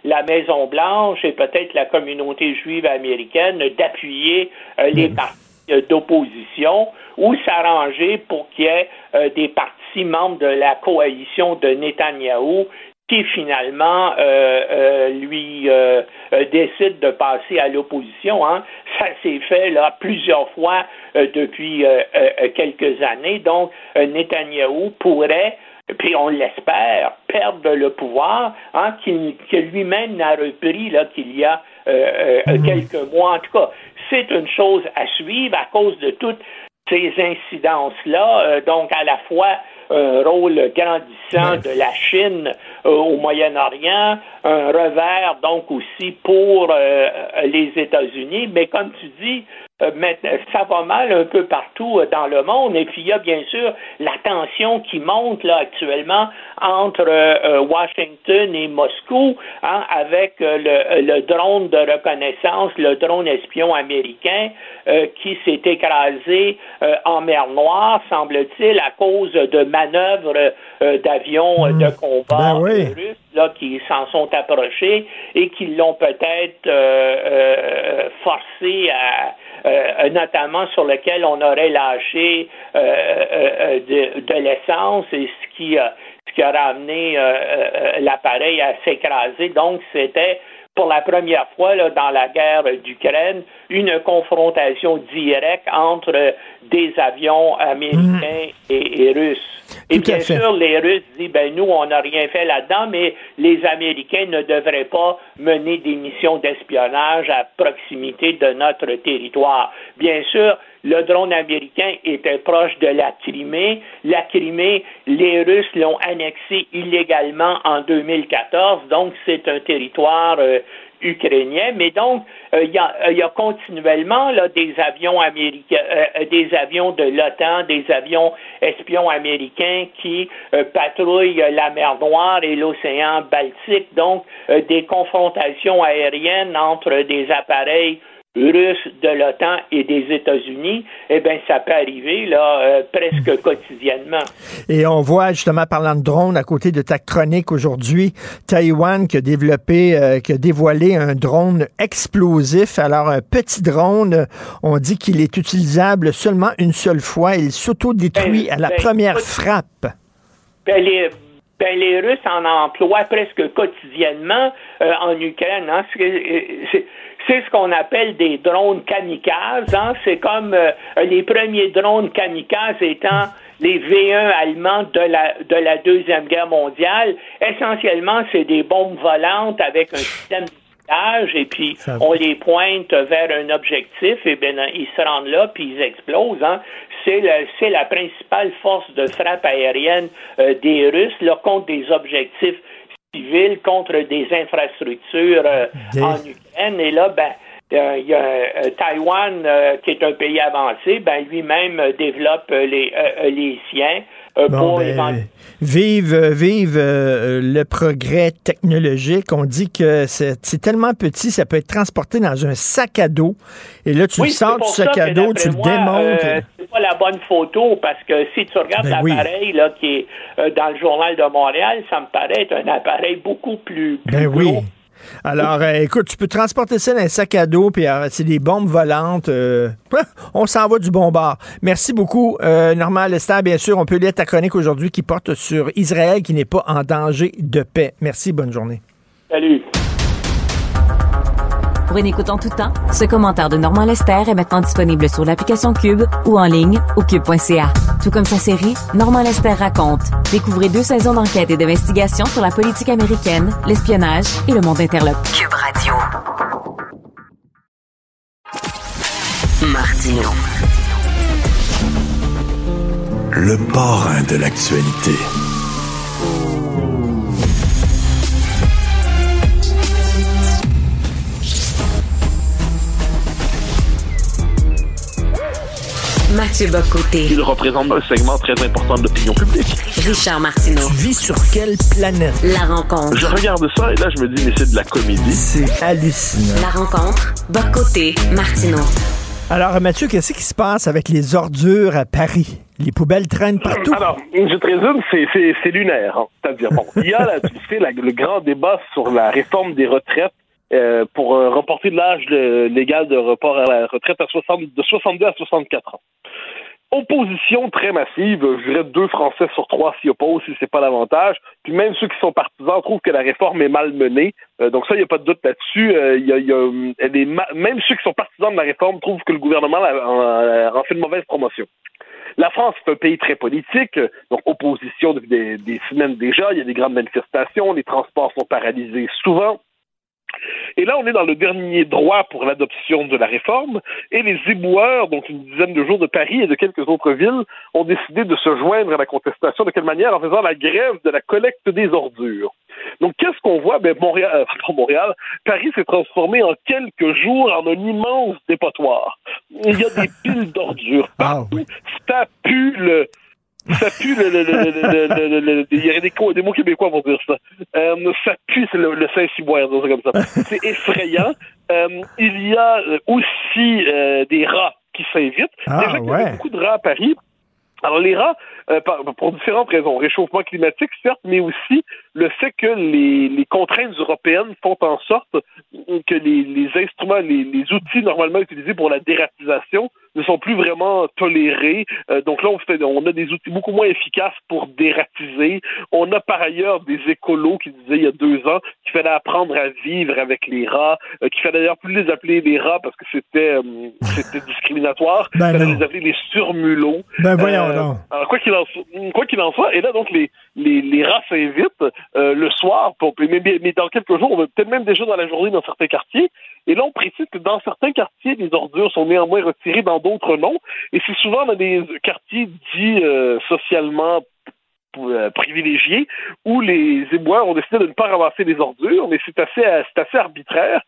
la Maison Blanche et peut-être la communauté juive américaine d'appuyer euh, les partis d'opposition ou s'arranger pour qu'il y ait euh, des partis membres de la coalition de Netanyahou qui finalement euh, euh, lui euh, décide de passer à l'opposition. Hein. Ça s'est fait là plusieurs fois depuis quelques années. Donc, Netanyahou pourrait puis on l'espère, perdre le pouvoir, hein, qu'il, que lui-même n'a repris là, qu'il y a euh, euh, quelques mois. En tout cas, c'est une chose à suivre à cause de toutes ces incidences-là. Euh, donc, à la fois un rôle grandissant de la Chine au Moyen-Orient, un revers donc aussi pour euh, les États-Unis, mais comme tu dis, euh, ça va mal un peu partout euh, dans le monde. Et puis il y a bien sûr la tension qui monte là actuellement entre euh, euh, Washington et Moscou, hein, avec euh, le, le drone de reconnaissance, le drone espion américain euh, qui s'est écrasé euh, en mer Noire, semble-t-il, à cause de manœuvres euh, d'avions euh, de combat Ben oui. Euh, russes là, qui s'en sont approchés et qui l'ont peut-être euh, euh, forcé à euh, notamment sur lequel on aurait lâché euh, euh, de, de l'essence et ce qui ce qui a ramené euh, euh, l'appareil à s'écraser. Donc, c'était pour la première fois là, dans la guerre d'Ukraine une confrontation directe entre euh, des avions américains et, et russes. Et Tout bien sûr, les Russes disent, ben nous, on n'a rien fait là-dedans, mais les Américains ne devraient pas mener des missions d'espionnage à proximité de notre territoire. Bien sûr, le drone américain était proche de la Crimée. La Crimée, les Russes l'ont annexée illégalement en 2014, donc c'est un territoire euh, ukrainien. Mais donc, euh, il y, a, euh, il y a continuellement là, des avions américains, euh, des avions de l'OTAN, des avions espions américains qui patrouillent la mer Noire et l'océan Baltique. Donc, des confrontations aériennes entre des appareils russes de l'OTAN et des États-Unis, eh bien, ça peut arriver là euh, presque quotidiennement. Et on voit justement, parlant de drone, à côté de ta chronique aujourd'hui, Taïwan qui a développé, euh, qui a dévoilé un drone explosif. Alors, un petit drone, on dit qu'il est utilisable seulement une seule fois. Il s'autodétruit Ben, à la ben, première frappe. Les- ben, les Russes en emploient presque quotidiennement euh, en Ukraine. Hein. C'est ce qu'on appelle des drones kamikazes. Hein. C'est comme euh, les premiers drones kamikazes étant les V1 allemands de la, de la Deuxième Guerre mondiale. Essentiellement, c'est des bombes volantes avec un système de et puis on les pointe vers un objectif et bien ils se rendent là puis ils explosent. Hein. C'est, c'est la principale force de frappe aérienne euh, des Russes là, contre des objectifs civils, contre des infrastructures euh, en Ukraine. Et là, ben, euh, il y a euh, Taïwan, qui est un pays avancé, ben, lui-même développe les, les siens. Pour ben, vive, vive le progrès technologique. On dit que c'est tellement petit, ça peut être transporté dans un sac à dos. Et là, tu le sors du sac à dos, tu le démontes. c'est pas la bonne photo parce que si tu regardes Ben l'appareil là qui est dans le journal de Montréal, ça me paraît être un appareil beaucoup plus, plus Ben oui. Alors, euh, écoute, tu peux transporter ça dans un sac à dos, puis euh, c'est des bombes volantes. euh, on s'en va du bon bord. Merci beaucoup, Normand Lester. Bien sûr, on peut lire ta chronique aujourd'hui qui porte sur Israël qui n'est pas en danger de paix. Merci, bonne journée. Salut. Pour une écoute en tout temps, ce commentaire de Normand Lester est maintenant disponible sur l'application Cube ou en ligne au cube.ca. Tout comme sa série Normand Lester raconte. Découvrez deux saisons d'enquête et d'investigation sur la politique américaine, l'espionnage et le monde interlope. Cube Radio. Martino. Le parrain de l'actualité. Mathieu Bocoté. Il représente un segment très important de l'opinion publique. Richard Martineau. Tu vis sur quelle planète? La rencontre. Je regarde ça et là, je me dis, mais c'est de la comédie. C'est hallucinant. La rencontre. Bocoté. Martineau. Alors, Mathieu, qu'est-ce qui se passe avec les ordures à Paris? Les poubelles traînent partout. Alors, je te résume, c'est, lunaire. hein. C'est-à-dire, bon, il y a, là, tu sais, la- le grand débat sur la réforme des retraites euh, pour euh, reporter l'âge euh, légal de report à la retraite à 60, de 62 à 64 ans. Opposition très massive, je dirais deux Français sur trois s'y opposent si c'est pas l'avantage. Puis même ceux qui sont partisans trouvent que la réforme est mal menée. Euh, donc ça, il n'y a pas de doute là-dessus. Euh, y a, y a, ma- même ceux qui sont partisans de la réforme trouvent que le gouvernement la- en, fait une mauvaise promotion. La France est un pays très politique, euh, donc opposition depuis des, des semaines déjà. Il y a des grandes manifestations, les transports sont paralysés souvent. Et là, on est dans le dernier droit pour l'adoption de la réforme, et les éboueurs, donc une dizaine de jours de Paris et de quelques autres villes, ont décidé de se joindre à la contestation. De quelle manière? En faisant la grève de la collecte des ordures. Donc, qu'est-ce qu'on voit? Ben, Montréal, euh, Montréal, Paris s'est transformé en quelques jours en un immense dépotoir. Il y a des piles d'ordures partout. Ça pue le, ça pue le, le, le, le, il y aurait des, mots québécois pour dire ça. Euh, ça pue, c'est le, Saint-Cyboire, comme ça. C'est effrayant. Euh, il y a aussi euh, des rats qui s'invitent. Ah, Déjà qu'il y ouais. beaucoup de rats à Paris. Alors les rats, pour différentes raisons, réchauffement climatique certes, mais aussi le fait que les, les contraintes européennes font en sorte que les, les instruments, les, les outils normalement utilisés pour la dératisation ne sont plus vraiment tolérés. Euh, donc là, on, fait, on a des outils beaucoup moins efficaces pour dératiser. On a par ailleurs des écolos qui disaient il y a deux ans qu'il fallait apprendre à vivre avec les rats, euh, qu'il fallait d'ailleurs plus les appeler les rats parce que c'était euh, c'était discriminatoire. Ben il fallait non. les appeler les surmulots. Ben voyons alors, quoi qu'il en, qu'il en soit, et là, donc, les, les, les rats s'invitent euh, le soir, mais, dans quelques jours, on peut-être même déjà dans la journée dans certains quartiers. Et là, on précise que dans certains quartiers, les ordures sont néanmoins retirées, dans d'autres non. Et c'est souvent dans des quartiers dits euh, socialement euh, privilégiés où les éboueurs ont décidé de ne pas ramasser les ordures, mais c'est assez, c'est assez arbitraire.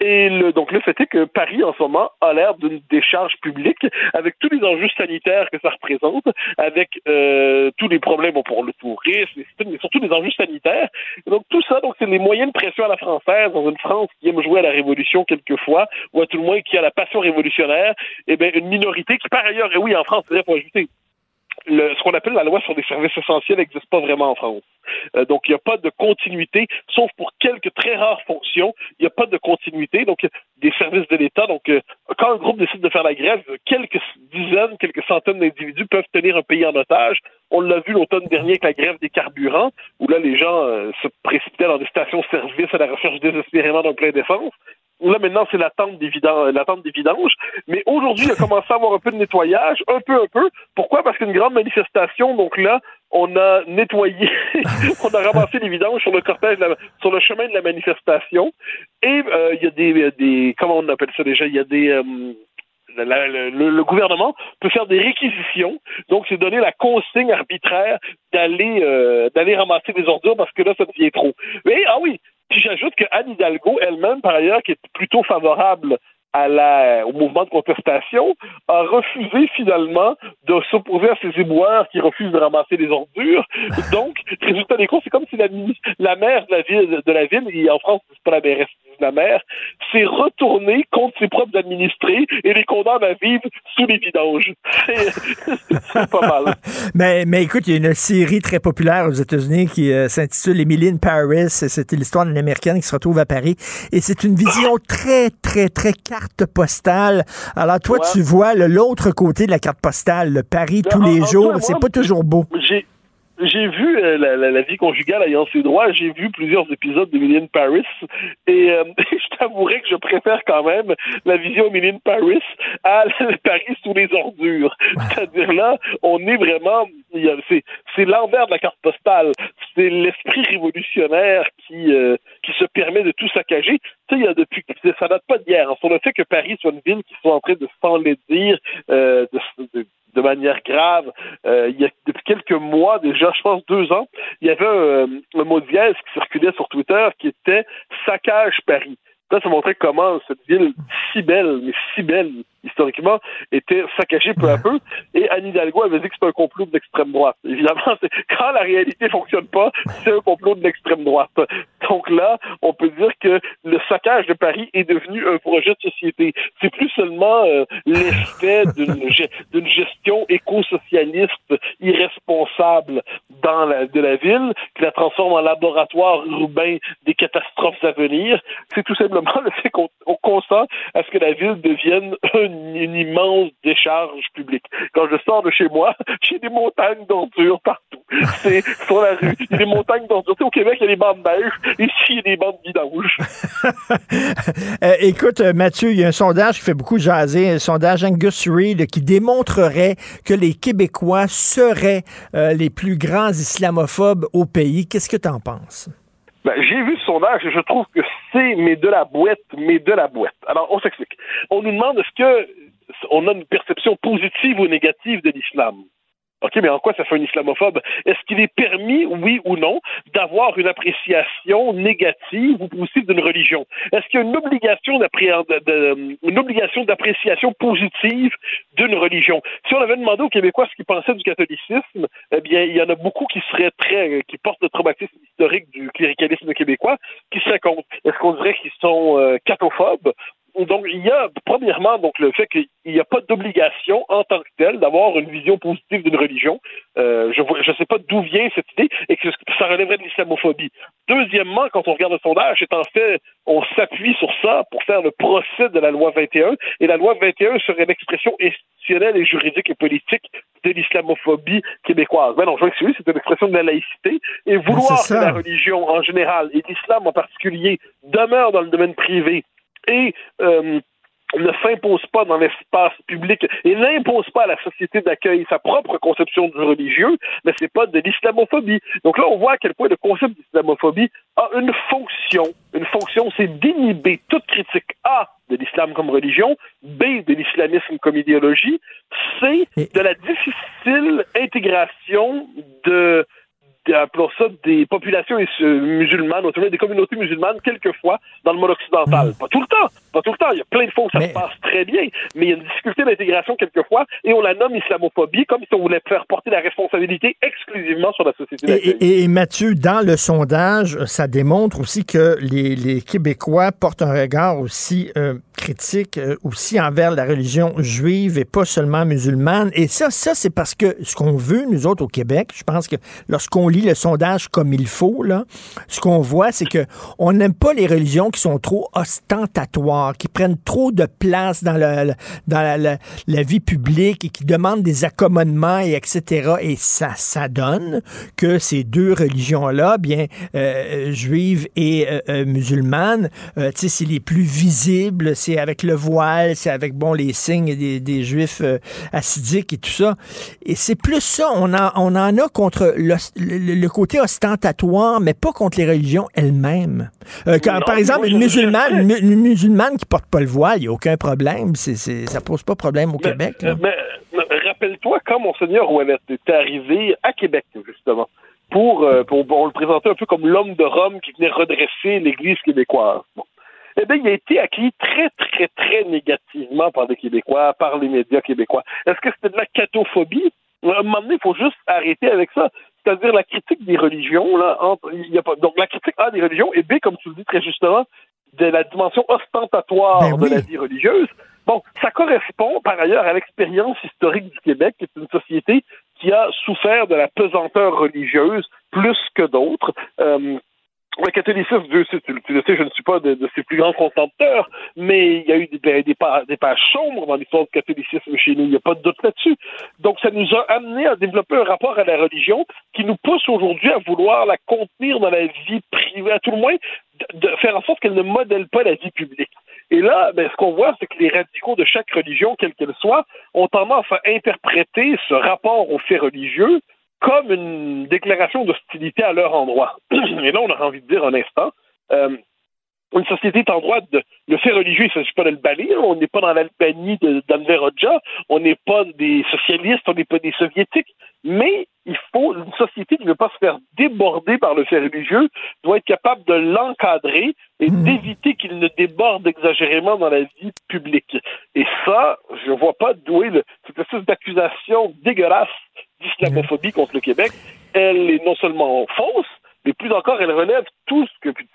Et le, donc le fait est que Paris en ce moment a l'air d'une décharge publique avec tous les enjeux sanitaires que ça représente, avec euh, tous les problèmes pour le tourisme, mais surtout les enjeux sanitaires. Donc tout ça, donc c'est les moyens de pression à la française dans une France qui aime jouer à la révolution quelquefois, ou à tout le moins qui a la passion révolutionnaire. Et bien une minorité qui par ailleurs, et oui en France, c'est-à-dire faut ajouter le, ce qu'on appelle la loi sur les services essentiels n'existe pas vraiment en France. Euh, donc, il n'y a pas de continuité, sauf pour quelques très rares fonctions, il n'y a pas de continuité. Donc, des services de l'État. Donc, euh, quand un groupe décide de faire la grève, quelques dizaines, quelques centaines d'individus peuvent tenir un pays en otage. On l'a vu l'automne dernier avec la grève des carburants, où là, les gens euh, se précipitaient dans des stations-service à la recherche désespérément d'un plein d'essence. Là, maintenant, c'est l'attente des, des vidanges. Mais aujourd'hui, il a commencé à avoir un peu de nettoyage, un peu, un peu. Pourquoi? Parce qu'une grande manifestation, donc là, on a nettoyé, on a ramassé les vidanges sur le cortège, sur le chemin de la manifestation. Et euh, il y a des, des, comment on appelle ça déjà? Il y a des, euh, le, gouvernement peut faire des réquisitions, donc c'est donner la consigne arbitraire d'aller euh, d'aller ramasser des ordures parce que là ça devient trop. Mais ah oui, puis j'ajoute que Anne Hidalgo elle-même par ailleurs qui est plutôt favorable à la, au mouvement de contestation, a refusé finalement de s'opposer à ces éboueurs qui refusent de ramasser les ordures. Donc, résultat des comptes, c'est comme si la, la maire de la ville, de la ville, et en France, c'est pas la mairesse, la maire, s'est retournée contre ses propres administrés et les condamne à vivre sous les vidanges. C'est pas mal. mais, mais écoute, il y a une série très populaire aux États-Unis qui euh, s'intitule Emily in Paris. C'était l'histoire d'une Américaine qui se retrouve à Paris. Et c'est une vision très, très, très carte postale. Alors, toi, tu vois l'autre côté de la carte postale, le Paris tous les jours. C'est pas toujours beau. J'ai j'ai vu euh, la, vie conjugale ayant ses droits, j'ai vu plusieurs épisodes de Million Paris et euh, je t'avouerais que je préfère quand même la vision Million Paris à Paris sous les ordures. C'est-à-dire là, on est vraiment, c'est l'envers de la carte postale, c'est l'esprit révolutionnaire qui euh, qui se permet de tout saccager. Tu sais, il y a depuis, ça date pas d'hier, hein, sur le fait que Paris soit une ville qui soit en train de s'enlaidir, euh, de, de de manière grave. Euh, il y a depuis quelques mois déjà, je pense deux ans, il y avait un, un mot dièse qui circulait sur Twitter qui était saccage Paris. Là, ça montrait comment cette ville si belle, mais si belle historiquement, était saccagée peu à peu. Et Anne Hidalgo avait dit que c'était un complot de l'extrême droite. Évidemment, quand la réalité fonctionne pas, c'est un complot de l'extrême droite. Donc là, on peut dire que le saccage de Paris est devenu un projet de société. C'est plus seulement euh, l'effet d'une gestion éco-socialiste irresponsable dans la, de la ville qui la transforme en laboratoire urbain des catastrophes à venir. C'est tout simplement le fait qu'on consent à ce que la ville devienne une, immense décharge publique. Quand je sors de chez moi, j'ai des montagnes d'ordures partout. C'est sur la rue, il y a des montagnes d'ordures. au Québec, il y a des bandes de Ici, il y a des bandes vidanges. euh, écoute, euh, Mathieu, il y a un sondage qui fait beaucoup jaser, un sondage Angus Reid qui démontrerait que les Québécois seraient euh, les plus grands islamophobes au pays. Qu'est-ce que tu en penses? Ben, j'ai vu ce sondage et je trouve que c'est mais de la boîte, mais de la boîte. Alors, on s'explique. On nous demande est-ce que on a une perception positive ou négative de l'islam? OK, mais en quoi ça fait un islamophobe? Est-ce qu'il est permis, oui ou non, d'avoir une appréciation négative ou positive d'une religion? Est-ce qu'il y a une obligation une obligation d'appréciation positive d'une religion? Si on avait demandé aux Québécois ce qu'ils pensaient du catholicisme, eh bien, il y en a beaucoup qui seraient très, qui portent le traumatisme historique du cléricalisme québécois, qui seraient contre. Est-ce qu'on dirait qu'ils sont euh, cathophobes? Donc, il y a, premièrement, donc le fait qu'il n'y a pas d'obligation en tant que telle d'avoir une vision positive d'une religion. Euh, je ne sais pas d'où vient cette idée et que ça relèverait de l'islamophobie. Deuxièmement, quand on regarde le sondage, c'est en fait, on s'appuie sur ça pour faire le procès de la loi 21 et la loi 21 serait l'expression institutionnelle et juridique et politique de l'islamophobie québécoise. Ben non, je vois c'est une expression de la laïcité et vouloir que la religion en général et l'islam en particulier demeure dans le domaine privé et euh, ne s'impose pas dans l'espace public et n'impose pas à la société d'accueil sa propre conception du religieux, mais c'est pas de l'islamophobie. Donc là, on voit à quel point le concept d'islamophobie a une fonction. Une fonction, c'est d'inhiber toute critique A de l'islam comme religion, B de l'islamisme comme idéologie, C de la difficile intégration de appelons ça des populations musulmanes, autrement des communautés musulmanes, quelquefois, dans le monde occidental. Pas tout le temps, pas tout le temps. Il y a plein de fois où ça se passe très bien, mais il y a une difficulté d'intégration quelquefois, et on la nomme islamophobie, comme si on voulait faire porter la responsabilité exclusivement sur la société. Et, et, Mathieu, dans le sondage, ça démontre aussi que les, les Québécois portent un regard aussi euh, critique euh, aussi envers la religion juive et pas seulement musulmane. Et ça, ça c'est parce que ce qu'on veut, nous autres au Québec, je pense que lorsqu'on le sondage comme il faut, là, ce qu'on voit, c'est que on n'aime pas les religions qui sont trop ostentatoires, qui prennent trop de place dans, le, dans la, la, vie publique et qui demandent des accommodements et etc. Et ça, ça donne que ces deux religions-là, bien euh, juives et euh, euh musulmanes, euh, tu sais, c'est les plus visibles, c'est avec le voile, c'est avec bon les signes des, des juifs euh, assidiques et tout ça. Et c'est plus ça, on en, on en a contre le, côté ostentatoire, mais pas contre les religions elles-mêmes. Euh, quand, non, par exemple, une musulmane, une, une musulmane qui porte pas le voile, il n'y a aucun problème. C'est, c'est, ça pose pas de problème au mais, Québec. Mais, mais rappelle-toi quand Monseigneur Ouellet est arrivé à Québec, justement, pour, euh, pour on le présentait un peu comme l'homme de Rome qui venait redresser l'Église québécoise. Bon. Eh bien, il a été accueilli très, très, très négativement par les Québécois, par les médias québécois. Est-ce que c'était de la catophobie? À un moment donné, il faut juste arrêter avec ça. C'est-à-dire la critique des religions, là, entre, il y a pas, donc la critique A des religions et B, comme tu le dis très justement, de la dimension ostentatoire Ben oui. de la vie religieuse. Bon, ça correspond par ailleurs à l'expérience historique du Québec, qui est une société qui a souffert de la pesanteur religieuse plus que d'autres. Euh, le catholicisme, Dieu sait, tu, le sais, je ne suis pas de, ses plus grands contempteurs, mais il y a eu des, des, des, pages sombres dans l'histoire du catholicisme chez nous, il n'y a pas de doute là-dessus. Donc, ça nous a amené à développer un rapport à la religion qui nous pousse aujourd'hui à vouloir la contenir dans la vie privée, à tout le moins, de, de faire en sorte qu'elle ne modèle pas la vie publique. Et là, ben, ce qu'on voit, c'est que les radicaux de chaque religion, quelle qu'elle soit, ont tendance à interpréter ce rapport aux faits religieux comme une déclaration d'hostilité à leur endroit. Et là, on a envie de dire un instant, euh, une société est en droit de le fait religieux, il ne s'agit pas de le bannir, on n'est pas dans l'Albanie d'Anver Hoxha, on n'est pas des socialistes, on n'est pas des soviétiques, mais il faut une société qui ne veut pas se faire déborder par le fait religieux doit être capable de l'encadrer et mmh. d'éviter qu'il ne déborde exagérément dans la vie publique. Et ça, je ne vois pas d'où est le, cette espèce d'accusation dégueulasse d'islamophobie contre le Québec. Elle est non seulement fausse, mais plus encore, elle relève tout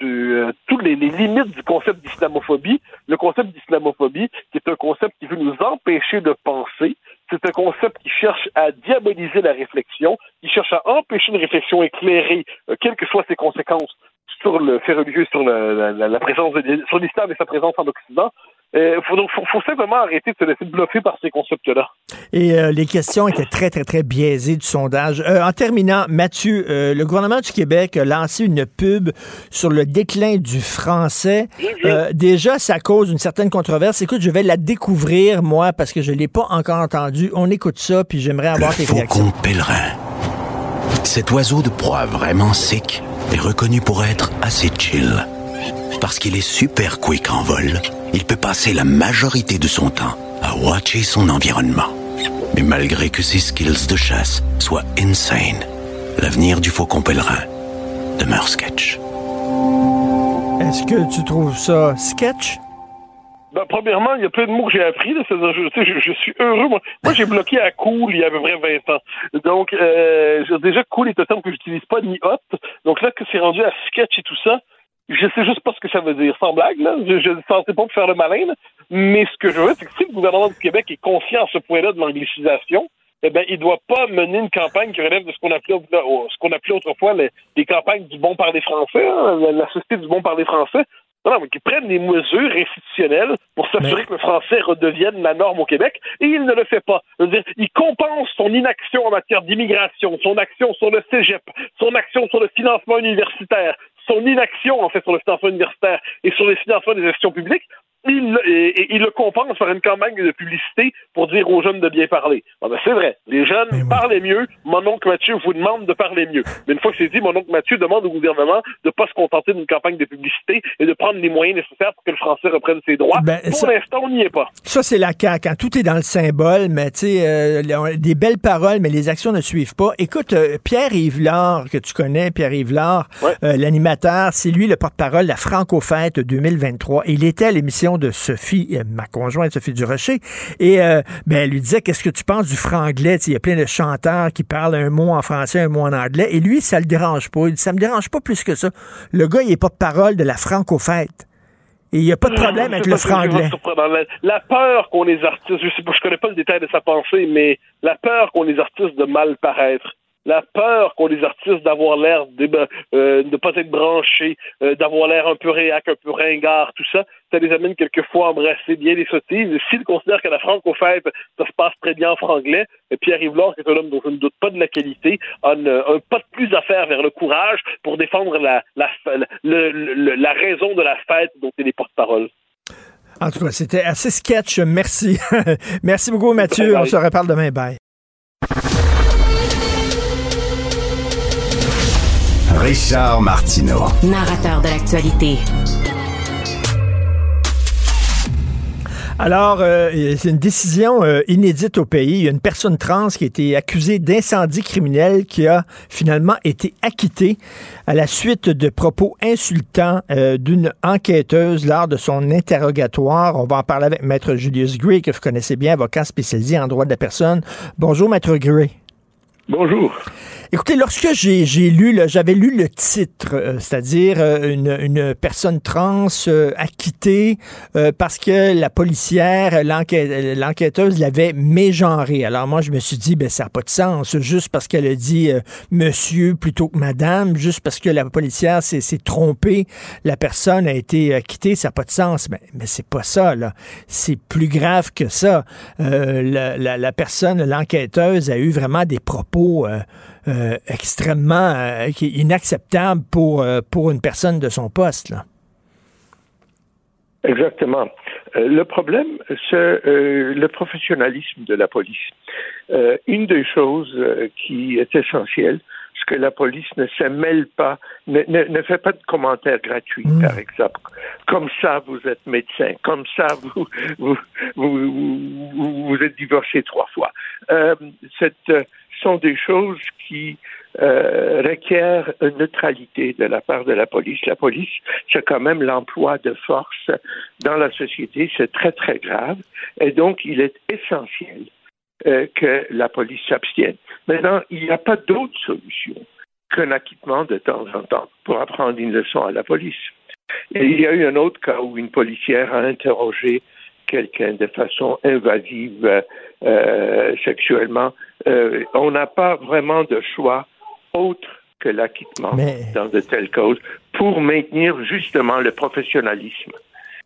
euh, toutes les, limites du concept d'islamophobie. Le concept d'islamophobie, qui est un concept qui veut nous empêcher de penser. C'est un concept qui cherche à diaboliser la réflexion, qui cherche à empêcher une réflexion éclairée, euh, quelles que soient ses conséquences sur le fait religieux, sur la, présence sur l'islam et sa présence en Occident. Il euh, faut, donc, faut, faut, simplement arrêter de se laisser bluffer par ces concepts-là. Et euh, les questions étaient très, très, très biaisées du sondage. Euh, en terminant, Mathieu, euh, le gouvernement du Québec a lancé une pub sur le déclin du français. déjà, ça cause une certaine controverse. Écoute, je vais la découvrir, moi, parce que je ne l'ai pas encore entendue. On écoute ça, puis j'aimerais avoir le tes faucon réactions. pèlerin. Cet oiseau de proie vraiment sick est reconnu pour être assez chill. Parce qu'il est super quick en vol, il peut passer la majorité de son temps à watcher son environnement. Mais malgré que ses skills de chasse soient insane, l'avenir du faucon pèlerin demeure sketch. Est-ce que tu trouves ça sketch? Ben, premièrement, il y a plein de mots que j'ai appris. Là, je, je, je, suis heureux. Moi, moi j'ai bloqué à cool il y a à peu près 20 ans. Donc, euh, déjà, cool est un terme que j'utilise pas, ni hot. Donc là, que c'est rendu à sketch et tout ça, je sais juste pas ce que ça veut dire, sans blague. Là. Je ne sentais pas pour faire le malin. Là. Mais ce que je veux, c'est que si le gouvernement du Québec est conscient à ce point-là de l'anglicisation, eh ben, il doit pas mener une campagne qui relève de ce qu'on appelait, ce qu'on appelait autrefois les, les, campagnes du bon parler français, hein, la société du bon parler français. Non, mais qu'ils prennent des mesures institutionnelles pour s'assurer mais... que le français redevienne la norme au Québec, et il ne le fait pas. Il compense son inaction en matière d'immigration, son action sur le cégep, son action sur le financement universitaire, son inaction, en fait, sur le financement universitaire et sur les financements des gestions publiques il, et, et il le compense par une campagne de publicité pour dire aux jeunes de bien parler. Ah ben, c'est vrai, les jeunes parlaient mieux, mon oncle Mathieu vous demande de parler mieux. Mais une fois que c'est dit, mon oncle Mathieu demande au gouvernement de ne pas se contenter d'une campagne de publicité et de prendre les moyens nécessaires pour que le français reprenne ses droits. Ben, pour l'instant, on n'y est pas. Ça, c'est la CAQ. Quand tout est dans le symbole, mais tu sais, euh, des belles paroles, mais les actions ne suivent pas. Écoute, euh, Pierre Yvelard, que tu connais, Pierre Yvelard, euh, l'animateur, c'est lui le porte-parole de la Franco-Fête 2023. Il était à l'émission de Sophie, euh, ma conjointe Sophie Durocher, et euh, ben, elle lui disait, qu'est-ce que tu penses du franglais? Il y a plein de chanteurs qui parlent un mot en français, un mot en anglais, et lui, ça le dérange pas. Il dit, ça me dérange pas plus que ça. Le gars, il est porte-parole de la Franco-Fête. Et il n'y a pas de problème avec le franglais. La, peur qu'on les artistes, je sais pas, je connais pas le détail de sa pensée, mais la peur qu'on les artistes de mal paraître, la peur qu'on les artistes d'avoir l'air déba- euh, de pas être branchés, euh, d'avoir l'air un peu réac, un peu ringard, tout ça, ça les amène quelquefois à embrasser bien les sottises. S'ils considèrent qu'à la franco-fête, ça se passe très bien en franglais, et Pierre Yvelard, qui est un homme dont je ne doute pas de la qualité, a un pas de plus à faire vers le courage pour défendre la, la, le- le- la raison de la fête dont il est porte-parole. En tout cas, c'était assez sketch. Merci. Merci beaucoup, Mathieu. On se reparle demain. Bye. Richard Martineau. Narrateur de l'actualité. Alors, euh, c'est une décision euh, inédite au pays. Il y a une personne trans qui a été accusée d'incendie criminel qui a finalement été acquittée à la suite de propos insultants euh, d'une enquêteuse lors de son interrogatoire. On va en parler avec Maître Julius Gray, que vous connaissez bien, avocat spécialisé en droit de la personne. Bonjour, Maître Gray. Bonjour. Écoutez, lorsque j'ai lu, j'avais lu le titre, euh, c'est-à-dire euh, une, une personne trans euh, acquittée euh, parce que la policière, l'enquête- l'enquêteuse l'avait mégenrée. Alors moi, je me suis dit, ben ça n'a pas de sens, juste parce qu'elle a dit euh, monsieur plutôt que madame, juste parce que la policière s'est trompée, la personne a été acquittée, ça n'a pas de sens. Mais, mais c'est pas ça, là. C'est plus grave que ça. Euh, la, la- la personne, l'enquêteuse, a eu vraiment des propos euh, euh, extrêmement euh, inacceptables pour, pour une personne de son poste. Là. Exactement. Euh, le problème, c'est euh, le professionnalisme de la police. Euh, une des choses qui est essentielle, c'est que la police ne se mêle pas, ne, ne, ne fait pas de commentaires gratuits, par exemple. Comme ça, vous êtes médecin. Comme ça, vous vous, vous, vous, êtes divorcé trois fois. Cette, sont des choses qui euh, requièrent une neutralité de la part de la police. La police, c'est quand même l'emploi de force dans la société, c'est très très grave, et donc il est essentiel euh, que la police s'abstienne. Maintenant, il n'y a pas d'autre solution qu'un acquittement de temps en temps pour apprendre une leçon à la police. Et il y a eu un autre cas où une policière a interrogé quelqu'un de façon invasive euh, sexuellement. Euh, on n'a pas vraiment de choix autre que l'acquittement dans de telles causes pour maintenir justement le professionnalisme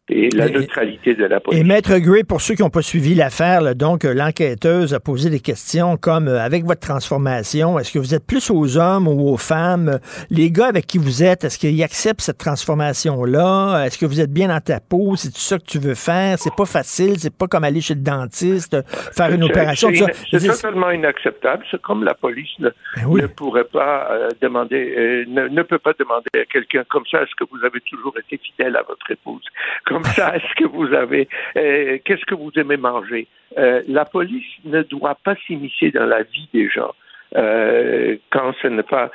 et la neutralité de la police. Et Maître Gray, pour ceux qui n'ont pas suivi l'affaire, donc euh, l'enquêteuse a posé des questions comme euh, avec votre transformation, est-ce que vous êtes plus aux hommes ou aux femmes? Les gars avec qui vous êtes, est-ce qu'ils acceptent cette transformation-là? Est-ce que vous êtes bien dans ta peau? C'est tout ça que tu veux faire? C'est pas facile, c'est pas comme aller chez le dentiste, faire une opération. C'est totalement inacceptable. C'est comme la police ne, Ben oui. ne pourrait pas euh, demander, euh, ne, ne peut pas demander à quelqu'un comme ça, est-ce que vous avez toujours été fidèle à votre épouse? Comme ça, est-ce que vous avez, euh, qu'est-ce que vous aimez manger? Euh, La police ne doit pas s'immiscer dans la vie des gens euh, quand ce n'est pas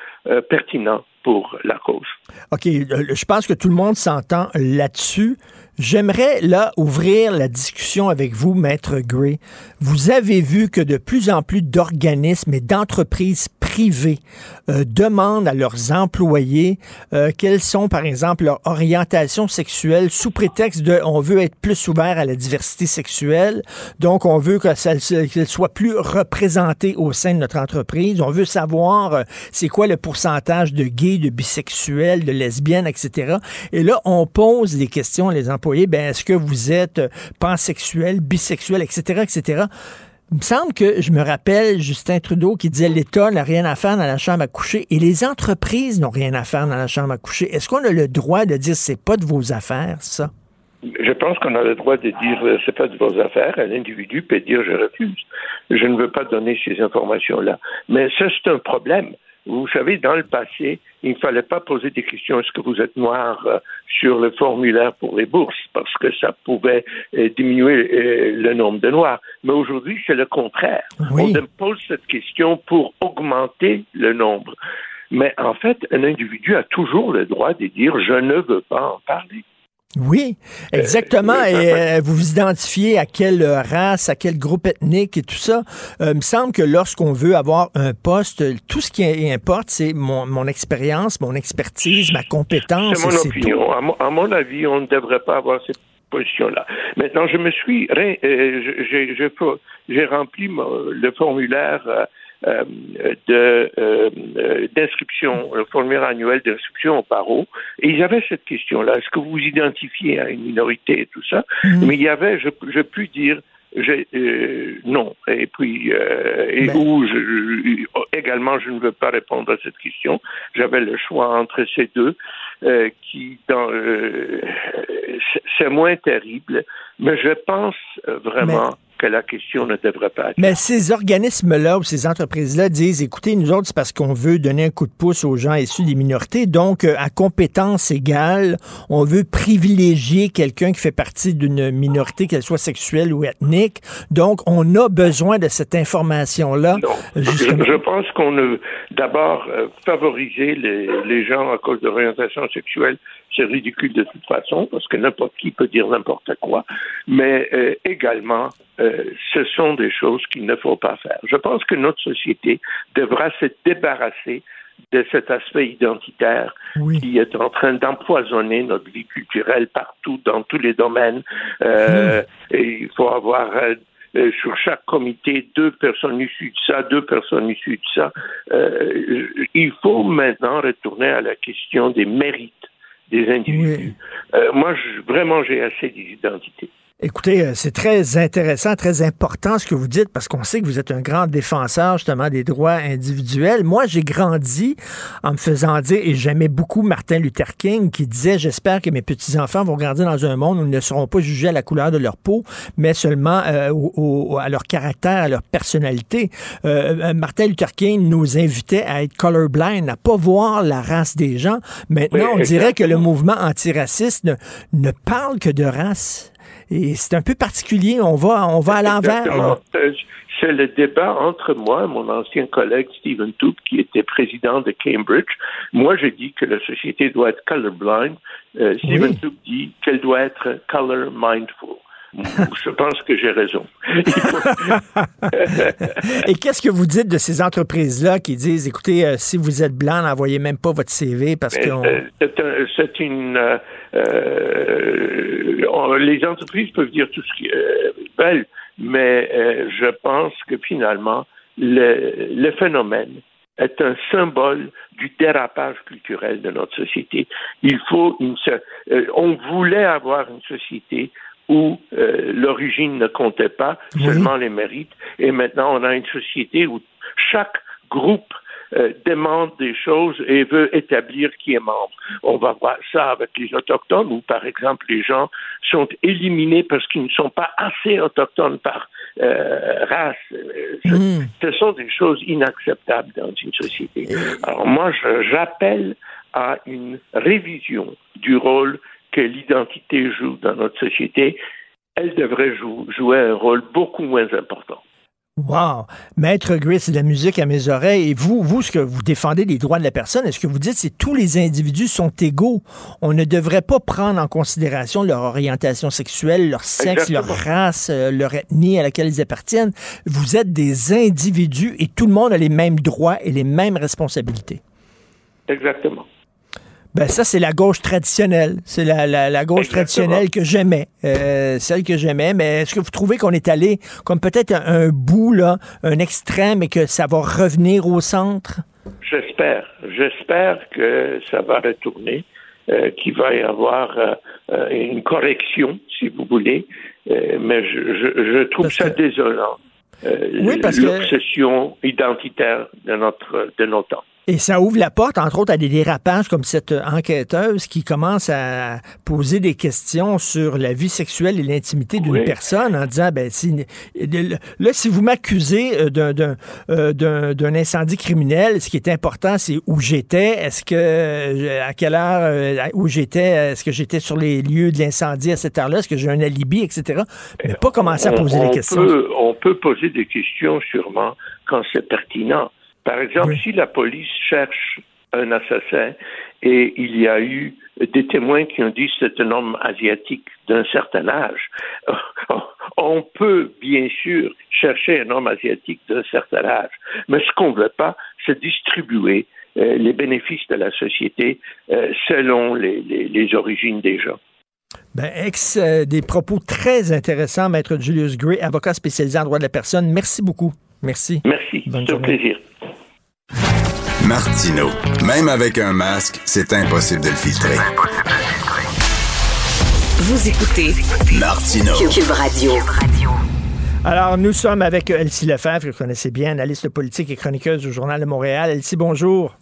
pertinent pour la cause. OK, je pense que tout le monde s'entend là-dessus. J'aimerais là ouvrir la discussion avec vous, Maître Gray. Vous avez vu que de plus en plus d'organismes et d'entreprises privées euh, demandent à leurs employés euh, quelles sont, par exemple, leurs orientations sexuelles sous prétexte de on veut être plus ouvert à la diversité sexuelle, donc on veut qu'elle soit plus représentée au sein de notre entreprise. On veut savoir euh, c'est quoi le pourcentage de gays, de bisexuels, de lesbiennes, etc. Et là, on pose des questions à les employés. Ben, est-ce que vous êtes euh, pansexuel, bisexuel, etc., etc. Il me semble que je me rappelle Justin Trudeau qui disait l'État n'a rien à faire dans la chambre à coucher et les entreprises n'ont rien à faire dans la chambre à coucher. Est-ce qu'on a le droit de dire c'est pas de vos affaires, ça? Je pense qu'on a le droit de dire euh, c'est pas de vos affaires. Un individu peut dire je refuse. Je ne veux pas donner ces informations-là. Mais ça, c'est un problème. Vous savez, dans le passé, il ne fallait pas poser des questions est-ce que vous êtes noir euh, sur le formulaire pour les bourses? Parce que ça pouvait euh, diminuer euh, le nombre de noirs. Mais aujourd'hui, c'est le contraire. On pose cette question pour augmenter le nombre. Mais en fait, un individu a toujours le droit de dire je ne veux pas en parler. Oui, exactement. et euh, vous vous identifiez à quelle race, à quel groupe ethnique et tout ça. Euh, il me semble que lorsqu'on veut avoir un poste, tout ce qui importe, c'est mon, mon expérience, mon expertise, ma compétence. C'est mon opinion. À mon, à mon avis, on ne devrait pas avoir cette position-là. Maintenant, je me suis, euh, j'ai rempli le formulaire euh, euh, d'inscription, le formulaire annuel d'inscription au barreau, et ils avaient cette question-là. Est-ce que vous vous identifiez à une minorité et tout ça? Mhm. Mais il y avait, je, je puis dire, euh, non. Et puis, euh, et Ben. où je, je- également, je ne veux pas répondre à cette question. J'avais le choix entre ces deux, euh, qui, dans, euh, c'est- moins terrible, mais je pense euh, vraiment que la question ne devrait pas être. Mais ces organismes-là ou ces entreprises-là disent, écoutez, nous autres, c'est parce qu'on veut donner un coup de pouce aux gens issus des minorités. Donc, euh, à compétence égale, on veut privilégier quelqu'un qui fait partie d'une minorité, qu'elle soit sexuelle ou ethnique. Donc, on a besoin de cette information-là. Je, justement. je pense qu'on a d'abord euh, favoriser les, les gens à cause de l'orientation sexuelle, c'est ridicule de toute façon, parce que n'importe qui peut dire n'importe quoi. Mais euh, également, euh, ce sont des choses qu'il ne faut pas faire. Je pense que notre société devra se débarrasser de cet aspect identitaire qui est en train d'empoisonner notre vie culturelle partout, dans tous les domaines. Euh, et il faut avoir euh, euh, sur chaque comité deux personnes issues de ça, deux personnes issues de ça. Il faut maintenant retourner à la question des mérites des individus. Moi, je- vraiment, j'ai assez d'identité. Écoutez, euh, c'est très intéressant, très important ce que vous dites parce qu'on sait que vous êtes un grand défenseur justement des droits individuels. Moi, j'ai grandi en me faisant dire, et j'aimais beaucoup Martin Luther King qui disait, j'espère que mes petits-enfants vont grandir dans un monde où ils ne seront pas jugés à la couleur de leur peau, mais seulement euh, au- au- à leur caractère, à leur personnalité. Euh, euh, Martin Luther King nous invitait à être colorblind, à pas voir la race des gens. Maintenant, Oui, on dirait que le mouvement antiraciste ne, ne parle que de race. Et c'est un peu particulier. On va, on va à l'envers. Euh, C'est le débat entre moi et mon ancien collègue Stephen Toop, qui était président de Cambridge. Moi, je dis que la société doit être colorblind. Euh, Stephen Oui. Toop dit qu'elle doit être color mindful. Je pense que j'ai raison. Et qu'est-ce que vous dites de ces entreprises-là qui disent, écoutez, euh, si vous êtes blanc, n'envoyez même pas votre CV parce qu'on... euh, c'est un- c'est une. euh, on- les entreprises peuvent dire tout ce qu'ils euh, veulent, mais je pense que finalement, le, le phénomène est un symbole du dérapage culturel de notre société. Il faut une. on voulait avoir une société où euh, l'origine ne comptait pas, seulement les mérites, et maintenant on a une société où chaque groupe euh, demande des choses et veut établir qui est membre. On va voir ça avec les autochtones où, par exemple, les gens sont éliminés parce qu'ils ne sont pas assez autochtones par euh, race. Euh, ce- sont des choses inacceptables dans une société. Alors moi, j'appelle à une révision du rôle que l'identité joue dans notre société. Elle devrait jou- jouer un rôle beaucoup moins important. Wow! Maître Gris, c'est de la musique à mes oreilles. Et vous, vous, ce que vous défendez les droits de la personne, est-ce que vous dites c'est tous les individus sont égaux? On ne devrait pas prendre en considération leur orientation sexuelle, leur sexe, Exactement. leur race, euh, leur ethnie à laquelle ils appartiennent. Vous êtes des individus et tout le monde a les mêmes droits et les mêmes responsabilités. Exactement. Ben ça, c'est la gauche traditionnelle. C'est la, la, la gauche traditionnelle que j'aimais. Euh, celle que j'aimais. Mais est-ce que vous trouvez qu'on est allé comme peut-être un, un bout, là, un extrême, et que ça va revenir au centre? J'espère. J'espère que ça va retourner, euh, qu'il va y avoir euh, une correction, si vous voulez. Mais je, je, je trouve ça désolant. Oui, parce que- L'obsession identitaire de notre de nos temps. Et ça ouvre la porte, entre autres, à des dérapages comme cette enquêteuse qui commence à poser des questions sur la vie sexuelle et l'intimité d'une personne en disant, ben, si, là, si vous m'accusez euh, d'un, euh, d'un, incendie criminel, ce qui est important, c'est où j'étais, est-ce que, euh, à quelle heure, où j'étais, est-ce que j'étais sur les lieux de l'incendie à cette heure-là, est-ce que j'ai un alibi, etc. Mais pas commencer à poser on, des questions. Peut, on peut poser des questions sûrement quand c'est pertinent. Par exemple, si la police cherche un assassin et il y a eu des témoins qui ont dit que c'est un homme asiatique d'un certain âge, on peut bien sûr chercher un homme asiatique d'un certain âge, mais ce qu'on ne veut pas, c'est distribuer euh, les bénéfices de la société euh, selon les, les, les origines des gens. Ben, ex, euh, des propos très intéressants, Maître Julius Gray, avocat spécialisé en droit de la personne. Merci beaucoup. Merci. Merci. C'est un plaisir. Martino. Même avec un masque, c'est impossible de le filtrer. Vous écoutez Martino. Cube Radio. Alors, nous sommes avec Elsie Lefebvre, que vous connaissez bien, analyste politique et chroniqueuse du Journal de Montréal. Elsie, bonjour.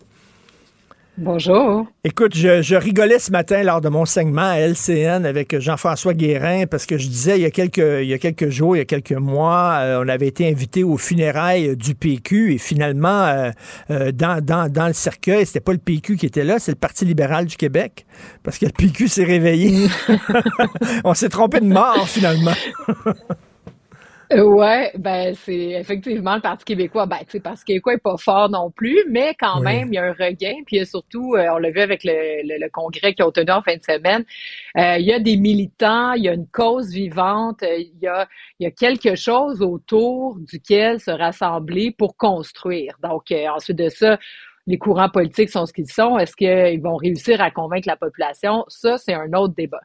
Bonjour. Écoute, je, rigolais ce matin lors de mon segment à LCN avec Jean-François Guérin parce que je disais il y a quelques, il y a quelques jours, il y a quelques mois, euh, on avait été invité aux funérailles du PQ et finalement, euh, euh, dans, dans, dans le cercueil, c'était pas le PQ qui était là, c'est le Parti libéral du Québec parce que le PQ s'est réveillé. on s'est trompé de mort finalement. Euh, ouais, ben c'est effectivement le Parti québécois. Ben, tu sais, le Parti québécois est pas fort non plus, mais quand même, il y a un regain. Puis surtout, euh, on l'a vu avec le, le, congrès qui a tenu en fin de semaine. Euh, il y a des militants, il y a une cause vivante, il y a, il y a quelque chose autour duquel se rassembler pour construire. Donc, ensuite de ça, les courants politiques sont ce qu'ils sont. Est-ce qu'ils vont réussir à convaincre la population? Ça, c'est un autre débat.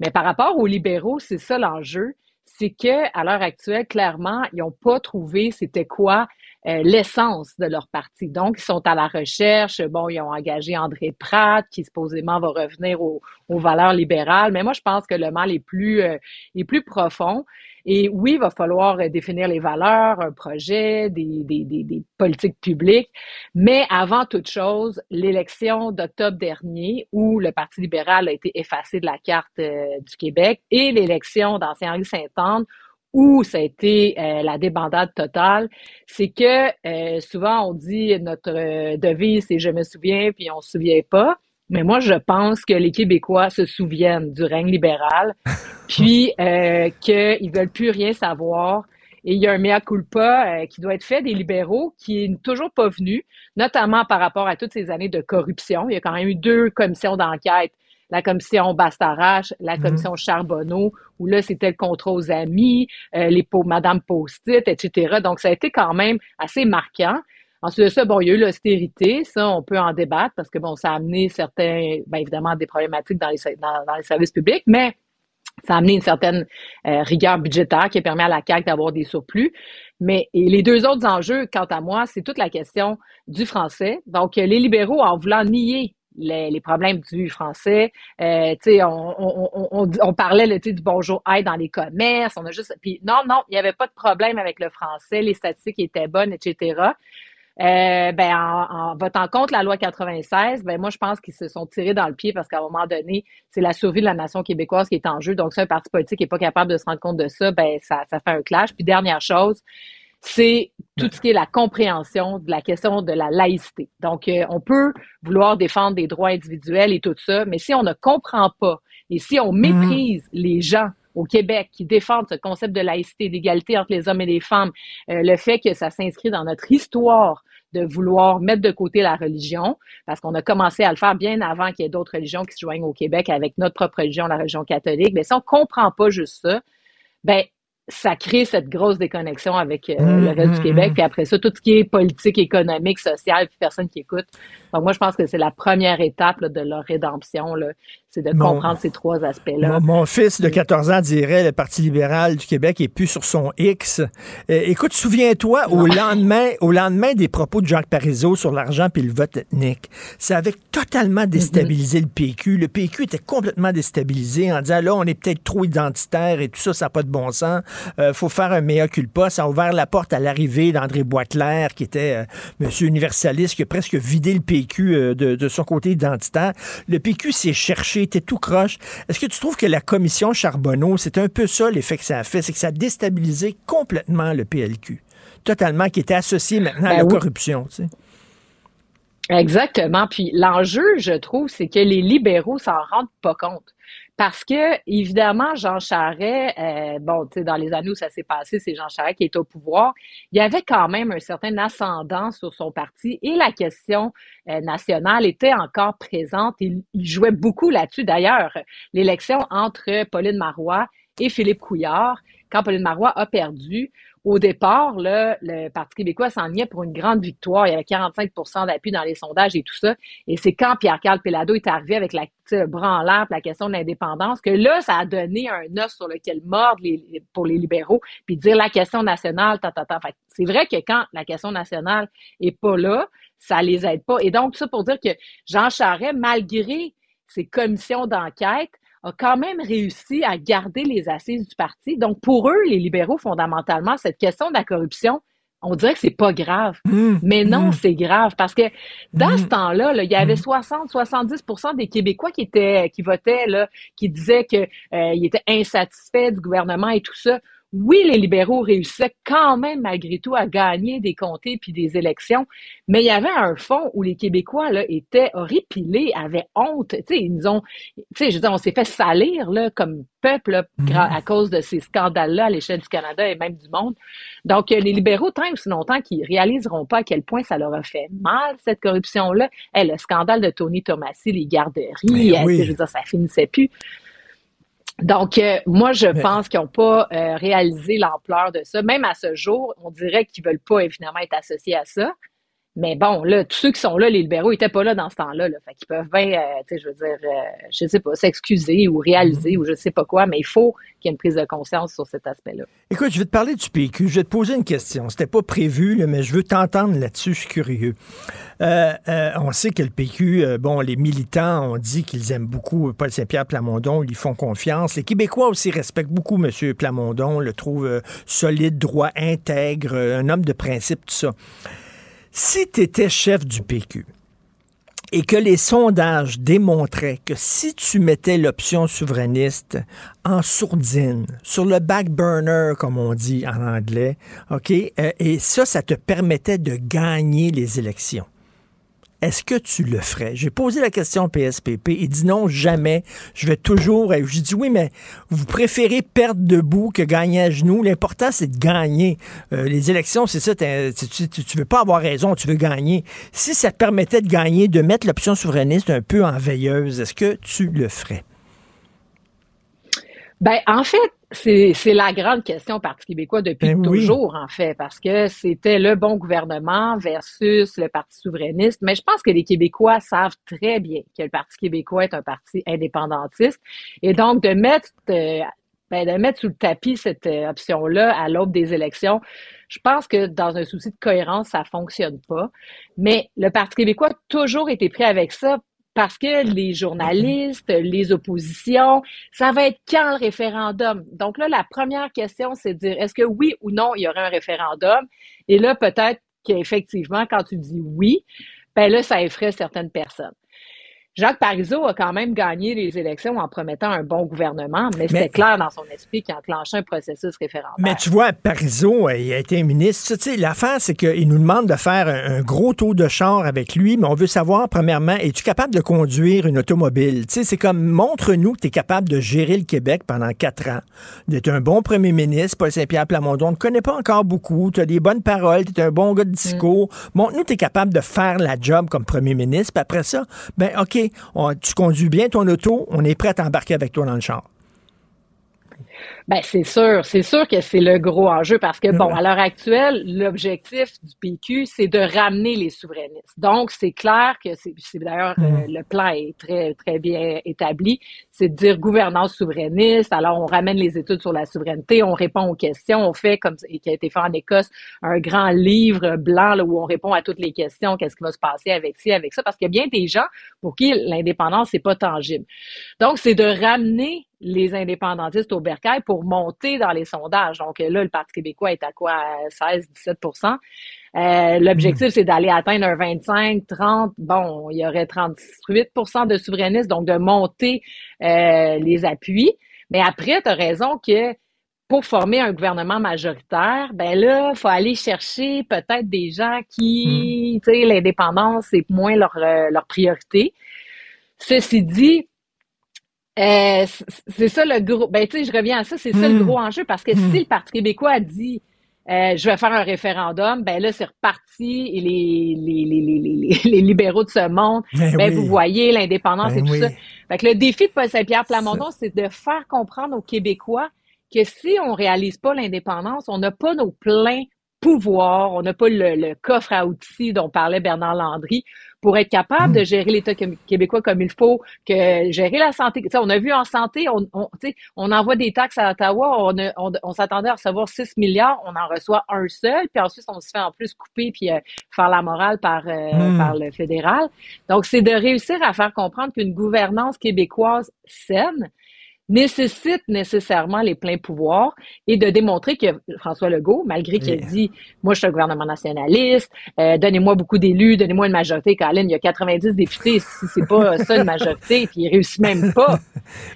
Mais par rapport aux libéraux, c'est ça l'enjeu c'est que à l'heure actuelle, clairement, ils n'ont pas trouvé c'était quoi euh, l'essence de leur parti. Donc, ils sont à la recherche. Bon, ils ont engagé André Pratt, qui supposément va revenir aux, valeurs libérales. Mais moi, je pense que le mal est plus, euh, est plus profond. Et oui, il va falloir euh, définir les valeurs, un projet, des, des, des, des politiques publiques. Mais avant toute chose, l'élection d'octobre dernier, où le Parti libéral a été effacé de la carte du Québec, et l'élection d'ancien Henri Saint-Anne, où ça a été euh, la débandade totale, c'est que euh, souvent on dit notre euh, devise c'est je me souviens puis on se souvient pas. Mais moi, je pense que les Québécois se souviennent du règne libéral, puis euh, qu'ils veulent plus rien savoir. Et il y a un mea culpa qui doit être fait des libéraux qui est toujours pas venu, notamment par rapport à toutes ces années de corruption. Il y a quand même eu deux commissions d'enquête la commission Bastarache, la mhm. commission Charbonneau, où là, c'était le contrôle aux amis, euh, les Madame Post-it, etc. Donc, ça a été quand même assez marquant. Ensuite de ça, bon, il y a eu l'austérité, ça, on peut en débattre parce que, bon, ça a amené certains, bien évidemment, des problématiques dans les, services publics, mais ça a amené une certaine euh, rigueur budgétaire qui a permis à la CAQ d'avoir des surplus. Mais les deux autres enjeux, quant à moi, c'est toute la question du français. Donc, les libéraux, en voulant nier les, problèmes du français. Euh, on, parlait le, du bonjour hey dans les commerces. On a juste. Puis non, non, il n'y avait pas de problème avec le français. Les statistiques étaient bonnes, etc. Euh, ben, en, en, votant contre la loi 96, ben moi je pense qu'ils se sont tirés dans le pied parce qu'à un moment donné, c'est la survie de la nation québécoise qui est en jeu. Donc, si un parti politique n'est pas capable de se rendre compte de ça, ben ça, ça fait un clash. Puis dernière chose, c'est tout ce qui est la compréhension de la question de la laïcité. Donc, euh, on peut vouloir défendre des droits individuels et tout ça, mais si on ne comprend pas et si on méprise mm. les gens au Québec qui défendent ce concept de laïcité, d'égalité entre les hommes et les femmes, euh, le fait que ça s'inscrit dans notre histoire de vouloir mettre de côté la religion, parce qu'on a commencé à le faire bien avant qu'il y ait d'autres religions qui se joignent au Québec avec notre propre religion, la religion catholique. Mais si on comprend pas juste ça, ben ça crée cette grosse déconnexion avec euh, mmh, le reste du mmh, Québec. mmh. Puis après ça, tout ce qui est politique, économique, social, puis personne qui écoute. Donc moi, je pense que c'est la première étape de leur rédemption. C'est de Mon- comprendre ces trois aspects-là. Mon, mon fils de 14 ans dirait le Parti libéral du Québec est plus sur son X. Euh, écoute, souviens-toi, au lendemain, au lendemain des propos de Jacques Parizeau sur l'argent puis le vote ethnique, ça avait totalement déstabilisé le PQ. Le PQ était complètement déstabilisé en disant là, on est peut-être trop identitaire et tout ça, ça n'a pas de bon sens. Euh, faut faire un mea culpa. Ça a ouvert la porte à l'arrivée d'André Boisclair, qui était euh, monsieur universaliste, qui a presque vidé le PQ euh, de, de son côté identitaire. Le PQ s'est cherché, était tout croche. Est-ce que tu trouves que la commission Charbonneau, c'est un peu ça l'effet que ça a fait, c'est que ça a déstabilisé complètement le PLQ, totalement, qui était associé maintenant à Ben la oui. corruption. Tu sais. Exactement. Puis l'enjeu, je trouve, c'est que les libéraux s'en rendent pas compte. Parce que, évidemment, Jean Charest, euh, bon, tu sais, dans les années où ça s'est passé, c'est Jean Charest qui est au pouvoir, il y avait quand même un certain ascendant sur son parti et la question euh, nationale était encore présente. Il, il jouait beaucoup là-dessus. D'ailleurs, l'élection entre Pauline Marois et Philippe Couillard, quand Pauline Marois a perdu, au départ, le Parti québécois s'enlignait pour une grande victoire. Il y avait 45% d'appui dans les sondages et tout ça. Et c'est quand Pierre-Carl Pelado est arrivé avec la, tu sais, le bras en l'air, puis la question de l'indépendance, que là, ça a donné un os sur lequel mordre les- pour les libéraux, puis dire la question nationale, ta, ta, ta. C'est vrai que quand la question nationale est pas là, ça les aide pas. Et donc, ça pour dire que Jean Charest, malgré ses commissions d'enquête, a quand même réussi à garder les assises du parti. Donc, pour eux, les libéraux, fondamentalement, cette question de la corruption, on dirait que c'est pas grave. Mais non, c'est grave parce que dans ce temps-là, là, il y avait 60-70% des Québécois qui étaient, qui votaient, là, qui disaient que euh, ils étaient insatisfaits du gouvernement et tout ça. Oui, les libéraux réussissaient quand même malgré tout à gagner des comtés puis des élections, mais il y avait un fond où les Québécois là étaient horripilés, avaient honte. Tu sais, ils nous ont, tu sais, je veux dire, on s'est fait salir là comme peuple là, gra- à cause de ces scandales-là à l'échelle du Canada et même du monde. Donc, les libéraux, tant et aussi longtemps qu'ils réaliseront pas à quel point ça leur a fait mal, cette corruption-là. Eh, le scandale de Tony Tomassi, les garderies, oui. sais, je veux dire, ça finissait plus? Donc, euh, moi, je pense qu'ils n'ont pas euh, réalisé l'ampleur de ça. Même à ce jour, on dirait qu'ils veulent pas, évidemment, être associés à ça. Mais bon, là, tous ceux qui sont là, les libéraux, ils étaient pas là dans ce temps-là. Là. Fait qu'ils peuvent bien, euh, tu sais, je veux dire, euh, je sais pas, s'excuser ou réaliser ou je sais pas quoi, mais il faut qu'il y ait une prise de conscience sur cet aspect-là. Écoute, je vais te parler du PQ. Je vais te poser une question. C'était pas prévu, là, mais je veux t'entendre là-dessus. Je suis curieux. Euh, euh, on sait que le PQ, bon, les militants ont dit qu'ils aiment beaucoup Paul Saint-Pierre Plamondon, ils lui font confiance. Les Québécois aussi respectent beaucoup M. Plamondon, le trouvent solide, droit, intègre, un homme de principe, tout ça. Si tu étais chef du PQ, et que les sondages démontraient que si tu mettais l'option souverainiste en sourdine, sur le back burner, comme on dit en anglais, OK, euh, et ça, ça te permettait de gagner les élections. Est-ce que tu le ferais? J'ai posé la question au PSPP. Il dit non, jamais. Je vais toujours. Je dis oui, mais vous préférez perdre debout que gagner à genoux. L'important, c'est de gagner. Euh, les élections, c'est ça. tu- tu veux pas avoir raison, tu veux gagner. Si ça te permettait de gagner, de mettre l'option souverainiste un peu en veilleuse, est-ce que tu le ferais? Ben, en fait, c'est la grande question au Parti québécois depuis Ben oui. toujours, en fait, parce que c'était le bon gouvernement versus le Parti souverainiste. Mais je pense que les Québécois savent très bien que le Parti québécois est un parti indépendantiste. Et donc, de mettre, euh, ben, de mettre sous le tapis cette euh, option-là à l'aube des élections, je pense que dans un souci de cohérence, ça fonctionne pas. Mais le Parti québécois a toujours été pris avec ça parce que les journalistes, les oppositions, ça va être quand le référendum? Donc là, la première question, c'est de dire est-ce que oui ou non, il y aura un référendum? Et là, peut-être qu'effectivement, quand tu dis oui, ben là, ça effraie certaines personnes. Jacques Parizeau a quand même gagné les élections en promettant un bon gouvernement, mais c'était clair dans son esprit qu'il enclenchait un processus référendaire. Mais tu vois, Parizeau, euh, il a été ministre. Tu sais, l'affaire, c'est qu'il nous demande de faire un, un gros taux de char avec lui, mais on veut savoir, premièrement, es-tu capable de conduire une automobile? Tu sais, c'est comme, montre-nous que tu es capable de gérer le Québec pendant quatre ans, d'être un bon premier ministre, Paul Saint-Pierre Plamondon. On ne connaît pas encore beaucoup, tu as des bonnes paroles, tu es un bon gars de discours. Montre-nous que tu es capable de faire la job comme premier ministre, puis après ça, ben OK, tu conduis bien ton auto, on est prêt à t'embarquer avec toi dans le char. Ben c'est sûr, c'est sûr que c'est le gros enjeu parce que bon, à l'heure actuelle, l'objectif du PQ, c'est de ramener les souverainistes. Donc c'est clair que c'est, d'ailleurs euh, le plan est très très bien établi, c'est de dire gouvernance souverainiste. Alors on ramène les études sur la souveraineté, on répond aux questions, on fait comme qui a été fait en Écosse un grand livre blanc là, où on répond à toutes les questions, qu'est-ce qui va se passer avec ci, avec ça, parce qu'il y a bien des gens pour qui l'indépendance c'est pas tangible. Donc c'est de ramener les indépendantistes au bercail pour monter dans les sondages. Donc là, le Parti québécois est à quoi? 16-17% euh, L'objectif, c'est d'aller atteindre un 25, 30, bon, il y aurait 38% de souverainistes, donc de monter euh, les appuis. Mais après, tu as raison que pour former un gouvernement majoritaire, ben là, il faut aller chercher peut-être des gens qui, tu sais, l'indépendance, c'est moins leur, euh, leur priorité. Ceci dit, euh, c'est ça le gros. Ben, tu sais, je reviens à ça, c'est ça le hmm. gros enjeu parce que si hmm. le Parti québécois a dit euh, je vais faire un référendum, ben là, c'est reparti et les, les, les, les, les libéraux de ce monde, ben, ben vous voyez l'indépendance et ben tout ça. Fait que le défi de Paul Saint-Pierre Plamondon, c'est de faire comprendre aux Québécois que si on réalise pas l'indépendance, on n'a pas nos pleins pouvoirs, on n'a pas le, coffre à outils dont parlait Bernard Landry pour être capable de hmm. gérer l'État québécois comme il faut, que gérer la santé. on a vu en santé, on, on, on envoie des taxes à Ottawa, on, on, s'attendait à recevoir 6 milliards, on en reçoit un seul, puis ensuite on se fait en plus couper puis euh, faire la morale par, euh, hmm. par le fédéral. Donc, c'est de réussir à faire comprendre qu'une gouvernance québécoise saine, nécessite nécessairement les pleins pouvoirs et de démontrer que François Legault, malgré qu'il a dit moi je suis un gouvernement nationaliste, euh, donnez-moi beaucoup d'élus, donnez-moi une majorité, Colin, il y a 90 députés, si c'est pas ça une majorité, puis il réussit même pas.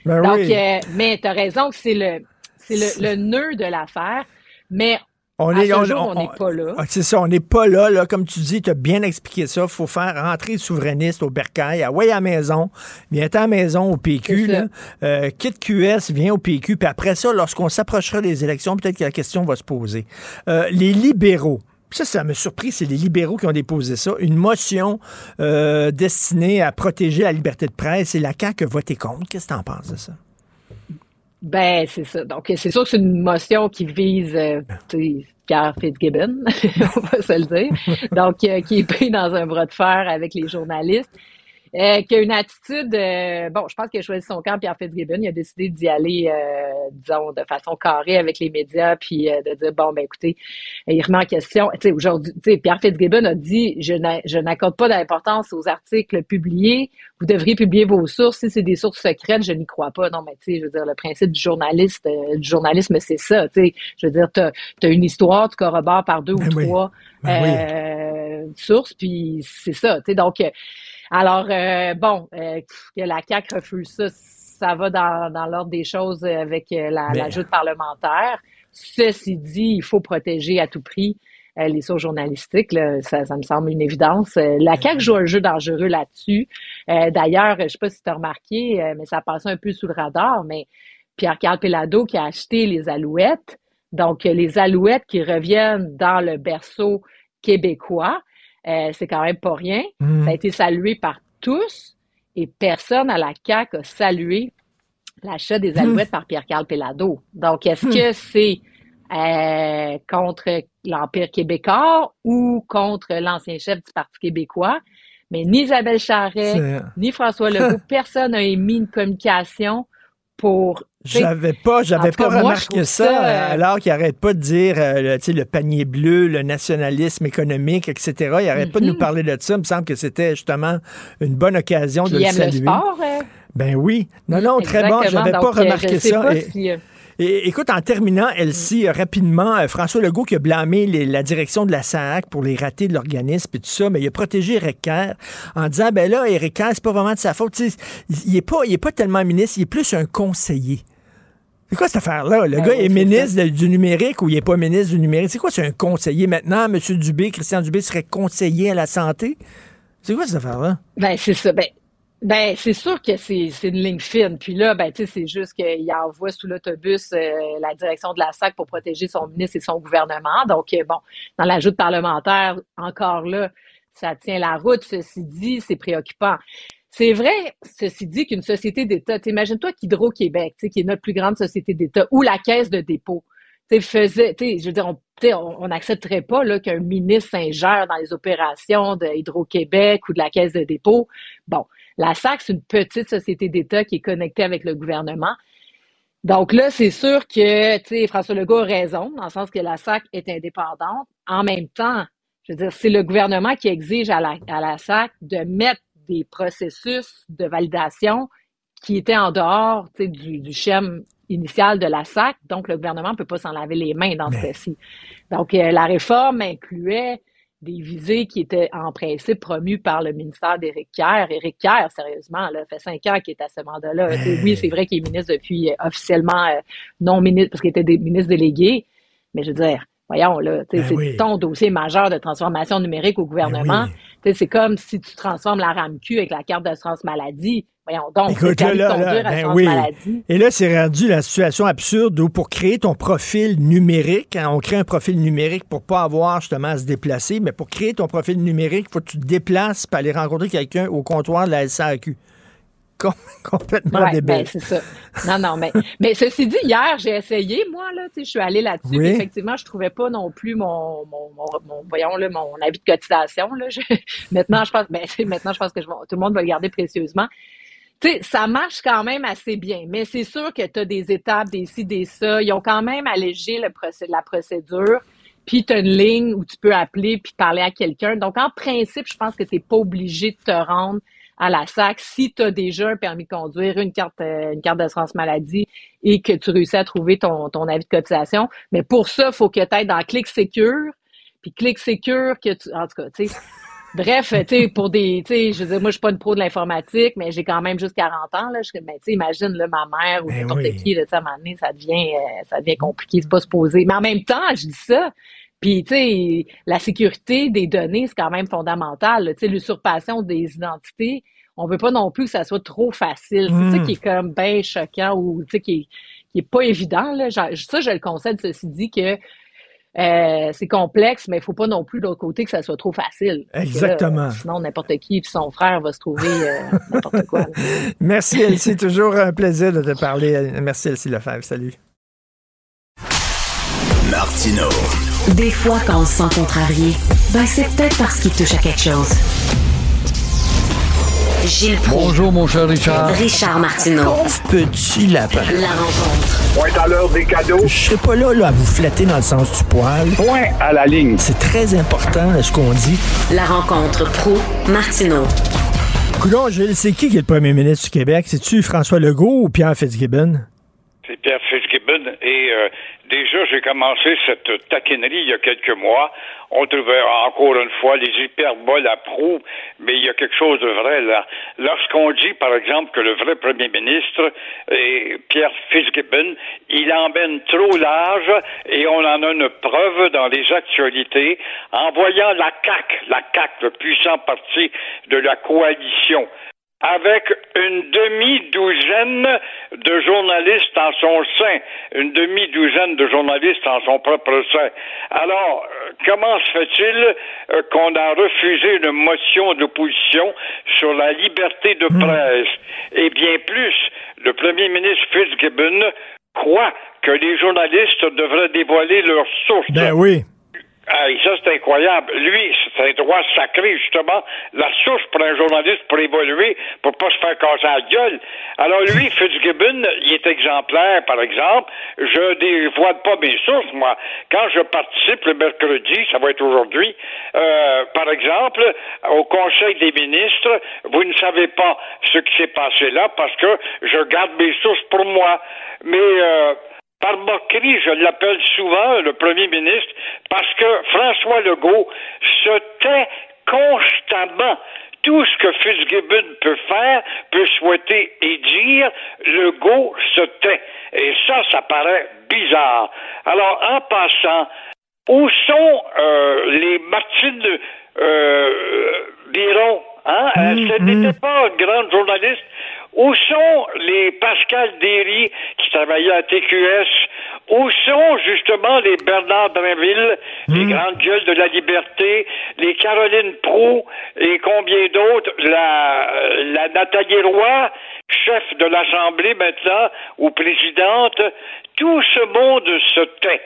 Ben Donc, euh, mais tu as raison que c'est le c'est le, le nœud de l'affaire. Mais on est, on n'est pas là. Ah, c'est ça, on n'est pas là, là. Comme tu dis, tu as bien expliqué ça. Il faut faire rentrer le souverainiste au bercail. Ah ouais, à la maison. Viens à la maison au PQ. Là. Euh, quitte QS, viens au PQ. Puis après ça, lorsqu'on s'approchera des élections, peut-être que la question va se poser. Euh, les libéraux. Ça, ça m'a surpris, c'est les libéraux qui ont déposé ça. Une motion euh, destinée à protéger la liberté de presse et la CAQ a voté contre. Qu'est-ce que tu en penses de ça? Ben, c'est ça. Donc, c'est sûr que c'est une motion qui vise euh, Pierre Fitzgibbon, on va se le dire. Donc, euh, qui est pris dans un bras de fer avec les journalistes. Euh, qui a une attitude, euh, bon, je pense qu'il a choisi son camp, Pierre Fitzgibbon, il a décidé d'y aller, euh, disons, de façon carrée avec les médias, puis de dire, bon, ben écoutez, il remet en question, tu sais, aujourd'hui, tu sais, Pierre Fitzgibbon a dit, je n'accorde pas d'importance aux articles publiés, vous devriez publier vos sources, si c'est des sources secrètes, je n'y crois pas. Non, mais tu sais, je veux dire, le principe du journaliste, du journalisme, c'est ça, tu sais, je veux dire, tu as, une histoire, tu corrobores par deux ou ben trois ben sources, puis c'est ça, tu sais, donc alors, euh, bon, euh, que la CAQ refuse ça, ça va dans, dans l'ordre des choses avec euh, la, l'ajout parlementaire. Ceci dit, il faut protéger à tout prix les sources journalistiques. ça, ça, me semble une évidence. La CAQ joue un jeu dangereux là-dessus. d'ailleurs, je sais pas si tu as remarqué, mais ça passe un peu sous le radar, mais Pierre-Carl Pelado qui a acheté les Alouettes, donc les Alouettes qui reviennent dans le berceau québécois, euh, c'est quand même pas rien. Hmm. Ça a été salué par tous et personne à la CAQ a salué l'achat des hmm. alouettes par Pierre-Carl Pellado. Donc, est-ce hmm. que c'est euh, contre l'Empire québécois ou contre l'ancien chef du Parti québécois? Mais ni Isabelle Charret, ni François Legault, personne n'a émis une communication pour j'avais pas, j'avais pas remarqué ça, euh, alors qu'il arrête pas de dire, euh, tu sais, le panier bleu, le nationalisme économique, etc. Il arrête pas de nous mhm. parler de ça. Il me semble que c'était justement une bonne occasion de le saluer. Le sport, hein? Ben oui. Non, non, très bon. J'avais pas euh, remarqué ça. Et, écoute, en terminant, Elsie, rapidement, François Legault qui a blâmé la direction de la SAC pour les ratés de l'organisme et tout ça, mais il a protégé Eric Kerr en disant, ben là, Eric Kerr, c'est pas vraiment de sa faute. il est pas, il est pas tellement ministre, il est plus un conseiller. C'est quoi cette affaire-là? Le ben gars est ministre du numérique ou il n'est pas ministre du numérique? C'est quoi, c'est un conseiller maintenant? M. Dubé, Christian Dubé serait conseiller à la santé? C'est quoi cette affaire-là? Ben, c'est ça. Ben, ben c'est sûr que c'est une ligne fine. Puis là, ben, tu sais, c'est juste qu'il envoie sous l'autobus euh, la direction de la SAC pour protéger son ministre et son gouvernement. Donc, euh, bon, dans l'ajout parlementaire, encore là, ça tient la route. Ceci dit, c'est préoccupant. C'est vrai, ceci dit, qu'une société d'État, imagine-toi qu'Hydro-Québec, qui est notre plus grande société d'État, ou la Caisse de dépôt, je veux dire, on n'accepterait pas qu'un ministre s'ingère dans les opérations de Hydro-Québec ou de la Caisse de dépôt. Bon, la SAC, c'est une petite société d'État qui est connectée avec le gouvernement. Donc là, c'est sûr que François Legault a raison, dans le sens que la SAC est indépendante. En même temps, je veux dire, c'est le gouvernement qui exige à la SAC de mettre des processus de validation qui étaient en dehors du, du schéma initial de la SAC. Donc, le gouvernement ne peut pas s'en laver les mains dans ce cas-ci. Donc, euh, la réforme incluait des visées qui étaient en principe promues par le ministère d'Éric Kerr. Éric Kerr, sérieusement, là, fait cinq ans qu'il est à ce mandat-là. Oui, c'est vrai qu'il est ministre depuis euh, officiellement euh, non ministre parce qu'il était des ministre délégué, mais je veux dire, voyons, là, ben c'est ton dossier majeur de transformation numérique au gouvernement. Ben c'est comme si tu transformes la RAMQ avec la carte d'assurance maladie. Voyons donc, Écoute, là, là, ben oui. maladie. Et là, c'est rendu la situation absurde où pour créer ton profil numérique, hein, on crée un profil numérique pour pas avoir justement à se déplacer, mais pour créer ton profil numérique, il faut que tu te déplaces pour aller rencontrer quelqu'un au comptoir de la SAQ complètement débile. Ben, c'est ça. Non, non, mais, mais ceci dit, hier, j'ai essayé, moi, là, je suis allée là-dessus. Effectivement, je trouvais pas non plus mon, mon, mon, voyons, là, mon avis de cotisation. Là. maintenant, je pense, ben, maintenant, je pense que tout le monde va le garder précieusement. Tu sais, ça marche quand même assez bien, mais c'est sûr que tu as des étapes, des ci, des ça. Ils ont quand même allégé le la procédure. Puis tu as une ligne où tu peux appeler puis parler à quelqu'un. Donc, en principe, je pense que tu n'es pas obligé de te rendre à la SAC si tu as déjà un permis de conduire, une carte, euh, une carte d'assurance maladie et que tu réussis à trouver ton, ton avis de cotisation. Mais pour ça, il faut que tu ailles dans Click Secure. Puis Click Secure, que tu. En tout cas, tu sais. Bref, tu sais, pour des, tu sais, je veux dire, moi, je suis pas une pro de l'informatique, mais j'ai quand même juste 40 ans, là. Je, ben, tu sais, imagine, là, ma mère ou ben n'importe qui, là, tu sais, à un moment donné, ça devient, euh, ça devient compliqué, c'est pas se poser. Mais en même temps, je dis ça, puis, tu sais, la sécurité des données, c'est quand même fondamental. Tu sais, l'usurpation des identités, on veut pas non plus que ça soit trop facile. C'est ça hmm. qui est comme bien choquant ou, tu sais, qui, qui est pas évident. Là. Ça, je le concède, ceci dit, que euh, c'est complexe, mais il faut pas non plus de l'autre côté que ça soit trop facile. Exactement. sinon, n'importe qui et son frère va se trouver euh, n'importe quoi. Merci, Elsie. Toujours un plaisir de te parler. Merci, Elsie Lefebvre. Salut. Martino. Des fois, quand on se sent contrarié, ben c'est peut-être parce qu'il touche à quelque chose. Gilles Bonjour, mon cher Richard. Richard Martineau. petit lapin. La rencontre. Point à l'heure des cadeaux. Je serai pas là, là, à vous flatter dans le sens du poil. Point à la ligne. C'est très important, ce qu'on dit. La rencontre pro martineau Coudon, Gilles, c'est qui qui est le premier ministre du Québec? C'est-tu François Legault ou Pierre Fitzgibbon? Pierre Fitzgibbon et euh, Déjà, j'ai commencé cette taquinerie il y a quelques mois. On trouvait encore une fois les hyperboles à proue, mais il y a quelque chose de vrai là. Lorsqu'on dit, par exemple, que le vrai premier ministre est Pierre Fitzgibbon, il emmène trop large et on en a une preuve dans les actualités en voyant la CAC, la CAC, le puissant parti de la coalition, avec une demi-douzaine de journalistes en son sein, une demi-douzaine de journalistes en son propre sein. Alors, euh, comment se fait-il euh, qu'on a refusé une motion d'opposition sur la liberté de hmm. presse? Et bien plus, le premier ministre Fitzgibbon croit que les journalistes devraient dévoiler leurs sources. Ben oui. Ah, ça, c'est incroyable. Lui, c'est un droit sacré, justement. La source pour un journaliste pour évoluer, pour pas se faire casser la gueule. Alors, lui, Fitzgibbon, il est exemplaire, par exemple. Je dévoile pas mes sources, moi. Quand je participe le mercredi, ça va être aujourd'hui, euh, par exemple, au Conseil des ministres, vous ne savez pas ce qui s'est passé là parce que je garde mes sources pour moi. Mais, euh, par moquerie, je l'appelle souvent le premier ministre, parce que François Legault se tait constamment. Tout ce que Fitzgibbon peut faire, peut souhaiter et dire, Legault se tait. Et ça, ça paraît bizarre. Alors, en passant, où sont euh, les Martine euh, Biron? Hein? Mmh, Ce n'était mmh. pas une grande journaliste où sont les Pascal Derry qui travaillaient à TQS? Où sont justement les Bernard Drinville, les grandes gueules de la liberté, les Caroline Proux et combien d'autres, la, la Nathalie Roy, chef de l'Assemblée maintenant, ou présidente, tout ce monde se tait.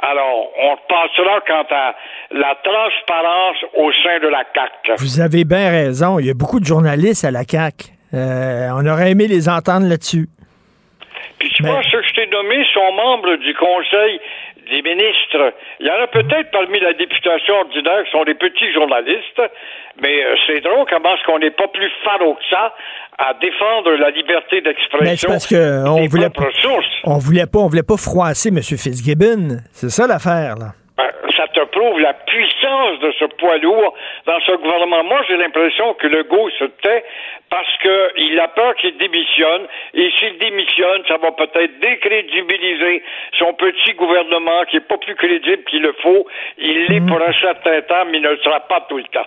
Alors, on passera quant à la transparence au sein de la CAC. Vous avez bien raison. Il y a beaucoup de journalistes à la CAQ. Euh, on aurait aimé les entendre là-dessus. Puis tu vois, ceux que je t'ai nommés sont membres du Conseil des ministres. Il y en a peut-être parmi la députation ordinaire qui sont des petits journalistes, mais euh, c'est drôle comment est-ce qu'on n'est pas plus faro que ça à défendre la liberté d'expression. c'est parce que on des voulait propres sources. on voulait pas on voulait pas froisser M. Fitzgibbon. C'est ça l'affaire là. Ben, ça te prouve la puissance de ce poids lourd dans ce gouvernement. Moi, j'ai l'impression que le go se tait parce qu'il a peur qu'il démissionne. Et s'il démissionne, ça va peut-être décrédibiliser son petit gouvernement qui est pas plus crédible qu'il le faut. Il l'est pour un certain temps, mais il ne le sera pas tout le temps.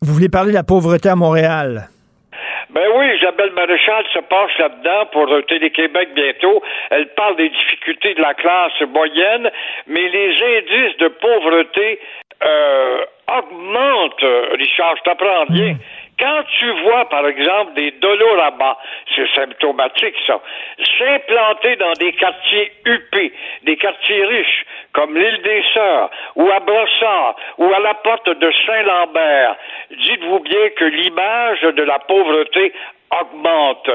Vous voulez parler de la pauvreté à Montréal? Ben oui, Isabelle Maréchal se passe là-dedans pour Télé-Québec bientôt. Elle parle des difficultés de la classe moyenne, mais les indices de pauvreté euh, augmentent, Richard, je t'apprends bien. Quand tu vois, par exemple, des dolorama, c'est symptomatique, ça, s'implanter dans des quartiers huppés, des quartiers riches, comme l'île des Sœurs, ou à Brossard, ou à la porte de Saint-Lambert, dites-vous bien que l'image de la pauvreté augmente.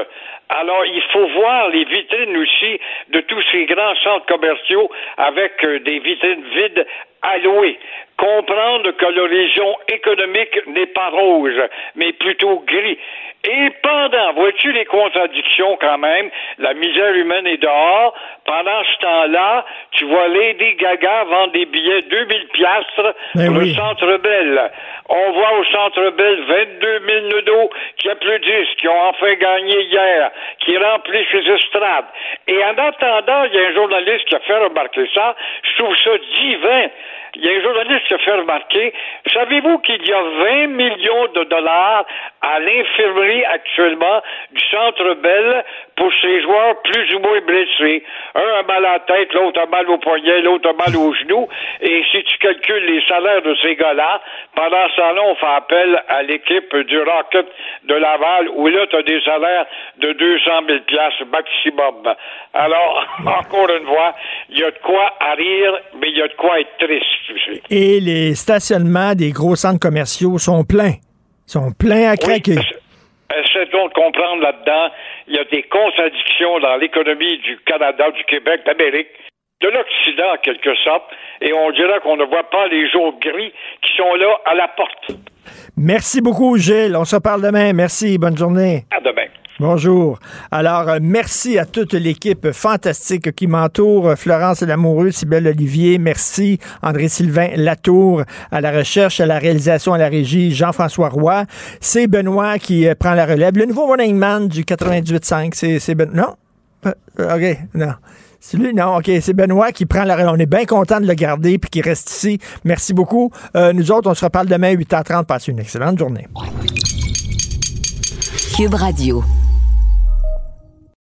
Alors, il faut voir les vitrines aussi de tous ces grands centres commerciaux avec euh, des vitrines vides allouées. Comprendre que l'horizon économique n'est pas rose, mais plutôt gris. Et pendant, vois-tu les contradictions quand même, la misère humaine est dehors. Pendant ce temps-là, tu vois Lady Gaga vendre des billets 2000 piastres Ben pour le oui. Centre Bell. On voit au Centre Bell 22 000 nudos qui applaudissent, qui ont enfin gagné hier, qui remplissent les estrades. Et en attendant, il y a un journaliste qui a fait remarquer ça. Je trouve ça divin. Il y a un journaliste qui a fait remarquer, savez-vous qu'il y a 20 millions de dollars à l'infirmerie actuellement du Centre Bell pour ces joueurs plus ou moins blessés? Un a mal à la tête, l'autre a mal au poignet, l'autre a mal au genou. Et si tu calcules les salaires de ces gars-là, pendant ce temps-là, on fait appel à l'équipe du Rocket de Laval, où là, tu as des salaires de 200 000 piastres maximum. Alors, encore une fois, il y a de quoi à rire, mais il y a de quoi être triste, Et les stationnements des gros centres commerciaux sont pleins. sont pleins à craquer. Donc de comprendre là-dedans, il y a des contradictions dans l'économie du Canada, du Québec, d'Amérique, de l'Occident en quelque sorte, et on dirait qu'on ne voit pas les jours gris qui sont là à la porte. Merci beaucoup, Gilles. On se parle demain. Merci. Bonne journée. À demain. Bonjour. Alors, euh, merci à toute l'équipe fantastique qui m'entoure. Florence Lamoureux, Sybelle Olivier, merci. André-Sylvain Latour à la recherche, à la réalisation, à la régie, Jean-François Roy. C'est Benoît qui euh, prend la relève. Le nouveau running man du 98.5, c'est, c'est Ben- Non? Euh, OK, non. C'est lui? Non, OK. C'est Benoît qui prend la. On est bien content de le garder puis qui reste ici. Merci beaucoup. Euh, nous autres, on se reparle demain à 8h30. Passez une excellente journée. Cube Radio.